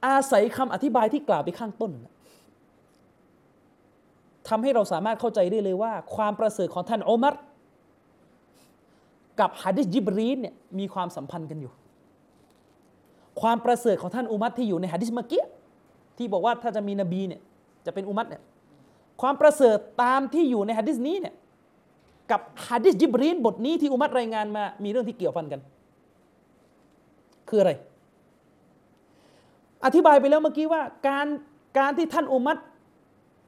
อาศัยคำอธิบายที่กล่าวไปข้างต้นทำให้เราสามารถเข้าใจได้เลยว่า ความประเสริฐของท่านอุมัร กับฮะดิษยิบรีนเนี่ยมีความสัมพันธ์กันอยู่ ความประเสริฐของท่านอุมัรที่อยู่ในฮะดิษเมื่อกี้ที่บอกว่าถ้าจะมีนบีเนี่ยจะเป็นอุมัรเนี่ยความประเสริฐตามที่อยู่ในฮะดิษนี้เนี่ยกับฮะดิษยิบรีนบทนี้ที่อุมัรรายงานมามีเรื่องที่เกี่ยวพันกัน คืออะไร อธิบายไปแล้วเมื่อกี้ว่าการการที่ท่านอุมัต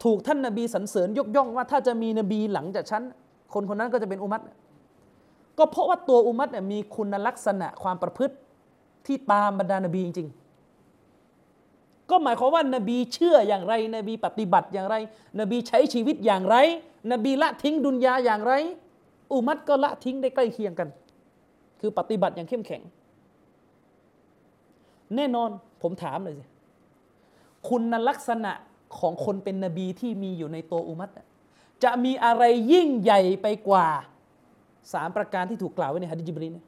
ถูกท่านนบีสรรเสริญยกย่องว่าถ้าจะมีนบีหลังจากฉันคนคนนั้นก็จะเป็นอุมัต ก็เพราะว่าตัวอุมัตเนี่ยมีคุณลักษณะความประพฤติที่ตามบรรดานบีจริงๆก็หมายความว่านบีเชื่ออย่างไร นบีปฏิบัติอย่างไร นบีใช้ชีวิตอย่างไร นบีละทิ้งดุนยาอย่างไร อุมัตก็ละทิ้งได้ใกล้เคียงกัน คือปฏิบัติอย่างเข้มแข็ง แน่นอนผมถามเลยสิคุณลักษณะของคนเป็นนบีที่มีอยู่ในตัวอุมัตจะมีอะไรยิ่งใหญ่ไปกว่า สามประการที่ถูกกล่าวไว้ในฮะดิจิบรีนเนี่ย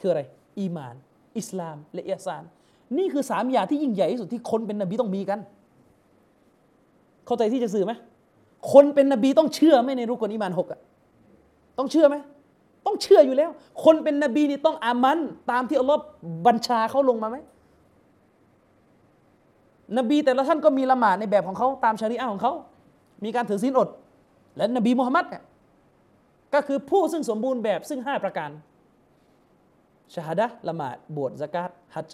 คืออะไร อีมาน อิสลาม และอิซาน นี่คือสามอย่างที่ยิ่งใหญ่ที่สุดที่คนเป็นนบีต้องมีกัน เข้าใจที่จะสื่อไหมคนเป็นนบีต้องเชื่อไหมในรุกลอีมานหกอะต้องเชื่อไหมต้องเชื่ออยู่แล้ว คนเป็นนบีนี่ต้องอามัน ตามที่อัลลอฮ์บัญชาเขาลงมาไหมนบีแต่ละท่านก็มีละหมาดในแบบของเขาตามชาริอะห์ของเขา มีการถือศีลอด และนบีมุฮัมมัดเนี่ย ก็คือผู้ซึ่งสมบูรณ์แบบซึ่งห้าประการชาฮดะละหมาดบวชสกาดฮัจ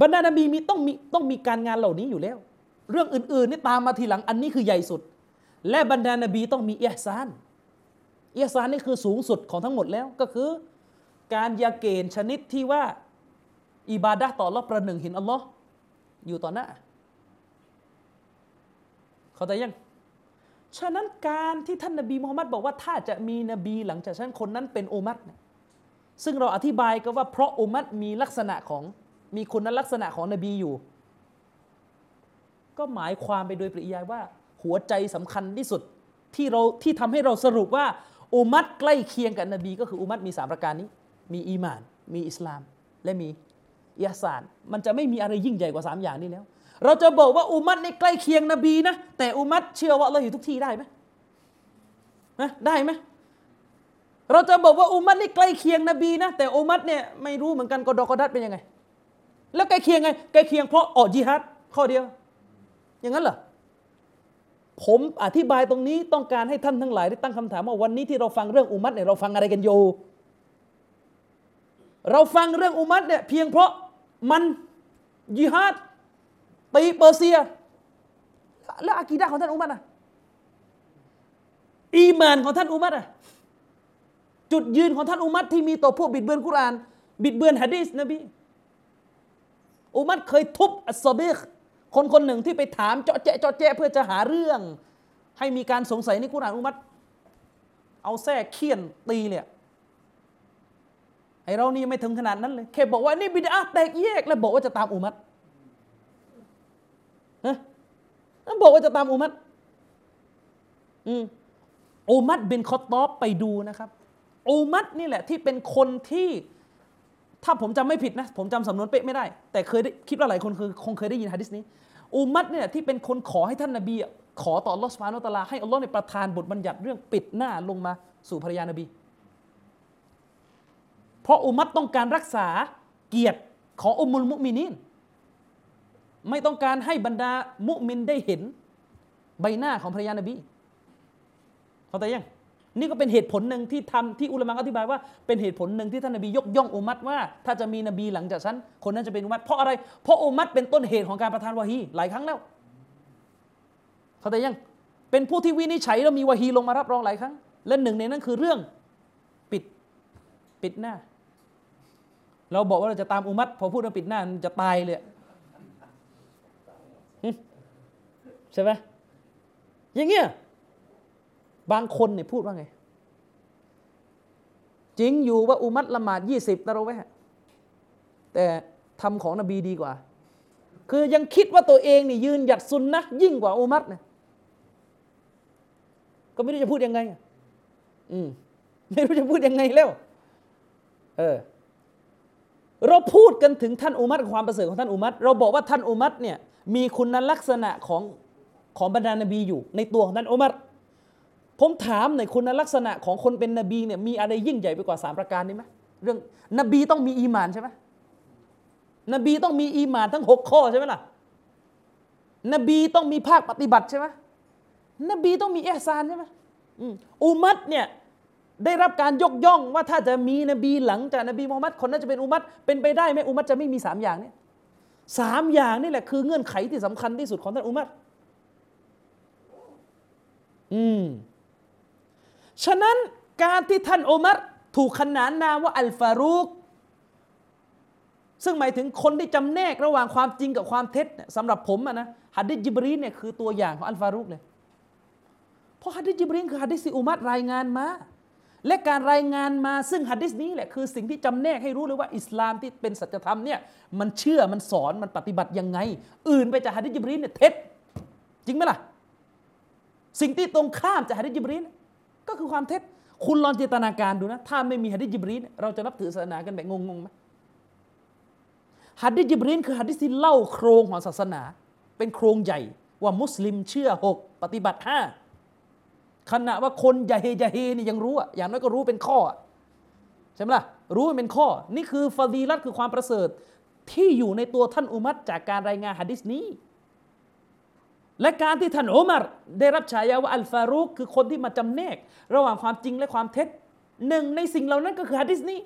บรรดานบีมีต้องมีต้องมีการงานเหล่านี้อยู่แล้ว เรื่องอื่นๆนี่ตามมาทีหลังอันนี้คือใหญ่สุด และบรรดานบีต้องมีเอซานเอซานนี่คือสูงสุดของทั้งหมดแล้วก็คือ การยาเกณฑ์ชนิดที่ว่า อิบาดะห์ต่ออัลลอฮ์ประหนึ่งเห็นอัลลอฮ์อยู่ต่อหน้า เข้าใจยัง ฉะนั้นการที่ท่านนบีมุฮัมมัดบอกว่าถ้าจะมีนบีหลังจากฉันคนนั้นเป็นอุมัตซึ่งเราอธิบายก็ว่าเพราะอุมัตมีลักษณะของมีคุณลักษณะของนบีอยู่ ก็หมายความไปโดยปริยายว่า หัวใจสำคัญที่สุดที่เราที่ทำให้เราสรุปว่าอุมัตใกล้เคียงกับนบี ก็คืออุมัตมีสามประการนี้ มีอีมาน มีอิสลาม และมีอิสานมันจะไม่มีอะไรยิ่งใหญ่กว่าสามอย่างนี้แล้ว เราจะบอกว่าอุมัตในใกล้เคียงนบีนะแต่อุมัตเชื่อว่าเราอยู่ทุกที่ได้ไหมนะได้ไหมเราจะบอกว่าอุมัตนี่ใกล้เคียงนบีนะแต่อุมัตเนี่ยไม่รู้เหมือนกันกอดอกอดัดเป็นยังไง แล้วใกล้เคียงไงใกล้เคียงเพราะออกจิฮัดข้อเดียว อย่างนั้นเหรอผมอธิบายตรงนี้ต้องการให้ท่านทั้งหลายได้ตั้งคำถามว่าวันนี้ที่เราฟังเรื่องอุมัตเนี่ยเราฟังอะไรกันอยู่เราฟังเรื่องอุมัตเนี่ยเพียงเพราะมันยิฮาด ตีเปอร์เซีย แล้วอากีดะห์ของท่านอุมัตอะอีมานของท่านอุมัตอะจุดยืนของท่านอุมัตที่มีต่อพวกบิดเบือนกุราน บิดเบือนฮะดีษนบีอุมัตเคยทุบอัสซอบิกคนคนหนึ่งที่ไปถามเจาะแจะเจาะแจะเพื่อจะหาเรื่อง ให้มีการสงสัยในกุรานอุมัตเอาแส้เคี่ยนตีเลยไอเรานี่ไม่ถึงขนาดนั้นเลยแค่บอกว่านี่บิดาแตกแยก แล้วบอกว่าจะตามอุมัต นะบอกว่าจะตามอุมัตอืมอุมัตบินคอตอบไปดูนะครับ อุมัตนี่แหละที่เป็นคนที่ ถ้าผมจำไม่ผิดนะ ผมจำสำนวนเป๊ะไม่ได้ แต่เคยได้คิดว่าหลายคนคือคงเคยได้ยินฮะดิษนี้ อุมัตเนี่ยที่เป็นคนขอให้ท่านนบี ขอต่อลอสุบฮานุตลา ให้อัลลอฮ์ในประทานบทบัญญัติเรื่องปิดหน้าลงมาสู่ภรรยานบี เพราะอุมัตต้องการรักษาเกียรติของอุมุลมุมินีน ไม่ต้องการให้บรรดามุมินได้เห็นใบหน้าของภรรยานบี เข้าใจยัง นี่ก็เป็นเหตุผลหนึ่งที่ทำที่อุลามะอธิบายว่าเป็นเหตุผลหนึ่งที่ท่านนบียกย่องอุมัตว่า ถ้าจะมีนบีหลังจากฉันคนนั้นจะเป็นอุมัตเพราะอะไร เพราะอุมัตเป็นต้นเหตุของการประทานวะฮีหลายครั้งแล้ว เข้าใจยัง เป็นผู้ที่วินิจฉัยแล้วมีวะฮีลงมารับรองหลายครั้ง และหนึ่งในนั้นคือเรื่องปิดปิดหน้า เราบอกว่าเราจะตามอุมัตพอพูดว่าปิดหน้าจะตายเลย ใช่ไหมอย่างเงี้ยบางคนเนี่ยพูดว่าไง จริงอยู่ว่าอุมัตละหมาดยี่สิบตะเราไว้แต่ทำของนบีดีกว่า คือยังคิดว่าตัวเองนี่ยืนหยัดซุนนะยิ่งกว่าอุมัตเนี่ยก็ไม่รู้จะพูดยังไง อืมไม่รู้จะพูดยังไงแล้ว เออ เราพูดกันถึงท่านอุมัตความประเสริฐของท่านอุมัตเราบอกว่าท่านอุมัตเนี่ย มีคุณลักษณะของของบรรดานบีอยู่ ในตัวของท่านอุมัตผมถามในคุณลักษณะของคนเป็นนบีเนี่ยมีอะไรยิ่งใหญ่ไปกว่าสามประการนี้ไหมเรื่องนบีต้องมีอีมานใช่ไหมนบีต้องมีอีมานทั้งหกข้อใช่ไหมล่ะนบีต้องมีภาคปฏิบัติใช่ไหมนบีต้องมีเอซานใช่ไหมอุมัตเนี่ยได้รับการยกย่องว่าถ้าจะมีนบีหลังจากนบีมูฮัมมัดคนนั้นจะเป็นอุมัตเป็นไปได้ไหมอุมัตจะไม่มีสามอย่างเนี่ย สามอย่างนี่แหละคือเงื่อนไขที่สำคัญที่สุดของท่านอุมัตอืม ฉะนั้นการที่ท่านอุมัรถูกขนานนามว่าอัลฟารุกซึ่งหมายถึงคนที่จำแนกระหว่างความจริงกับความเท็จสำหรับผมอะนะฮัดดิจิบรีนเนี่ยคือตัวอย่างของอัลฟารุกเลย เพราะฮัดดิจิบรีนคือฮัดดิษที่อุมัรรายงานมา และการรายงานมาซึ่งฮัดดิษนี้แหละคือสิ่งที่จำแนกให้รู้เลยว่าอิสลามที่เป็นสัจธรรมเนี่ยมันเชื่อมันสอนมันปฏิบัติยังไง อื่นไปจากฮัดดิษจิบรีนเนี่ยเท็จจริงไหมล่ะ สิ่งที่ตรงข้ามจากฮัดดิษจิบรีนก็คือความเท็จ คุณลองจินตนาการดูนะ ถ้าไม่มีฮัดดิษจิบรีนเราจะนับถือศาสนากันแบบงงๆไหมฮัดดิษจิบรีนคือฮัดดิษที่เล่าโครงของศาสนา เป็นโครงใหญ่ว่ามุสลิมเชื่อหกปฏิบัติห้า ขณะว่าคนยาเฮยาเฮนี่ยังรู้อะอย่างน้อยก็รู้เป็นข้อใช่ไหมล่ะรู้เป็นข้อ นี่คือฟาดีลัตคือความประเสริฐ ที่อยู่ในตัวท่านอุมัตจากการรายงานฮัดดิษนี้ และการที่ท่านอุมัรได้รับฉายาว่าอัลฟารุกคือคนที่มาจำแนก ระหว่างความจริงและความเท็จหนึ่งในสิ่งเหล่านั้นก็คือฮัดดิษนี้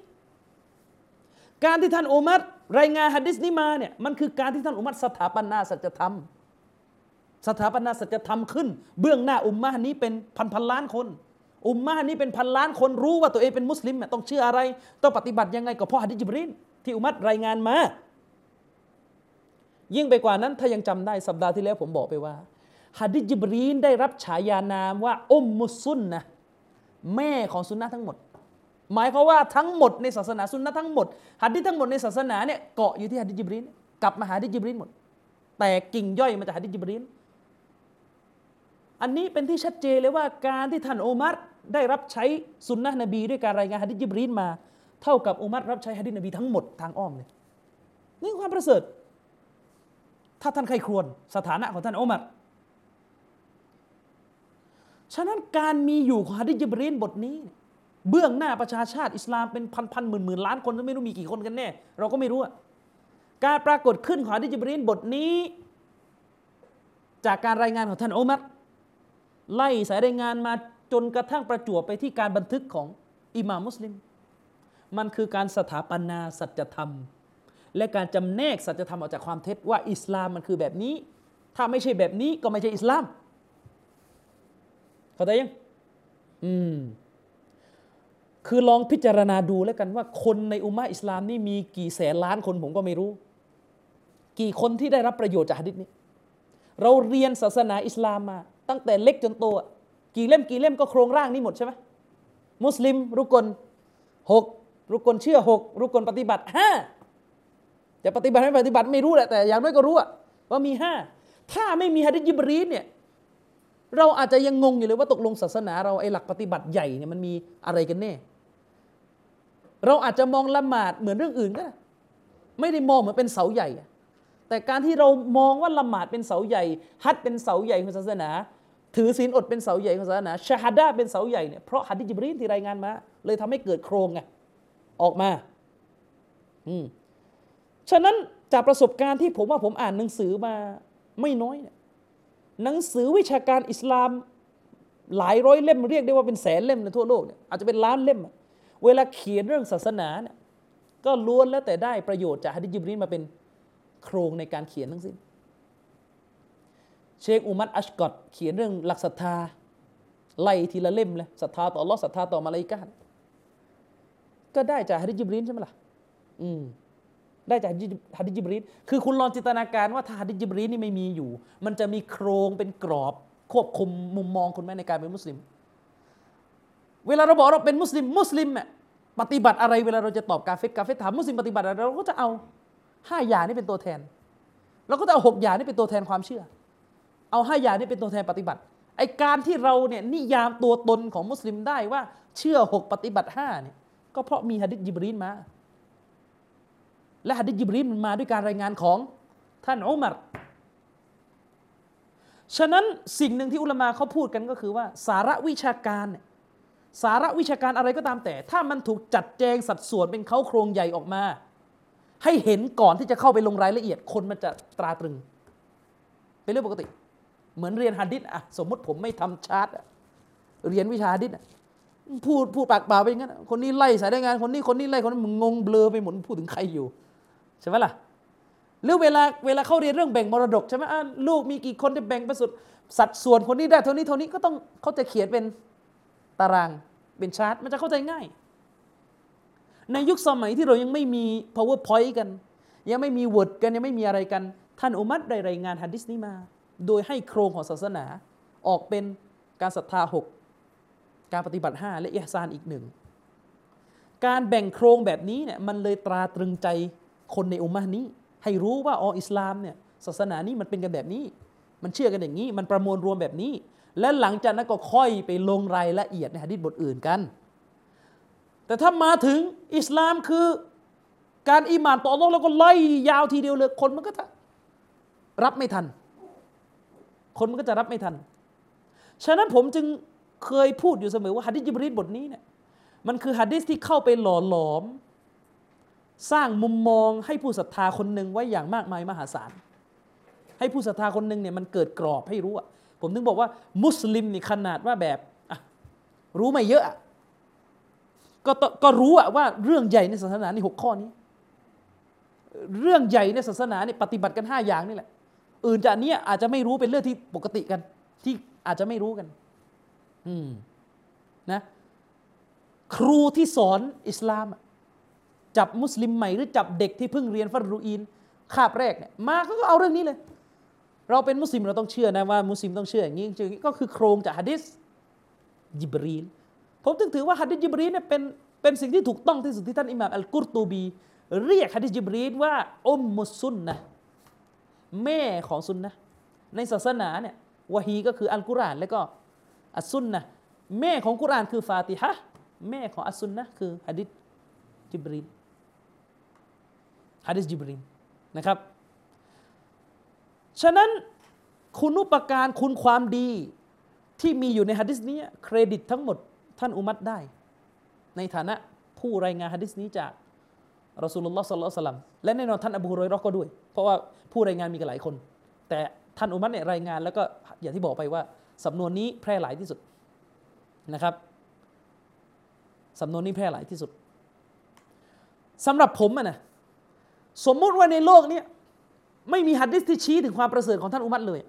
การที่ท่านอุมัรรายงานฮัดดิษนี้มาเนี่ยมันคือการที่ท่านอุมัรสถาปนาสัจธรรม สถาปนาสัจธรรมขึ้น เบื้องหน้าอุมมะนี้เป็นพันพันล้านคน อุมมะนี้เป็นพันล้านคนรู้ว่าตัวเองเป็นมุสลิมต้องเชื่ออะไร ต้องปฏิบัติยังไงก็เพราะฮัดดิจิบรีนที่อุมัรรายงานมา ยิ่งไปกว่านั้นถ้ายังจำได้สัปดาห์ที่แล้วผมบอกไปว่าฮัดดิจิบรีนได้รับฉายานามว่าอุมมุสซุนนะแม่ของสุนนะทั้งหมด หมายความว่าทั้งหมดในศาสนาสุนนะทั้งหมดฮัดดิทั้งหมดในศาสนาเนี่ยเกาะอยู่ที่ฮัดดิจิบรีนกลับมาหาฮัดดิจิบรีนหมด แต่กิ่งย่อยมาจากฮัดดิจิบรีน อันนี้เป็นที่ชัดเจนเลยว่าการที่ท่านอุมัรได้รับใช้สุนนะนบีด้วยการรายงานฮัดดิษจิบรีนมา เท่ากับอุมัรรับใช้ฮัดดิษนบีทั้งหมดทางอ้อมเลยนี่ความประเสริฐ ถ้าท่านใครครวญสถานะของท่านอุมัรฉะนั้นการมีอยู่ของฮะดิษจิบรีนบทนี้ เบื้องหน้าประชาชาติอิสลามเป็นพันพันหมื่นหมื่นล้านคนไม่รู้มีกี่คนกันแน่ เราก็ไม่รู้การปรากฏขึ้นของฮะดิษจิบรีนบทนี้ จากการรายงานของท่านอุมัร ไล่สายรายงานมาจนกระทั่งประจวบไปที่การบันทึกของอิหม่ามมุสลิม มันคือการสถาปนาสัจธรรม และการจำแนกสัจธรรมออกจากความเท็จว่าอิสลามมันคือแบบนี้ ถ้าไม่ใช่แบบนี้ก็ไม่ใช่อิสลาม เข้าใจยัง อืม คือลองพิจารณาดูแล้วกันว่า คนในอุมมะอิสลามนี่มีกี่แสนล้านคนผมก็ไม่รู้ กี่คนที่ได้รับประโยชน์จากหะดิษนี้ เราเรียนศาสนาอิสลามมา ตั้งแต่เล็กจนโตอะกี่เล่มกี่เล่มก็โครงร่างนี้หมดใช่ไหมมุสลิมรุกลหกรุกลเชื่อหกรุกลปฏิบัติห้าจะปฏิบัติไม่ปฏิบัติไม่รู้แหละแต่อย่างน้อยก็รู้อะว่ามีห้าถ้าไม่มีฮะดิษยิบรีนเนี่ยเราอาจจะยังงงอยู่เลยว่าตกลงศาสนา เราไอ้หลักปฏิบัติใหญ่เนี่ยมันมีอะไรกันแน่ เราอาจจะมองละหมาดเหมือนเรื่องอื่นก็ได้ไม่ได้มองเหมือนเป็นเสาใหญ่ แต่การที่เรามองว่าละหมาดเป็นเสาใหญ่ ฮัดเป็นเสาใหญ่ของศาสนา ถือศีลอดเป็นเสาใหญ่ของศาสนาชาฮัดาเป็นเสาใหญ่เนี่ยเพราะฮัดดิจิบรีนที่รายงานมา เลยทำให้เกิดโครงไงออกมาอืมฉะนั้นจากประสบการณ์ที่ผมว่าผมอ่านหนังสือมาไม่น้อยเนี่ยหนังสือวิชาการอิสลามหลายร้อยเล่มเรียกได้ว่าเป็นแสนเล่มในทั่วโลกเนี่ยอาจจะเป็นล้านเล่ม เวลาเขียนเรื่องศาสนาเนี่ยก็ล้วนแล้วแต่ได้ประโยชน์จากฮะดิจิบรีนมาเป็นโครงในการเขียนทั้งสิ้น เชคอุมัตอัชกอตเขียนเรื่องหลักศรัทธาไล่ทีละเล่มเลยศรัทธาต่อลอศรัทธาต่อมาลาอิกะฮ์ก็ได้จากฮะดิจิบรีนใช่ไหมล่ะอืมได้จากฮะดิจิบรีนคือคุณลองจินตนาการว่าถ้าฮะดิจิบรีนนี่ไม่มีอยู่ มันจะมีโครงเป็นกรอบ ควบคุมมุมมองคุณไหมในการเป็นมุสลิม เวลาเราบอกเราเป็นมุสลิม มุสลิมอะปฏิบัติอะไรเวลาเราจะตอบกาเฟตกาเฟตถามมุสลิมปฏิบัติอะไรเราก็จะเอาห้าอย่างนี้เป็นตัวแทนเราก็จะเอาหกอย่างนี้เป็นตัวแทนความเชื่อ เอาห้าอย่างนี้เป็นตัวแทนปฏิบัติไอการที่เราเนี่ยนิยามตัวตนของมุสลิมได้ว่า เชื่อหกปฏิบัติห้าเนี่ยก็เพราะมีฮะดิษจิบรีนมา และฮะดิษจิบรีนมันมาด้วยการรายงานของท่านอุมัรฉะนั้นสิ่งหนึ่งที่อุลามาเขาพูดกันก็คือว่า สาระวิชาการเนี่ยสาระวิชาการอะไรก็ตามแต่ ถ้ามันถูกจัดแจงสัดส่วนเป็นเขาโครงใหญ่ออกมา ให้เห็นก่อนที่จะเข้าไปลงรายละเอียดคนมันจะตราตรึง เป็นเรื่องปกติ เหมือนเรียนฮะดิษอะสมมติผมไม่ทำชาร์ตเรียนวิชาฮะดิษพูดพูดปากเปล่าไปอย่างนั้นคนนี้ไล่สายได้งานคนนี้คนนี้ไล่คนนี้มึงงงเบลอไปหมดพูดถึงใครอยู่ใช่ไหมล่ะหรือเวลาเวลาเขาเรียนเรื่องแบ่งมรดกใช่ไหมอะลูกมีกี่คนที่แบ่งไปสุดสัดส่วนคนนี้ได้เท่านี้เท่านี้ก็ต้องเขาจะเขียนเป็นตารางเป็นชาร์ตมันจะเข้าใจง่าย ในยุคสมัยที่เรายังไม่มี powerpoint กัน ยังไม่มี word กันยังไม่มีอะไรกัน ท่านอุมัตได้รายงานฮัดดิสนี้มา โดยให้โครงของศาสนาออกเป็นการศรัทธาหกการปฏิบัติห้าและอิฮซานอีกหนึ่งการแบ่งโครงแบบนี้เนี่ยมันเลยตราตรึงใจคนในอุมมะนี้ ให้รู้ว่าอ๋ออิสลามเนี่ยศาสนานี้มันเป็นกันแบบนี้ มันเชื่อกันอย่างนี้ มันประมวลรวมแบบนี้ และหลังจากนั้นก็ค่อยไปลงรายละเอียดในหะดีษบทอื่นกัน แต่ถ้ามาถึงอิสลามคือการอีหมานต่ออัลลอฮ์แล้วก็ไล่ยาวทีเดียวเลยคนมันก็จะรับไม่ทัน คนมันก็จะรับไม่ทัน ฉะนั้นผมจึงเคยพูดอยู่เสมอว่าฮะดิษจิบรีนบทนี้เนี่ยมันคือฮะดิษที่เข้าไปหล่อหลอม สร้างมุมมองให้ผู้ศรัทธาคนหนึ่งไว้อย่างมากมายมหาศาล ให้ผู้ศรัทธาคนหนึ่งเนี่ยมันเกิดกรอบให้รู้อะผมถึงบอกว่ามุสลิมนี่ขนาดว่าแบบรู้ไม่เยอะก็ก็รู้อะว่าเรื่องใหญ่ในศาสนานี่หกข้อนี้ เรื่องใหญ่ในศาสนาเนี่ยปฏิบัติกันห้าอย่างนี่แหละ อื่นจากนี้อาจจะไม่รู้เป็นเรื่องที่ปกติกัน ที่อาจจะไม่รู้กัน อืมนะครูที่สอนอิสลาม จับมุสลิมใหม่หรือจับเด็กที่เพิ่งเรียนฟัรรูอีนคาบแรกเนี่ยมาเขาก็เอาเรื่องนี้เลย เราเป็นมุสลิมเราต้องเชื่อนะว่า มุสลิมต้องเชื่ออย่างนี้จริงก็คือโครงจากฮะดิษจิบรีนผมถึงถือว่าฮะดิษจิบรีนเนี่ยเป็นเป็นสิ่งที่ถูกต้องที่สุดที่ท่านอิหม่ามอัลกุรตูบี เรียกฮะดิษจิบรีนว่าอุมมุสุนนะ แม่ของซุนนะในศาสนาเนี่ยวะฮีก็คืออัลกุรอานแล้วก็อัสซุนนะแม่ของกุรอานคือฟาติฮะแม่ของอัสซุนนะคือฮะดิษจิบรีนฮะดิษจิบรีนนะครับฉะนั้นคุณอุปการคุณความดีที่มีอยู่ในฮะดิษนี้เครดิตทั้งหมดท่านอุมัตได้ ในฐานะผู้รายงานฮะดิษนี้จาก รอสูลุลลอฮ์สัลลัลลอฮุอะลัยฮิวะซัลลัมและแน่นอนท่านอบูฮุรอยร์ก็ด้วย เพราะว่าผู้รายงานมีกันหลายคน แต่ท่านอุมัตเนี่ยรายงานแล้วก็อย่างที่บอกไปว่าสำนวนนี้แพร่หลายที่สุดนะครับสำนวนนี้แพร่หลายที่สุดสำหรับผมอะนะสมมุติว่าในโลกนี้ไม่มีหัดดิษที่ชี้ถึงความประเสริฐของท่านอุมัตเลย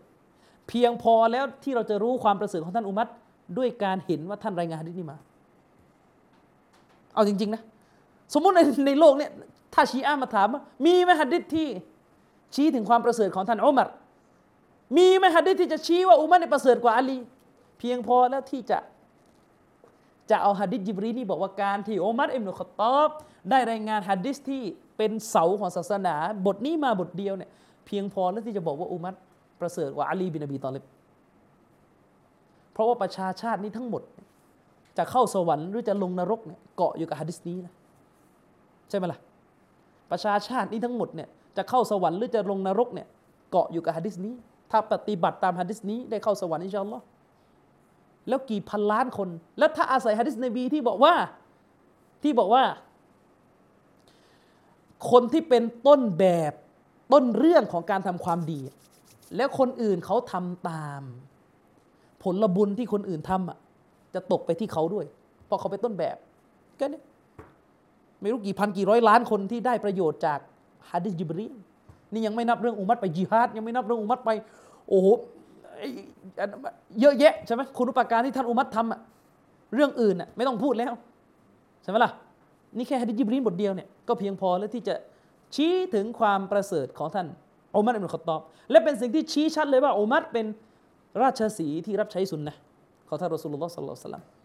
เพียงพอแล้วที่เราจะรู้ความประเสริฐของท่านอุมัตด้วยการเห็นว่าท่านรายงานหัดดิษนี้มา เอาจริง ๆ นะ สมมุติในในโลกเนี่ยถ้าชีอะห์มาถามว่ามีไหมหัดดิษที่ชี้ถึงความประเสริฐของท่านอุมัรมีไหมหัดดิษที่จะชี้ว่าอุมัรเนี่ยประเสริฐกว่าอาลี เพียงพอแล้วที่จะจะเอาหัดดิษจิบรีนี่บอกว่าการที่อุมัรอิบนุขตอบได้รายงานหัดดิษที่เป็นเสาของศาสนา บทนี้มาบทเดียวเนี่ยเพียงพอแล้วที่จะบอกว่าอุมัรประเสริฐกว่าอาลีบินอบีตอลิบเพราะว่าประชาชาตินี้ทั้งหมด จะเข้าสวรรค์หรือจะลงนรกเนี่ยเกาะอยู่กับหัดดิษนี้นะ ใช่ไหมล่ะ ประชาชาตินี้ทั้งหมดเนี่ยจะเข้าสวรรค์หรือจะลงนรกเนี่ยเกาะอยู่กับหัดดิษนี้ ถ้าปฏิบัติตามหัดดิษนี้ได้เข้าสวรรค์อินชาอัลลอฮ์แล้วกี่พันล้านคน แล้วถ้าอาศัยหัดดิษนบีที่บอกว่าที่บอกว่า คนที่เป็นต้นแบบต้นเรื่องของการทำความดี แล้วคนอื่นเขาทำตาม ผลบุญที่คนอื่นทำอะจะตกไปที่เขาด้วย เพราะเขาเป็นต้นแบบแค่นี้ ไม่รู้กี่พันกี่ร้อยล้านคนที่ได้ประโยชน์จากฮะดิษจิบรีนี่ยังไม่นับเรื่องอุมัตไปจิฮาดยังไม่นับเรื่องอุมัตไป โอ้โหเยอะแยะใช่ไหมคุณอุปการที่ท่านอุมัตทำอะเรื่องอื่นอะไม่ต้องพูดแล้วใช่ไหมล่ะนี่แค่ฮะดิษจิบรีนบทเดียวเนี่ยก็เพียงพอแล้วที่จะชี้ถึงความประเสริฐของท่านอุมัรอิบนุขอตอบ และเป็นสิ่งที่ชี้ชัดเลยว่าอุมัรเป็นราชสีที่รับใช้สุนนะของท่านรอสูลุลลอฮ์สัลลัลลอฮุอะลัยฮิวะซัลลัม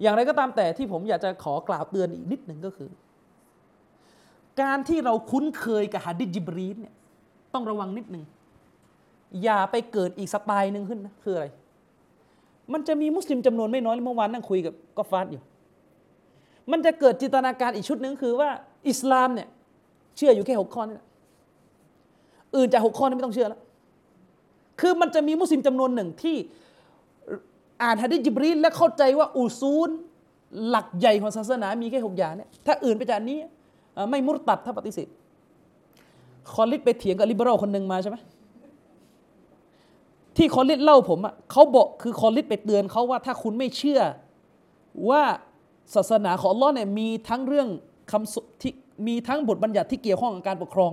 อย่างไรก็ตามแต่ที่ผมอยากจะขอกล่าวเตือนอีกนิดหนึ่งก็คือ การที่เราคุ้นเคยกับฮะดิษจิบรีนเนี่ยต้องระวังนิดหนึ่งอย่าไปเกิดอีกสไตล์หนึ่งขึ้นนะคืออะไร มันจะมีมุสลิมจำนวนไม่น้อยเมื่อวานนั่งคุยกับกอฟาดอยู่ มันจะเกิดจินตนาการอีกชุดหนึ่งคือว่าอิสลามเนี่ยเชื่ออยู่แค่หกข้อนี่แหละอื่นจากหกข้อนี้ไม่ต้องเชื่อแล้ว คือมันจะมีมุสลิมจำนวนหนึ่งที่ อ่านฮะดิจิบรีนและเข้าใจว่าอูซูลหลักใหญ่ของศาสนา มีแค่หกอย่างเนี่ยถ้าอื่นไปจากนี้ไม่มุรตัดถ้าปฏิเสธคอลิดไปเถียงกับลิเบอรัลคนหนึ่งมาใช่ไหมที่คอลิดเล่าผมอะเขาบอกคือคอลิดไปเตือนเขาว่าถ้าคุณไม่เชื่อว่าศาสนาของลอเนี่ยมีทั้งเรื่องคำที่มีทั้งบทบัญญัติที่เกี่ยวข้องกับการปกครอง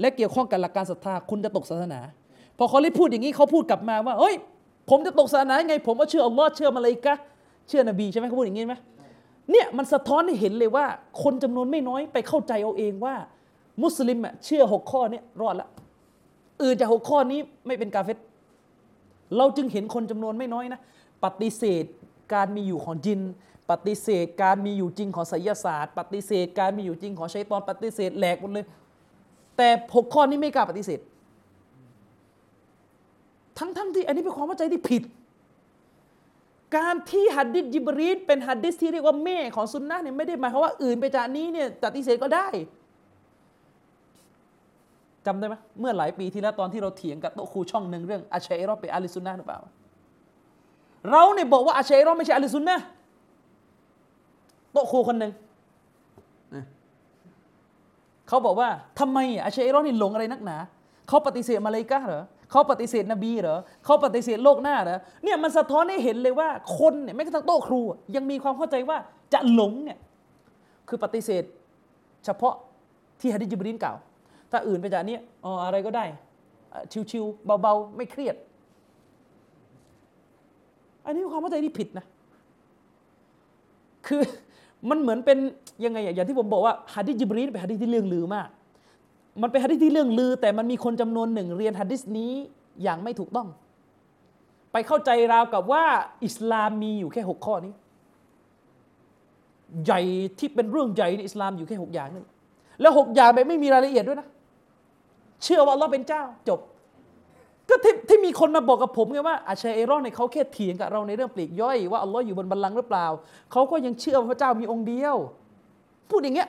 และเกี่ยวข้องกับหลักการศรัทธาคุณจะตกศาสนา พอเขาลิพูดอย่างนี้เขาพูดกลับมาว่าเฮ้ย ผมจะตกศาสนาไง ผมก็เชื่ออัลลอฮ์เชื่อมาเลยกะเชื่อนบีใช่ไหมเขาพูดอย่างนี้ไหมเนี่ยมันสะท้อนให้เห็นเลยว่า คนจำนวนไม่น้อยไปเข้าใจเอาเองว่า มุสลิมอะเชื่อหกข้อเนี้รอดละอื่นจากหกข้อนี้ไม่เป็นกาเฟตเราจึงเห็นคนจำนวนไม่น้อยนะปฏิเสธการมีอยู่ของจิน ปฏิเสธการมีอยู่จริงของไสยศาสตร์ ปฏิเสธการมีอยู่จริงของชัยตอนปฏิเสธแหลกหมดเลย แต่หกข้อนี้ไม่กล้าปฏิเสธ ทั้งทั้งที่อันนี้เป็นความเข้าใจที่ผิด การที่หัดดิษยิบรีนเป็นหัดดิษที่เรียกว่าแม่ของซุนนะเนี่ยไม่ได้หมายความว่าอื่นไปจากนี้เนี่ยปฏิเสธก็ได้จำได้ไหมเมื่อหลายปีที่แล้วตอนที่เราเถียงกับโต๊ะครูช่องหนึ่งเรื่องอาชัยรอเป็นอาลิซุนนะหรือเปล่า เราเนี่ยบอกว่าอาชัยรอไม่ใช่อาลิซุนนะโต๊ะครูคนหนึ่งเขาบอกว่าทำไมอาชัยรอนี่หลงอะไรนักหนาเขาปฏิเสธมาเลยกะเหรอ เขาปฏิเสธนบีเหรอเขาปฏิเสธโลกหน้าเหรอเนี่ยมันสะท้อนให้เห็นเลยว่าคนเนี่ยแม้กระทั่งโต๊ะครู ยังมีความเข้าใจว่าจะหลงเนี่ยคือปฏิเสธ เฉพาะที่ฮะดิจิบรีนกล่าว ถ้าอื่นไปจากนี้อ๋ออะไรก็ได้ ชิวๆเบาๆ ไม่เครียด อันนี้ความเข้าใจที่ผิดนะ คือมันเหมือนเป็นยังไงอย่างที่ผมบอกว่าฮะดิจิบรีนเป็นฮะดิที่เรื่องลือมาก มันเป็นฮะดิษที่เรื่องลือ แต่มันมีคนจำนวนหนึ่งเรียนฮะดิษนี้อย่างไม่ถูกต้อง ไปเข้าใจราวกับว่าอิสลามมีอยู่แค่หกข้อนี้ ใหญ่ที่เป็นเรื่องใหญ่ในอิสลามอยู่แค่หกอย่างนั่แล้วหกอย่างแบบไม่มีรายละเอียดด้วยนะ เชื่อว่าอัลลอฮ์เป็นเจ้าจบ ก็ที่ที่มีคนมาบอกกับผมไงว่าอาชัยเอรอนเนี่ยเขาแค่เถียงกับเราในเรื่องปลีกย่อยว่าอัลลอฮ์อยู่บนบัลลังก์หรือเปล่าเขาก็ยังเชื่อว่าพระเจ้ามีองค์เดียว พูดอย่างเงี้ย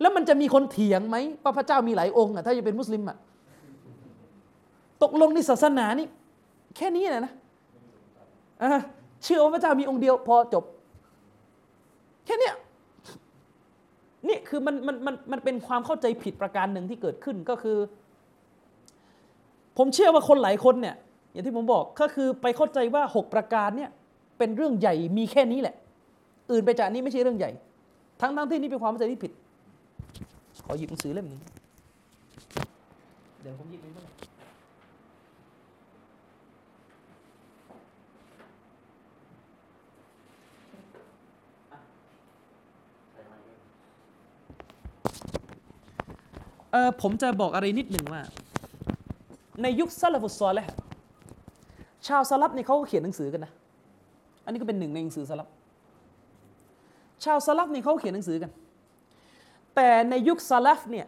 แล้วมันจะมีคนเถียงไหมว่าพระเจ้ามีหลายองค์อะถ้าจะเป็นมุสลิมอะตกลงในศาสนานี่แค่นี้นะนะเชื่อว่าพระเจ้ามีองค์เดียวพอจบ แค่นี้นี่คือมันมันมันมันเป็นความเข้าใจผิดประการหนึ่งที่เกิดขึ้นก็คือ ผมเชื่อว่าคนหลายคนเนี่ย อย่างที่ผมบอกก็คือไปเข้าใจว่าหกประการเนี่ยเป็นเรื่องใหญ่มีแค่นี้แหละ อื่นไปจากนี้ไม่ใช่เรื่องใหญ่ ทั้งทั้งที่นี่เป็นความเข้าใจที่ผิด ขอหยิบหนังสือเล่มนึงเดี๋ยวผมหยิบเองก็ได้เออผมจะบอกอะไรนิดหนึ่งว่า ในยุคซาลฟุตซอลแลวชาวซาลับเนี่ยเขาก็เขียนหนังสือกันนะ อันนี้ก็เป็นหนึ่งในหนังสือซาลับ ชาวซาลับเนี่ยเขาเขียนหนังสือกัน แต่ในยุคซาลัฟเนี่ย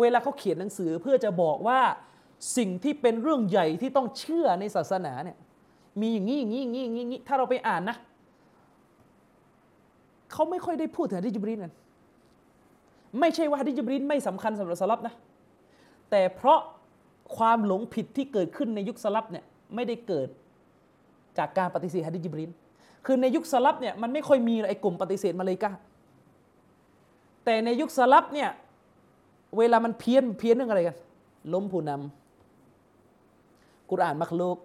เวลาเขาเขียนหนังสือเพื่อจะบอกว่าสิ่งที่เป็นเรื่องใหญ่ที่ต้องเชื่อในศาสนาเนี่ยมีอย่างนี้อย่างนี้อย่างนี้อย่างนี้ถ้าเราไปอ่านนะเขาไม่ค่อยได้พูดถึงฮะดิจิบรีนกันไม่ใช่ว่าฮะดิจิบรีนไม่สำคัญสำหรับสลับนะ แต่เพราะความหลงผิดที่เกิดขึ้นในยุคสลับเนี่ยไม่ได้เกิดจากการปฏิเสธฮะดิจิบรีนคือในยุคสลับเนี่ยมันไม่ค่อยมีไอ้กลุ่มปฏิเสธมาเลยกา แต่ในยุคสลับเนี่ยเวลามันเพี้ยนเพี้ยนเรื่องอะไรกัน ล้มผู้นำกุรอานมักลูก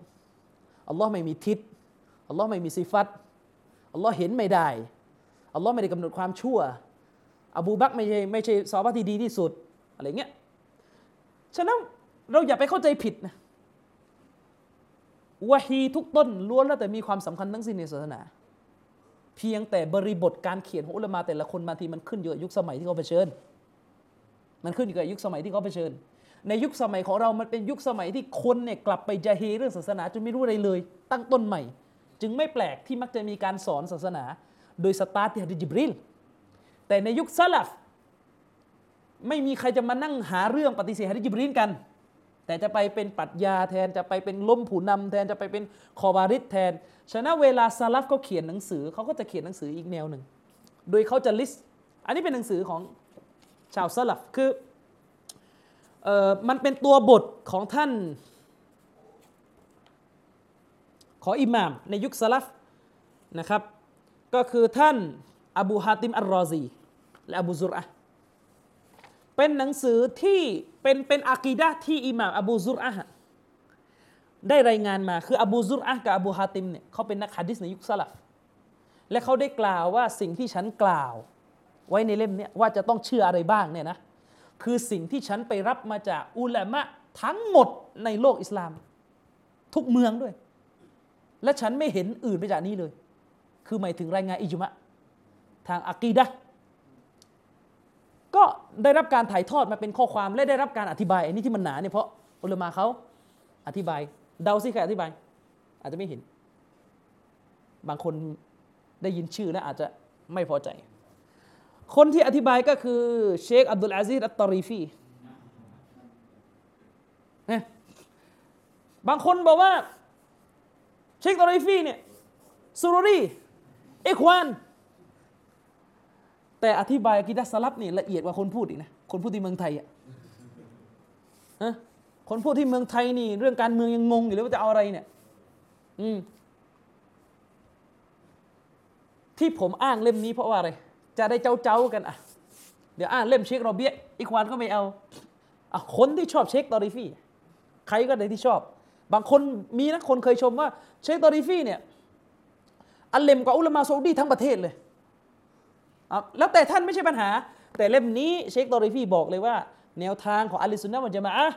อัลลอฮ์ไม่มีทิศอัลลอฮ์ไม่มีสิฟัตอัลลอฮ์เห็นไม่ได้อัลลอฮ์ไม่ได้กำหนดความชั่ว อบูบักไม่ใช่ไม่ใช่ซอบ้าที่ดีที่สุดอะไรเงี้ยฉะนั้นเราอย่าไปเข้าใจผิดนะวะฮีทุกต้นล้วนแล้วแต่มีความสำคัญทั้งสิ้นในศาสนา เพียงแต่บริบทการเขียนของอุลามะแต่ละคนบางทีมันขึ้นอยู่กับยุคสมัยที่เขาเผชิญ มันขึ้นอยู่กับยุคสมัยที่เขาเผชิญ ในยุคสมัยของเรามันเป็นยุคสมัยที่คนเนี่ยกลับไปจะเฮเรื่องศาสนาจนไม่รู้อะไรเลย ตั้งต้นใหม่ จึงไม่แปลกที่มักจะมีการสอนศาสนา โดยสตาร์ทที่ฮะดิจิบริลแต่ในยุคซาลฟไม่มีใครจะมานั่งหาเรื่องปฏิเสธฮะดิจิบรีนกัน แต่จะไปเป็นปัจญาแทนจะไปเป็นล้มผู้นำแทนจะไปเป็นคอบาริดแทน ฉะนั้นเวลาซาลัฟเขาเขียนหนังสือเขาก็จะเขียนหนังสืออีกแนวหนึ่ง โดยเขาจะลิสต์อันนี้เป็นหนังสือของชาวซาลัฟคือเออมันเป็นตัวบทของท่านขออิหม่ามในยุคซาลัฟนะครับ ก็คือท่านอบูฮาติมอัลรอซีและอบูซุรอะ เป็นหนังสือที่เป็นเป็นอากีดะที่อิหม่ามอบูซุรอะได้รายงานมาคืออบูซุรอะห์กับอบูฮาติมเนี่ยเขาเป็นนักฮะดิษในยุคสลับและเขาได้กล่าวว่าสิ่งที่ฉันกล่าว ไว้ในเล่มเนี้ว่าจะต้องเชื่ออะไรบ้างเนี่ยนะคือสิ่งที่ฉันไปรับมาจากอุลามะทั้งหมดในโลกอิสลาม ทุกเมืองด้วย และฉันไม่เห็นอื่นไปจากนี้เลย คือหมายถึงรายงานอิจมะทางอะกีดะ ก็ได้รับการถ่ายทอดมาเป็นข้อความและได้รับการอธิบายอันนี้ที่มันหนาเนี่ยเพราะอุลมะเขาอธิบายเดาสิใครอธิบาย อาจจะไม่เห็น บางคนได้ยินชื่อแล้วอาจจะไม่พอใจ คนที่อธิบายก็คือเชคอับดุลอาซิซอัตตารีฟีเนี่ยบางคนบอกว่าเชคตารีฟีเนี่ยซูรุรีอิควาน แต่อธิบายอากีดาสลัฟนี่ละเอียดกว่าคนพูดอีกนะคนพูดที่เมืองไทยอะนะคนพูดที่เมืองไทยนี่เรื่องการเมืองยังงงอยู่เลยว่าจะเอาอะไรเนี่ย อืมที่ผมอ้างเล่มนี้เพราะว่าอะไร จะได้เจ้าเจ้าๆกันอะ เดี๋ยวอ้างเล่มเชคโรเบียอีกวานก็ไม่เอาอะคนที่ชอบเชคตอริฟี่ ใครก็ได้ที่ชอบ บางคนมีนะคนเคยชมว่า เชคตอริฟี่เนี่ย อันเล่มกว่าอุลามาซาอุดีทั้งประเทศเลย แล้วแต่ท่านไม่ใช่ปัญหา แต่เล่มนี้เชคตอริฟีบอกเลยว่า แนวทางของอัลลิสุนนะมันจะมาอะ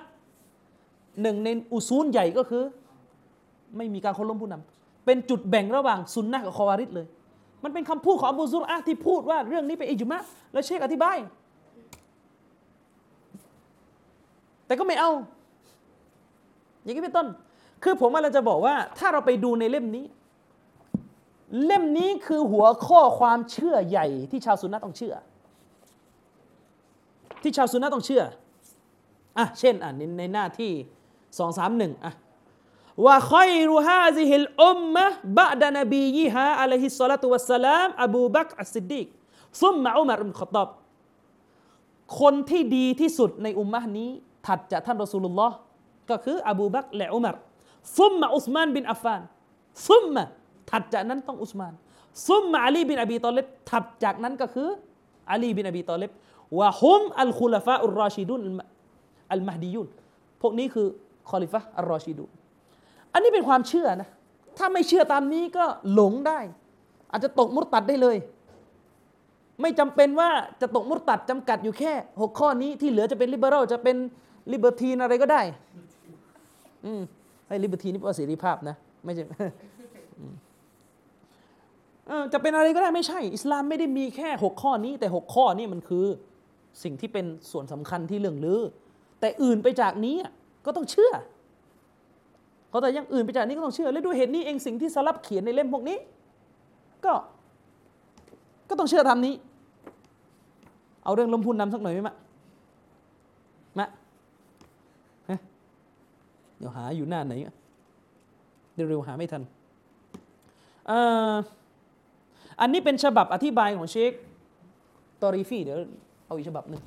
หนึ่งในอุซูลใหญ่ก็คือ ไม่มีการเคารพผู้นำเป็นจุดแบ่งระหว่างซุนนะกับคอวาริดเลย มันเป็นคำพูดของอบูซุรอะที่พูดว่าเรื่องนี้เป็นอิจมะแล้วเชคอธิบาย แต่ก็ไม่เอา อย่างนี้เป็นต้น คือผมว่าเราจะบอกว่า ถ้าเราไปดูในเล่มนี้ เล่มนี้คือหัวข้อความเชื่อใหญ่ที่ชาวซุนนะต้องเชื่อ ที่ชาวซุนนะต้องเชื่ออะเช่นอะในในหน้าที่สองสามหนึ่งอะว่าคอยรุฮาซิฮิลอุมมะบะดานบียิฮาอะลัยฮิสซาลาตุวัสสลาม อบูบักอัสซิดดีกซุมมะอุมารอิบนุขอฏฏอบ คนที่ดีที่สุดในอุมมะนี้ ถัดจากท่านรอสูลุลลอฮ์ก็คือ อบูบักและอุมารثم عثمان بن عفان ثم ถัดจากนั้นท่านอุสมาน ثم علي بن أبي طالب ถัดจากนั้นก็คืออาลีบินอบีตอเลบوهم الخلفاء الراشدون المهديونพวกนี้คือคอลิฟะอัลรอชิดุนอันนี้เป็นความเชื่อนะ ถ้าไม่เชื่อตามนี้ก็หลงได้ อาจจะตกมุรตัดได้เลย ไม่จำเป็นว่าจะตกมุรตัดจำกัดอยู่แค่ 6 ข้อนี้ที่เหลือจะเป็นลิเบอรัลจะเป็นลิเบอร์ทีนอะไรก็ได้ อืมไอ้ลิเบอร์ทีนนี่แปลว่าเสรีภาพนะ ไม่ใช่ จะเป็นอะไรก็ได้ไม่ใช่ อิสลามไม่ได้มีแค่ 6 ข้อนี้แต่ 6 ข้อนี้มันคือ สิ่งที่เป็นส่วนสำคัญที่เรื่องลือ แต่อื่นไปจากนี้ก็ต้องเชื่อเขาแต่ยังอื่นไปจากนี้ก็ต้องเชื่อ และด้วยเหตุนี้เองสิ่งที่สลับเขียนในเล่มพวกนี้ ก็ก็ต้องเชื่อทำนี้ เอาเรื่องลมพุนนำสักหน่อยไหมมะมะเดี๋ยวหาอยู่หน้าไหนเดี๋ยวเร็วหาไม่ทันเอ่อ อันนี้เป็นฉบับอธิบายของเชคตอรีฟีเดี๋ยวเอาอีกฉบับหนึ่ง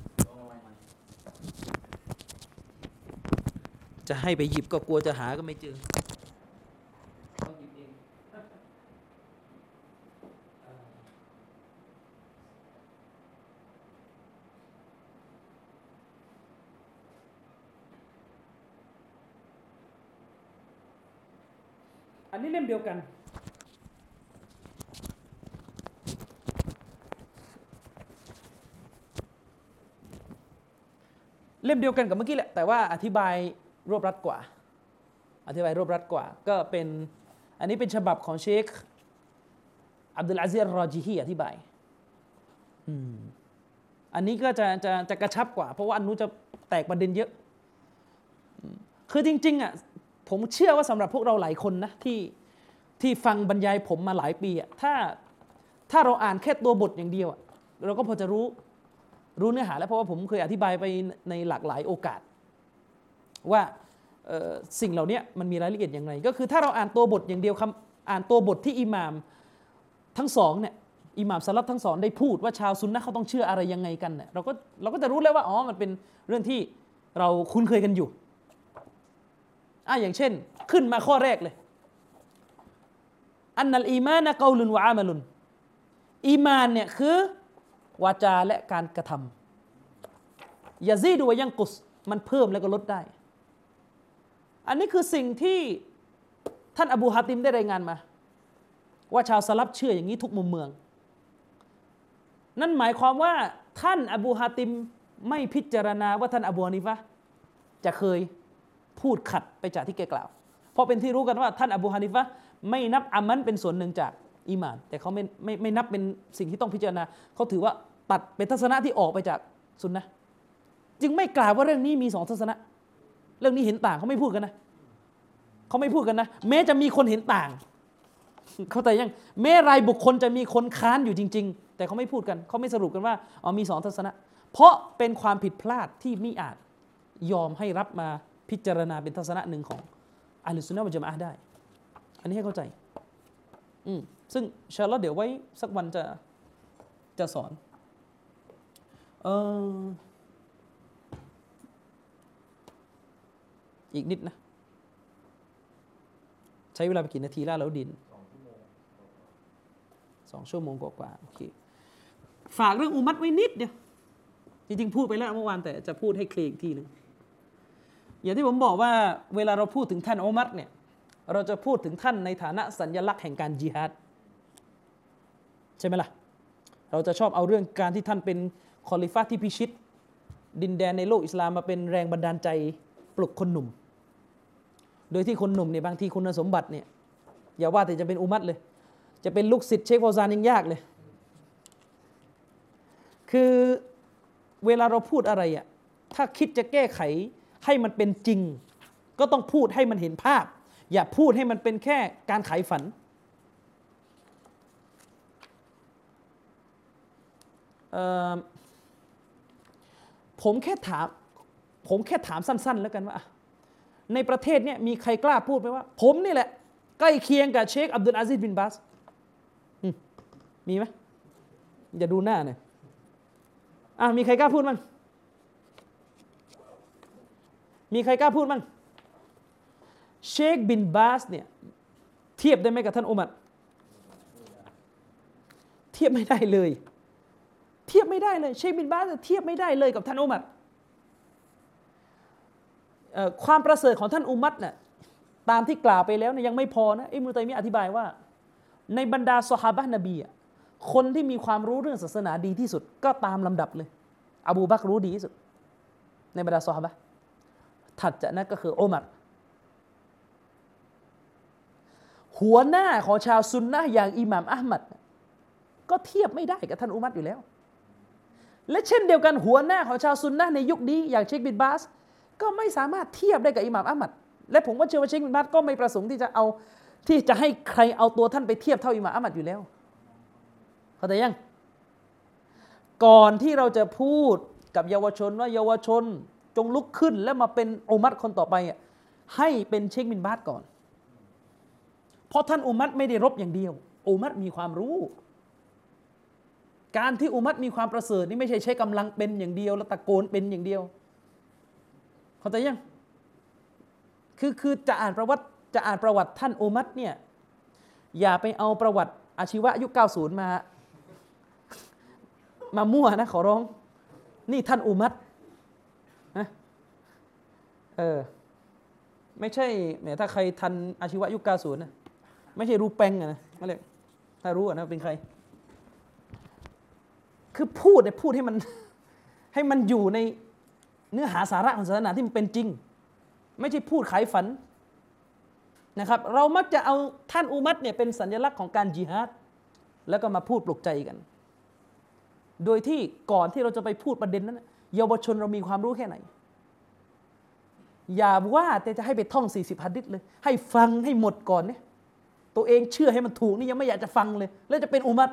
จะให้ไปหยิบก็กลัวจะหาก็ไม่เจออันนี้เล่มเดียวกัน เล่มเดียวกันกับเมื่อกี้แหละ แต่ว่าอธิบายรวบรัดกว่า อธิบายรวบรัดกว่า ก็เป็นอันนี้เป็นฉบับของเชคอับดุลอาซิรรอจิฮีอธิบายอืมอันนี้ก็จะจะจะกระชับกว่า เพราะว่าอันนู้นจะแตกประเด็นเยอะ คือจริง ๆอะผมเชื่อว่าสำหรับพวกเราหลายคนนะที่ที่ฟังบรรยายผมมาหลายปีอะถ้าถ้าเราอ่านแค่ตัวบทอย่างเดียวอะเราก็พอจะรู้ รู้เนื้อหาแล้วเพราะว่าผมเคยอธิบายไปในหลากหลายโอกาส ว่าสิ่งเหล่านี้มันมีรายละเอียดอย่างไร ก็คือถ้าเราอ่านตัวบทอย่างเดียวคำอ่านตัวบทที่อิหม่ามทั้งสองเนี่ยอิหม่ามสลับทั้งสองได้พูดว่าชาวซุนนะเขาต้องเชื่ออะไรยังไงกันเนี่ยเราก็เราก็จะรู้แล้วว่าอ๋อมันเป็นเรื่องที่เราคุ้นเคยกันอยู่อะอย่างเช่น ขึ้นมาข้อแรกเลย อันนัลอีมานะกาลุนวะอามลุนอีมานเนี่ยคือ วาจาและการกระทำยาซีดูวยังกุสมันเพิ่มแล้วก็ลดได้ อันนี้คือสิ่งที่ท่านอบูฮาติมได้รายงานมา ว่าชาวสลับเชื่ออย่างนี้ทุกมุมเมือง นั่นหมายความว่าท่านอบูฮาติมไม่พิจารณาว่าท่านอบูฮานิฟะจะเคยพูดขัดไปจากที่แกกล่าว เพราะเป็นที่รู้กันว่าท่านอบูฮานิฟะไม่นับอามันเป็นส่วนหนึ่งจาก อีมาน แต่เขาไม่ไม่ไม่นับเป็นสิ่งที่ต้องพิจารณาเขาถือว่าตัดเป็นทัศนะที่ออกไปจากสุนนะจึงไม่กล่าวว่าเรื่องนี้มีสองทัศนะ เรื่องนี้เห็นต่างเขาไม่พูดกันนะเขาไม่พูดกันนะ แม้จะมีคนเห็นต่าง เข้าใจยังแม้รายบุคคลจะมีคนค้านอยู่จริง ๆ แต่เขาไม่พูดกันเขาไม่สรุปกันว่าอ๋อมีสองทัศนะ เพราะเป็นความผิดพลาดที่มิอาจยอมให้รับมาพิจารณาเป็นทัศนะหนึ่งของอัลลอฮฺสุนนะมุจมะได้ อันนี้ให้เข้าใจ อืม ซึ่งชาลอเดี๋ยวไว้สักวันจะจะสอนเอออีกนิดนะ ใช้เวลาไปกี่นาทีแล้วแล้วดินสองชั่วโมงกว่าๆโอเคฝากเรื่องอุมัตไว้นิดเดียวจริงๆพูดไปแล้วเมื่อวานแต่จะพูดให้เคลียร์อีกทีหนึ่งอย่างที่ผมบอกว่าเวลาเราพูดถึงท่านอุมัตเนี่ยเราจะพูดถึงท่านในฐานะสัญญลักษณ์แห่งการจิฮาด ใช่ไหมล่ะ เราจะชอบเอาเรื่องการที่ท่านเป็นคอลิฟ้าที่พิชิต ดินแดนในโลกอิสลามมาเป็นแรงบันดาลใจปลุกคนหนุ่ม โดยที่คนหนุ่มเนี่ยบางทีคุณสมบัติเนี่ยอย่าว่าแต่จะเป็นอุมัตเลย จะเป็นลูกศิษย์เชคฟอซานยังยากเลย คือเวลาเราพูดอะไรอะถ้าคิดจะแก้ไขให้มันเป็นจริง ก็ต้องพูดให้มันเห็นภาพ อย่าพูดให้มันเป็นแค่การขายฝัน ผมแค่ถาม ผมแค่ถามสั้น ๆ แล้วกันว่า ในประเทศเนี่ยมีใครกล้าพูดไหมว่า ผมนี่แหละ ใกล้เคียงกับเชคอับดุลอาซิดบินบาสมีไหมอย่าดูหน้าเนี่ยอะมีใครกล้าพูดมั้งมีใครกล้าพูดมั้งเชคบินบาสเนี่ยเทียบได้ไหมกับท่านอุมัรเทียบไม่ได้เลย เทียบไม่ได้เลยเชคบินบาสเทียบไม่ได้เลยกับท่านอุมัรความประเสริฐของท่านอุมัรน่ะตามที่กล่าวไปแล้วนี่ยังไม่พอนะอิบนุตัยมียะฮ์อธิบายว่า ในบรรดาสฮาบะนบีคนที่มีความรู้เรื่องศาสนาดีที่สุด ก็ตามลำดับเลย อบูบักรู้ดีที่สุด ในบรรดาสฮาบะถัดจากนั้นก็คือโอมัรหัวหน้าของชาวซุนนะอย่างอิหม่ามอัลมัดก็เทียบไม่ได้กับท่านอุมัรอยู่แล้ว และเช่นเดียวกันหัวหน้าของชาวซุนนะในยุคนี้อย่างเชคบินบาส ก็ไม่สามารถเทียบได้กับอิหม่ามอัมัดและผมก็เชื่อว่าเชคบินบาสก็ไม่ประสงค์ที่จะเอาที่จะให้ใครเอาตัวท่านไปเทียบเท่าอิหม่ามอัมัดอยู่แล้วเข้าใจยัง ก่อนที่เราจะพูดกับเยาวชนว่าเยาวชนจงลุกขึ้นแล้วมาเป็นอุมัตคนต่อไปให้เป็นเชคบินบาสก่อน เพราะท่านอุมัตไม่ได้รบอย่างเดียว อุมัตมีความรู้ การที่อุมัตมีความประเสริฐนี่ไม่ใช่ใช้กำลังเป็นอย่างเดียว แล้วตะโกนเป็นอย่างเดียว เข้าใจยังคือคือจะอ่านประวัติจะอ่านประวัติท่านอุมัตเนี่ยอย่าไปเอาประวัติอาชีวะยุค 90 มา มามั่วนะขอร้อง นี่ท่านอุมัตนะเออไม่ใช่เนี่ยถ้าใครทันอาชีวะยุค 90 นะ ไม่ใช่รู้แปงอะนะไม่เลยถ้ารู้นะเป็นใคร คือพูดเนี่ยพูดให้มันให้มันอยู่ในเนื้อหาสาระของศาสนาที่มันเป็นจริง ไม่ใช่พูดขายฝันนะครับ เรามักจะเอาท่านอุมัตเนี่ยเป็นสัญลักษณ์ของการจิฮาดแล้วก็มาพูดปลุกใจกัน โดยที่ก่อนที่เราจะไปพูดประเด็นนั้นเยาวชนเรามีความรู้แค่ไหน อย่าว่าแต่จะให้ไปท่อง 40ฮัดดิษเลย ให้ฟังให้หมดก่อนเนี่ยตัวเองเชื่อให้มันถูกนี่ยังไม่อยากจะฟังเลย แล้วจะเป็นอุมัต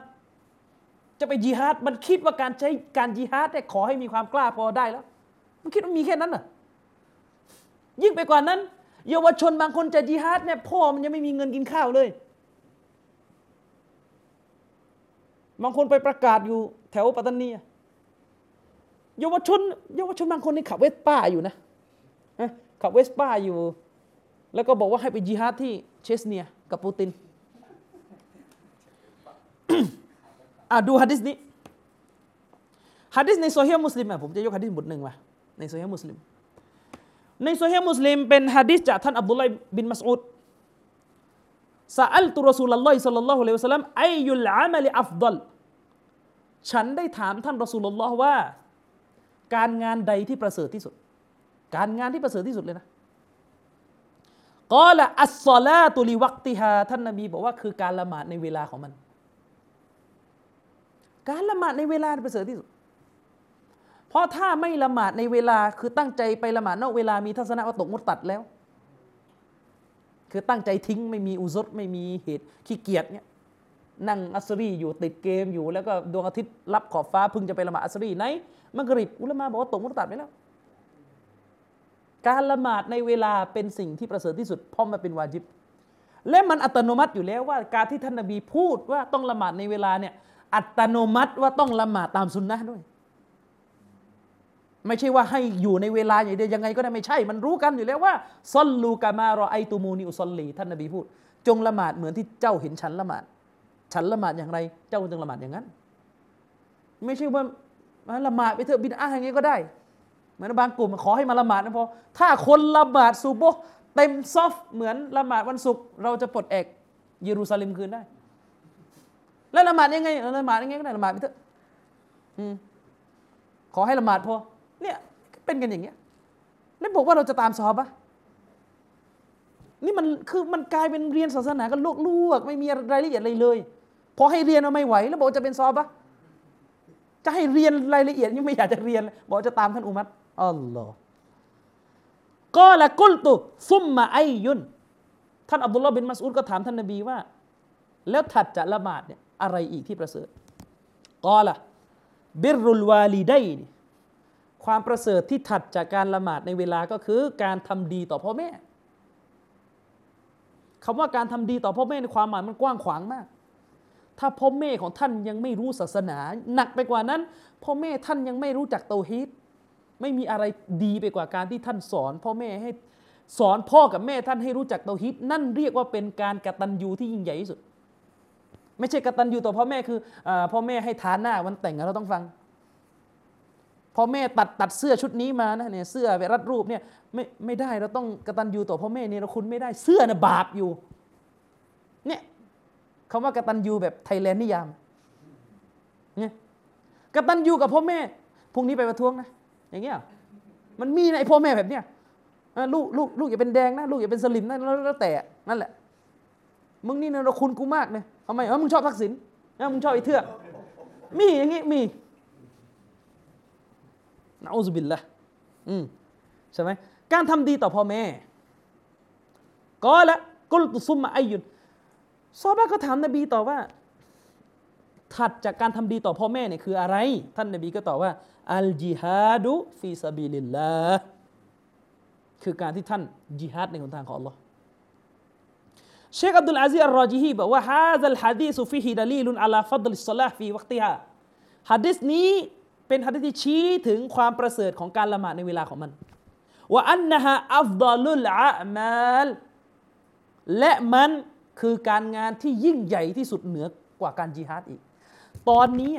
จะไปจิฮาดมันคิดว่าการใช้การจิฮาดแต่ขอให้มีความกล้าพอได้แล้ว มันคิดว่ามีแค่นั้นน่ะยิ่งไปกว่านั้น เยาวชนบางคนจะจิฮาดเนี่ยพ่อมันยังไม่มีเงินกินข้าวเลย บางคนไปประกาศอยู่แถวปัตตานีเยาวชนเยาวชนบางคนนี่ขับเวสป้าอยู่นะขับเวสป้าอยู่ แล้วก็บอกว่าให้ไปจิฮาดที่เชชเนียกับปูติน อะดูฮะดิษนี้ฮะดิษในซอเฮียะมุสลิมอะผมจะยกฮะดิษบทหนึ่งมาในซอเฮียะมุสลิมในซอเฮียะมุสลิมเป็นฮะดิษจากท่านอับดุลลอฮ์บินมัสอูดซาอัลตุรอซูลลอฮิสัลลัลลอฮุอะลัยฮิวะสัลลัมอยุลอามัลอัฟดลฉันได้ถามท่านรอซูลลลอฮ์ว่า การงานใดที่ประเสริฐที่สุด การงานที่ประเสริฐที่สุดเลยนะกอละอัสซอลาตุลิวักติฮาท่านนบีบอกว่าคือการละหมาดในเวลาของมัน การละหมาดในเวลาประเสริฐที่สุด เพราะถ้าไม่ละหมาดในเวลาคือตั้งใจไปละหมาดนอกเวลามีทัศนะว่าตกมุตตัดแล้ว คือตั้งใจทิ้งไม่มีอุซดไม่มีเหตุขี้เกียจเนี่ยนั่งอัสรีอยู่ติดเกมอยู่แล้วก็ดวงอาทิตย์รับขอบฟ้าพึ่งจะไปละหมาดอัสรีไหนมักริบอุลมาบอกว่าตกมุตตัดไปแล้ว การละหมาดในเวลาเป็นสิ่งที่ประเสริฐที่สุดเพราะมันเป็นวาจิบและมันอัตโนมัติอยู่แล้วว่าการที่ท่านนบีพูดว่าต้องละหมาดในเวลาเนี่ย อัตโนมัติว่าต้องละหมาดตามสุนนะด้วย ไม่ใช่ว่าให้อยู่ในเวลาอย่างเดียวยังไงก็ได้ไม่ใช่ มันรู้กันอยู่แล้วว่าซอลลูกามารอไอตูมูนิอุซอลลีท่านนบีพูด จงละหมาดเหมือนที่เจ้าเห็นฉันละหมาด ฉันละหมาดอย่างไร เจ้าจงละหมาดอย่างนั้น ไม่ใช่ว่าละหมาดไปเถอะบิดอาอย่างนี้ก็ได้เหมือนบางกลุ่มขอให้มาละหมาดนะพอถ้าคนละหมาดซูโบเต็มซอฟเหมือนละหมาดวันศุกร์เราจะปลดแอกเยรูซาเล็มคืนได้ แล้วละหมาดยังไงละหมาดยังไงก็ได้ละหมาดไปเถอะอืมขอให้ละหมาดพอเนี่ยเป็นกันอย่างเงี้ยแล้วบอกว่าเราจะตามซอฮาบะห์นี่มันคือมันกลายเป็นเรียนศาสนากันลวกๆไม่มีรายละเอียดอะไรเลย พอให้เรียนเราไม่ไหว แล้วบอกว่าจะเป็นซอฮาบะห์จะให้เรียนรายละเอียดยังไม่อยากจะเรียน บอกว่าจะตามท่านอุมัตอัลลอฮ์ก็ละกุลตุซุมมาไอยุนท่านอับดุลลอฮ์บินมัสอุดก็ถามท่านนบีว่า แล้วถัดจากละหมาดเนี่ย อะไรอีกที่ประเสริฐก็ละบิรุลวาลีไดนความประเสริฐที่ถัดจากการละหมาดในเวลาก็คือการทำดีต่อพ่อแม่คำว่าการทำดีต่อพ่อแม่ในความหมายมันกว้างขวางมาก ถ้าพ่อแม่ของท่านยังไม่รู้ศาสนา หนักไปกว่านั้นพ่อแม่ท่านยังไม่รู้จักเตาฮีดไม่มีอะไรดีไปกว่าการที่ท่านสอน พ่อแม่ให้สอนพ่อกับแม่ท่านให้รู้จักเตาฮีดนั่นเรียกว่าเป็นการกตัญญูที่ยิ่งใหญ่ที่สุด ไม่ใช่กตัญญูต่อพ่อแม่คืออพ่อแม่ให้ทานหน้าวันแต่งเราต้องฟังพ่อแม่ตัดตัดเสื้อชุดนี้มานะเนี่ยเสื้อไปรัดรูปเนี่ยไม่ไม่ได้เราต้องกตัญญูต่อพ่อแม่เนี่ยเราคุณไม่ได้เสื้อน่ะบาปอยู่เนี่ยคำว่ากตัญญูแบบไทยแลนด์นิยามเนี่ยกตัญญูกับพ่อแม่พรุ่งนี้ไปประท้วงนะอย่างเงี้ยมันมีนะไอพ่อแม่แบบเนี้ยลูกลูกลูกอย่าเป็นแดงนะลูกอย่าเป็นสลิมนะแล้วแต่นั่นแหละ มึงนี่นะเราคุณกูมากเลยทำไมเออมึงชอบทักษิณนะมึงชอบไอ้เทือกมีอย่างงี้มีนะอุบิลละอืมใช่ไหมการทำดีต่อพ่อแม่ ก็ละกุลตุซุมมาอายุนซอบ้าก็ถามนบีต่อว่า ถัดจากการทำดีต่อพ่อแม่เนี่ยคืออะไร ท่านนบีก็ตอบว่าอัลจิฮาดุฟีซาบิลิลลาคือการที่ท่านจิฮาดในหนทางของ Allah เชคอับดุลอาซีอัลรอจิฮีบอกว่าهذا الحديث فيه دليل على فضل الصلاة في وقتهاฮะดิษนี้เป็นฮะดิษที่ชี้ถึงความประเสริฐของการละหมาดในเวลาของมันว่าأنها أفضل الأعمالและมันคือการงานที่ยิ่งใหญ่ที่สุดเหนือกว่าการจิฮาดอีก ตอนนี้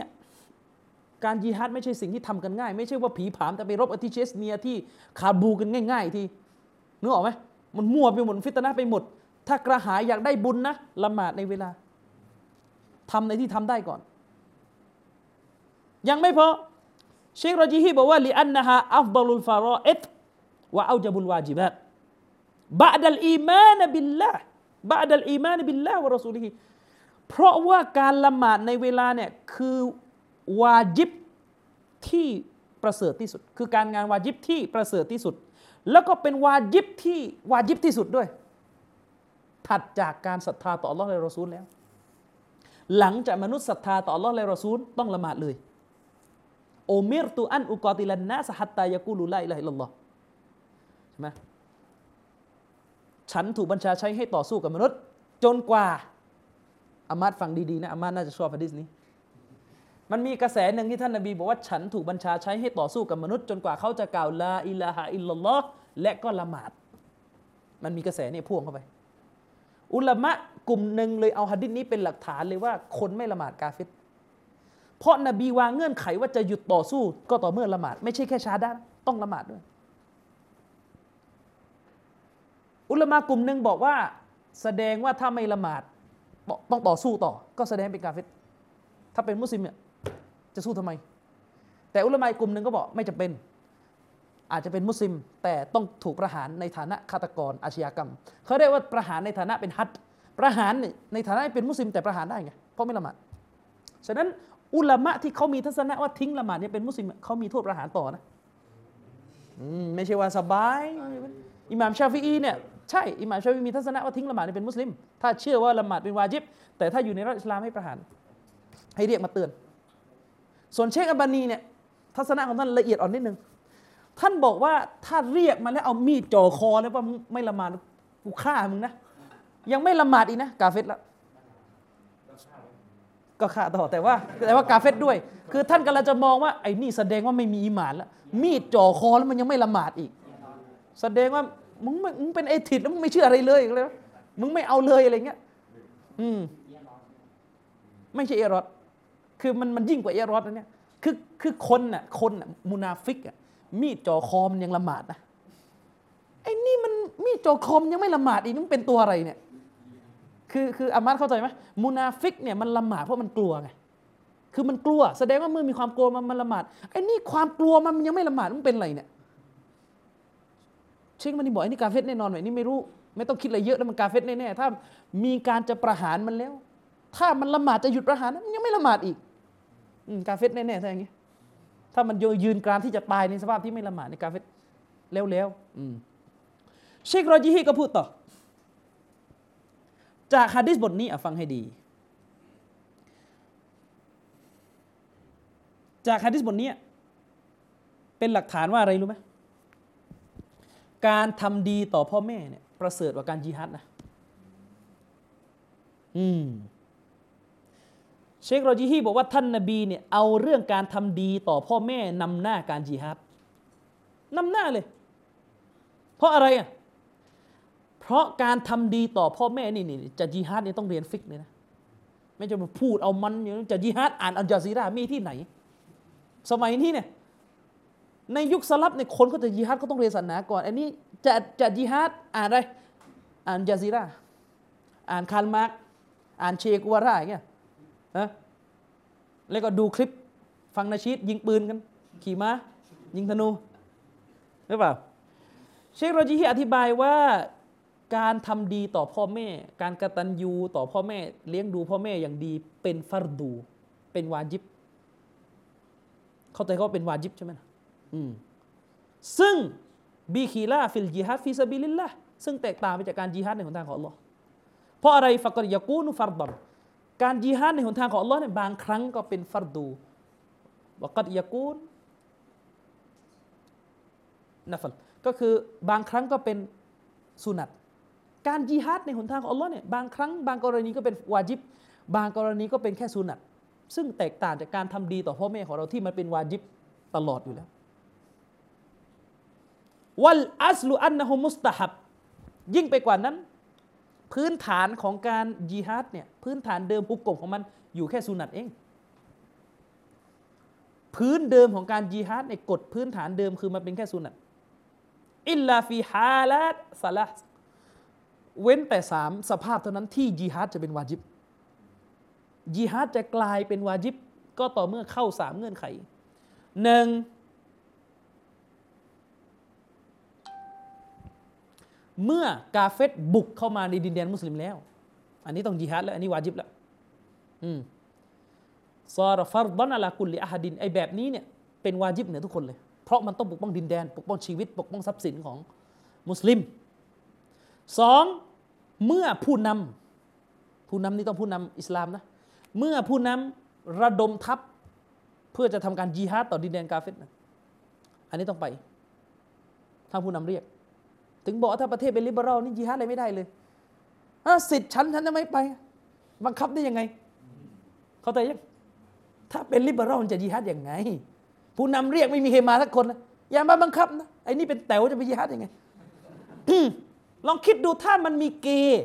การจิฮาดไม่ใช่สิ่งที่ทำกันง่าย ไม่ใช่ว่าผลีผลามแต่ไปรบอะที่เชชเนียที่คาบูลกันง่าย ๆ ทีนึกออกไหมมันมั่วไปหมดฟิตนะไปหมด ถ้ากระหายอยากได้บุญนะละหมาดในเวลาทำในที่ทำได้ก่อน ยังไม่พอเชคโรจิฮีบอกว่าلأنها أفضل الفرائض وأوجب الواجبات بعد الإيمان بالله بعد الإيمان بالله ورسولهเพราะว่าการละหมาดในเวลาเนี่ยคือวาจิบที่ประเสริฐที่สุด คือการงานวาจิบที่ประเสริฐที่สุด แล้วก็เป็นวาจิบที่วาจิบที่สุดด้วย ถัดจากการศรัทธาต่อ Allah และรอซูลแล้ว หลังจากมนุษย์ศรัทธาต่อ Allah และรอซูลต้องละหมาดเลยโอมิรตุอันอุกอติลันนะสหัตตายากูลุไลละฮิลลอฮใช่ไหมฉันถูกบัญชาใช้ให้ต่อสู้กับมนุษย์ จนกว่าอามาดฟังดีๆนะอามาดน่าจะชอบฮะดิษนี้ มันมีกระแสหนึ่งที่ท่านนบีบอกว่าฉันถูกบัญชาใช้ให้ต่อสู้กับมนุษย์ จนกว่าเขาจะกล่าวลาอิลาฮะอิลลัลลอฮ์และก็ละหมาด มันมีกระแสเนี่ยพ่วงเข้าไป อุลามะกลุ่มหนึ่งเลยเอาหะดิษนี้เป็นหลักฐานเลยว่า คนไม่ละหมาดกาฟิรเพราะนบีวางเงื่อนไขว่าจะหยุดต่อสู้ ก็ต่อเมื่อละหมาด ไม่ใช่แค่ชาดาต้องละหมาดด้วย อุลามะกลุ่มหนึ่งบอกว่า แสดงว่าถ้าไม่ละหมาดต้องต่อสู้ต่อ ก็แสดงเป็นกาเฟตถ้าเป็นมุสลิมเนี่ยจะสู้ทำไม แต่อุลามะกลุ่มหนึ่งก็บอกไม่จำเป็น อาจจะเป็นมุสลิม แต่ต้องถูกประหารในฐานะฆาตกรอาชญากรรม เขาเรียกว่าประหารในฐานะเป็นฮัตประหารในฐานะเป็นมุสลิมแต่ประหารได้ไงเพราะไม่ละหมาดฉะนั้นอุลามะที่เขามีทัศนะว่าทิ้งละหมาดเนี่ยเป็นมุสลิมเขามีโทษประหารต่อนะไม่ใช่ว่าสบายอิหม่ามชาฟีอีเนี่ยใช่อิหม่ามชาฟีมีทัศนะว่าทิ้งละหมาดเนี่ยเป็นมุสลิม ถ้าเชื่อว่าละหมาดเป็นวาจิบ แต่ถ้าอยู่ในรัฐอิสลามให้ประหาร ให้เรียกมาเตือน ส่วนเชคอับบานีเนี่ยทัศนะของท่านละเอียดอ่อนนิดนึง ท่านบอกว่าถ้าเรียกมาแล้วเอามีดจ่อคอแล้วว่าไม่ละหมาดกูฆ่ามึงนะ ยังไม่ละหมาดอีกนะ กาเฟตแล้วก็ฆ่าต่อแต่ว่า แต่ว่ากาเฟตด้วย คือท่านกำลังจะมองว่าไอ้นี่แสดงว่าไม่มีอีหมานแล้วมีดจ่อคอแล้วมันยังไม่ละหมาดอีก แสดงว่ามึงมึงเป็นเอทิดแล้วมึงไม่เชื่ออะไรเลยเลยมึงไม่เอาเลยอะไรเงี้ยอืมไม่ใช่เอรอดคือมันมันยิ่งกว่าเอรอดนะเนี่ยคือคือคนน่ะคนน่ะมุนาฟิกอะ มีดจ่อคอมยังละหมาดนะไอ้นี่มันมีดจ่อคอมยังไม่ละหมาดอีกมันเป็นตัวอะไรเนี่ย คือคืออามัดเข้าใจไหมมุนาฟิกเนี่ยมันละหมาดเพราะมันกลัวไงคือมันกลัว แสดงว่าเมื่อมีความกลัวมันมันละหมาดไอ้นี่ความกลัวมันยังไม่ละหมาดมันเป็นอะไรเนี่ยเชคมันนี่บอกไอ้นี่กาเฟตแน่นอนไอ้นี่ไม่รู้ ไม่ต้องคิดอะไรเยอะแล้วมันกาเฟตแน่ๆถ้ามีการจะประหารมันแล้ว ถ้ามันละหมาดจะหยุดประหารมันยังไม่ละหมาดอีกกาเฟตแน่ๆถ้าอย่างนี้ ถ้ามันยืนกรานที่จะตายในสภาพที่ไม่ละหมาดในกาเฟตแล้วๆเชครอจิฮีก็พูดต่อ จากฮะดิษบทนี้ฟังให้ดี จากฮะดิษบทนี้เป็นหลักฐานว่าอะไรรู้ไหมการทำดีต่อพ่อแม่เนี่ยประเสริฐกว่าการจิฮัดนะ อืม เชคโรจิฮีบอกว่าท่านนาบีเนี่ยเอาเรื่องการทำดีต่อพ่อแม่นำหน้าการจิฮัดนำหน้าเลย เพราะอะไรอะเพราะการทำดีต่อพ่อแม่นี่นี่จะจิฮัดเนี่ยต้องเรียนฟิกเลยนะไม่จะมาพูดเอามันอย่างจะจิฮัดอ่านอัลจาซีรามีที่ไหน สมัยนี้เนี่ยในยุคสลัฟในคนก็จะจิฮัดก็ต้องเรียนศาสนาก่อน อันนี้จะจะจิฮัดอ่านอะไร อ่านจาซีราอ่านคาร์ลมาร์กซ์อ่านเชกูวาราอย่างเงี้ย นะแล้วก็ดูคลิปฟังนาชีดยิงปืนกัน ขี่ม้ายิงธนูหรือเปล่า เชคโรจิฮีอธิบายว่าการทำดีต่อพ่อแม่ การกระตัญญูต่อพ่อแม่ เลี้ยงดูพ่อแม่อย่างดีเป็นฟัรดู เป็นวาจิบ เข้าใจเขาเป็นวาจิบใช่ไหมนะอืมซึ่งبخلاف الجهاد في سبيل اللهซึ่งแตกต่างไปจากการจิฮัดในหนทางของ Allah เพราะอะไรฟักรยากูนุฟัรดอ การจิฮัดในหนทางของ Allah เนี่ยบางครั้งก็เป็นฟัรดูวกัดยากูนนะฟัลก็คือบางครั้งก็เป็นสุนัตการจิฮัดในหนทางของ Allah เนี่ยบางครั้งบางกรณีก็เป็นวาจิบ บางกรณีก็เป็นแค่สุนัตซึ่งแตกต่างจากการทำดีต่อพ่อแม่ของเราที่มันเป็นวาจิบตลอดอยู่แล้ววัลอัสลุอันนะฮุมุสตาฮับยิ่งไปกว่านั้น พื้นฐานของการยิฮัดเนี่ยพื้นฐานเดิมปุกกบของมันอยู่แค่สุนัตเอง พื้นเดิมของการยิฮัดในกฎพื้นฐานเดิมคือมันเป็นแค่สุนัตอิลลาฟีฮาลาตซาลาเว้นแต่สามสภาพเท่านั้นที่ยิฮัดจะเป็นวาจิบยิฮัดจะกลายเป็นวาจิบ ก็ต่อเมื่อเข้าสามเงื่อนไขหนึ่ง เมื่อกาเฟตบุกเข้ามาในดินแดนมุสลิมแล้ว อันนี้ต้องจิฮัดแล้วอันนี้วาจิบแล้วอืมซอรฟารดอนอะลากุลลิอาฮดินไอแบบนี้เนี่ยเป็นวาจิบเหนือทุกคนเลย เพราะมันต้องปกป้องดินแดน ปกป้องชีวิต ปกป้องทรัพย์สินของมุสลิมสองเมื่อผู้นำผู้นำนี่ต้องผู้นำอิสลามนะเมื่อผู้นำระดมทัพเพื่อจะทำการจีฮัดต่อดินแดนกาเฟตนะอันนี้ต้องไป ถ้าผู้นำเรียก ถึงบอกถ้าประเทศเป็นลิเบอรัลนี่จีฮัดอะไรไม่ได้เลยสิทธิ์ฉันฉันจะไม่ไป บังคับได้ยังไง เขาใจยังถ้าเป็นลิเบอรัลจะจีฮัดยังไง ผู้นำเรียกไม่มีใครมาสักคนนะอย่ามาบังคับนะไอ้นี่เป็นแต๋วจะไปจีฮัดยังไงลองคิดดูถ้ามันมีเกย์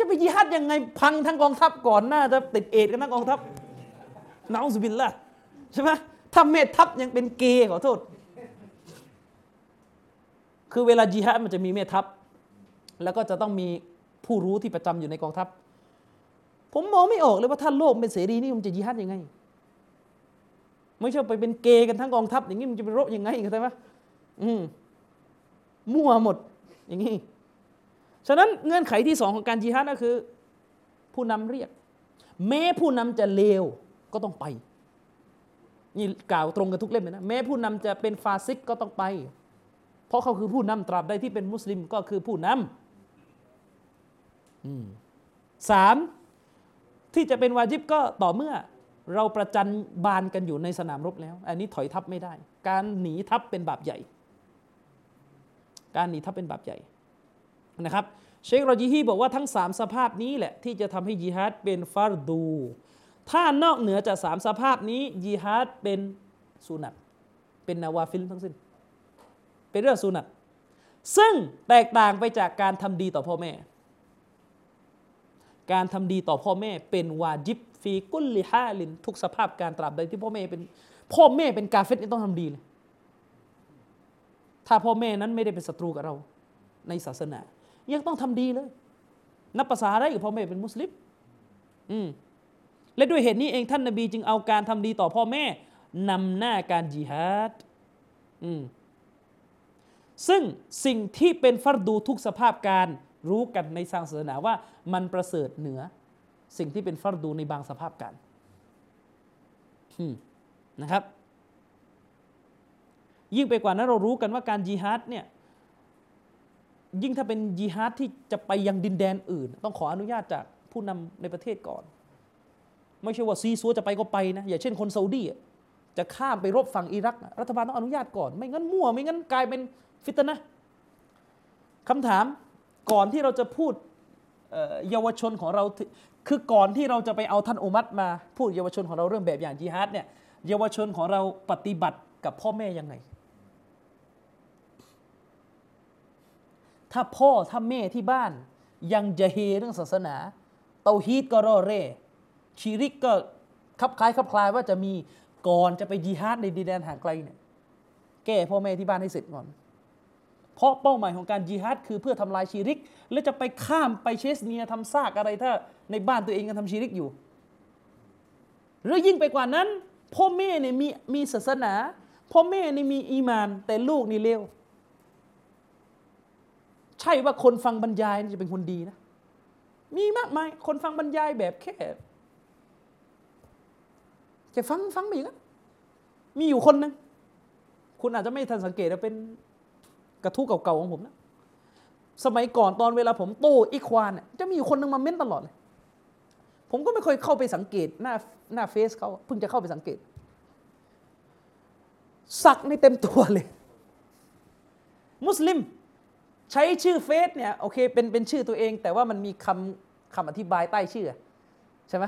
จะไปจีฮัดยังไง พังทั้งกองทัพก่อนหน้าจะติดเอดกันทั้งกองทัพนาอุสบิลละใช่ไหมถ้าเมทัพยังเป็นเกย์ขอโทษ คือเวลาจิฮัดมันจะมีแม่ทัพ แล้วก็จะต้องมีผู้รู้ที่ประจำอยู่ในกองทัพ ผมมองไม่ออกเลยว่าถ้าโลกเป็นเสรีนี่มันจะยิฮัดยังไง ไม่ใช่ไปเป็นเกย์กันทั้งกองทัพ อย่างนี้มันจะไปรบยังไงเข้าใจไหมอืมมั่วหมด อย่างนี้ ฉะนั้นเงื่อนไขที่สองของการยิฮัดก็คือ ผู้นำเรียก แม้ผู้นำจะเลวก็ต้องไป นี่กล่าวตรงกันทุกเล่มเลยนะ แม้ผู้นำจะเป็นฟาซิกก็ต้องไป เพราะเขาคือผู้นำตราบใดที่เป็นมุสลิมก็คือผู้นำสามที่จะเป็นวาจิบก็ต่อเมื่อเราประจันบานกันอยู่ในสนามรบแล้ว อันนี้ถอยทัพไม่ได้ การหนีทัพเป็นบาปใหญ่ การหนีทัพเป็นบาปใหญ่นะครับ เชครอจีฮีบอกว่าทั้งสามสภาพนี้แหละที่จะทำให้ยิฮัดเป็นฟารดู ถ้านอกเหนือจากสามสภาพนี้ยิฮัดเป็นสุนัตเป็นนาวาฟิลทั้งสิ้น เป็นเรื่องสุนัตซึ่งแตกต่างไปจากการทำดีต่อพ่อแม่ การทำดีต่อพ่อแม่เป็นวาจิบفي كل حالทุกสภาพการตราบใดที่พ่อแม่เป็นพ่อแม่เป็นกาเฟตนี่ต้องทำดีเลยถ้าพ่อแม่นั้นไม่ได้เป็นศัตรูกับเรา ในศาสนา ยังต้องทำดีเลย นับภาษาอะไรกับพ่อแม่เป็นมุสลิมอืมและด้วยเหตุนี้เองท่านนบีจึงเอาการทำดีต่อพ่อแม่นำหน้าการจิฮาดอืม ซึ่งสิ่งที่เป็นฟัรดูทุกสภาพการรู้กันในทางศาสนาว่ามันประเสริฐเหนือ สิ่งที่เป็นฟัรดูในบางสภาพการนะครับ ยิ่งไปกว่านั้นเรารู้กันว่าการจีฮาดเนี่ยยิ่งถ้าเป็นจีฮาดที่จะไปยังดินแดนอื่น ต้องขออนุญาตจากผู้นำในประเทศก่อน ไม่ใช่ว่าซีซัวจะไปก็ไปนะอย่าเช่นคนซาอุดีจะข้ามไปรบฝั่งอิรัก รัฐบาลต้องอนุญาตก่อน ไม่งั้นมั่วไม่งั้นกลายเป็น ฟิตนะคำถามก่อนที่เราจะพูดเยาวชนของเราคือก่อนที่เราจะไปเอาท่านอุมัตมา พูดเยาวชนของเราเรื่องแบบอย่างจิฮาดเนี่ยเยาวชนของเราปฏิบัติกับพ่อแม่ยังไง ถ้าพ่อถ้าแม่ที่บ้าน ยังจะเฮเรื่องศาสนา เตาฮีดก็รอเร่ชีริกก็คับคล้ายคับคลายว่าจะมีก่อนจะไปยิฮาดในดินแดนห่างไกลเนี่ยแก้พ่อแม่ที่บ้านให้เสร็จก่อน เพราะเป้าหมายของการจิฮัดคือเพื่อทำลายชีริก และจะไปข้ามไปเชสเนียทำซากอะไรถ้าในบ้านตัวเองยังทำชีริกอยู่ หรือยิ่งไปกว่านั้น พ่อแม่เนี่ยมีมีศาสนา พ่อแม่เนี่ยมีอีมาน แต่ลูกนี่เลวใช่ว่าคนฟังบรรยายจะเป็นคนดีนะ มีมากมายคนฟังบรรยายแบบแค่แค่ฟังฟังไปอย่างนั้นมีอยู่คนหนึ่งคุณอาจจะไม่ทันสังเกตว่าเป็น กระทู้เก่าๆของผมนะสมัยก่อนตอนเวลาผมโต้อีควานจะมีอยู่คนหนึ่งมาเม้นตลอดเลยผมก็ไม่เคยเข้าไปสังเกตหน้าหน้าเฟซเขาเพิ่งจะเข้าไปสังเกต สักในเต็มตัวเลย มุสลิม ใช้ชื่อเฟซเนี่ยโอเคเป็นเป็นชื่อตัวเอง แต่ว่ามันมีคำคำอธิบายใต้ชื่อใช่ไหม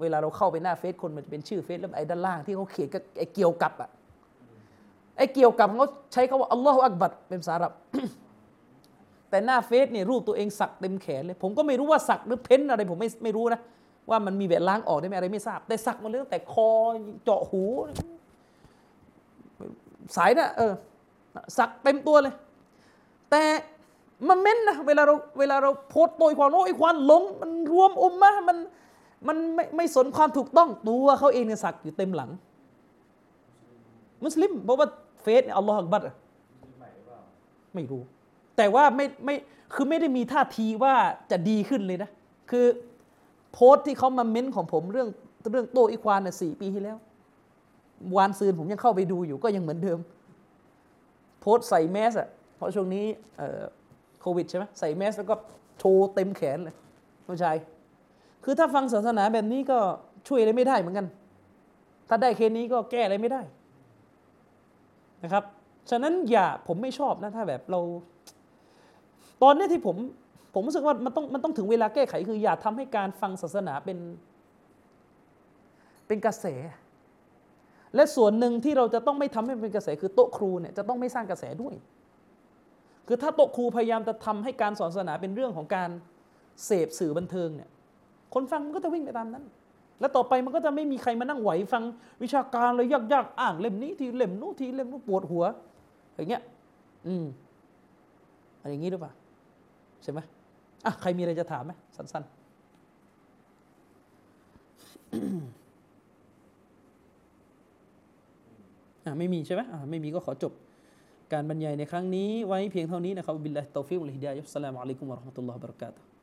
เวลาเราเข้าไปหน้าเฟซคนมันจะเป็นชื่อเฟซแล้วไอ้ด้านล่างที่เขาเขียนก็ไอ้เกี่ยวกับอะ ไอ้เกี่ยวกับเขาใช้คาว่าอัลลอฮฺอักบัดเป็นภาษาอับ แต่หน้าเฟซเนี่ยรูปตัวเองสักเต็มแขนเลย ผมก็ไม่รู้ว่าสักหรือเพ้นอะไรผมไม่ไม่รู้นะ ว่ามันมีแบบล้างออกได้ไหมอะไรไม่ทราบ แต่สักมาเลยตั้งแต่คอเจาะหู สายนะเออสักเต็มตัวเลย แต่มันเม้นนะเวลาเราเวลาเราโพสต์โดยความโอ้ยความหลง มันรวมอุมมะมันมันไม่ไม่สนความถูกต้องตัวเขาเองเนี่ยสักอยู่เต็มหลัง มุสลิมบอกว่า เฟซอัลลอฮฺอักบัดไม่รู้ แต่ว่าไม่ไม่คือไม่ได้มีท่าทีว่าจะดีขึ้นเลยนะ คือโพสที่เขามาเม้นของผมเรื่องเรื่องโตอีควานน่ะสี่ปีที่แล้ว วานซืนผมยังเข้าไปดูอยู่ก็ยังเหมือนเดิม โพสใส่แมสอะเพราะช่วงนี้โควิดใช่ไหมใส่แมสแล้วก็โชว์เต็มแขนเลยผู้ชายคือถ้าฟังศาสนาแบบนี้ก็ช่วยอะไรไม่ได้เหมือนกัน ถ้าได้เคสนี้ก็แก้อะไรไม่ได้ นะครับ ฉะนั้นอย่าผมไม่ชอบนะถ้าแบบเรา ตอนนี้ที่ผมผมรู้สึกว่ามันต้องมันต้องถึงเวลาแก้ไข คืออย่าทำให้การฟังศาสนาเป็น เป็นกระแส และส่วนหนึ่งที่เราจะต้องไม่ทำให้เป็นกระแส คือโต๊ะครูเนี่ยจะต้องไม่สร้างกระแสด้วย คือถ้าโต๊ะครูพยายามจะทำให้การสอนศาสนาเป็นเรื่องของการเสพสื่อบันเทิงเนี่ย คนฟังมันก็จะวิ่งไปตามนั้น แล้วต่อไปมันก็จะไม่มีใครมานั่งไหวฟังวิชาการเลยยากๆอ่างเล่มนี้ทีเล่มนู้นทีเล่มนู้นปวดหัวอย่างเงี้ย อืมอะไรอย่างงี้หรือเปล่าใช่ไหมอะใครมีอะไรจะถามไหมสั้นๆอะไม่มีใช่ไหมอะไม่มีก็ขอจบการบรรยายในครั้งนี้ไว้เพียงเท่านี้นะครับبالله التوفيق والهداية السلام عليكم ورحمة الله وبركاته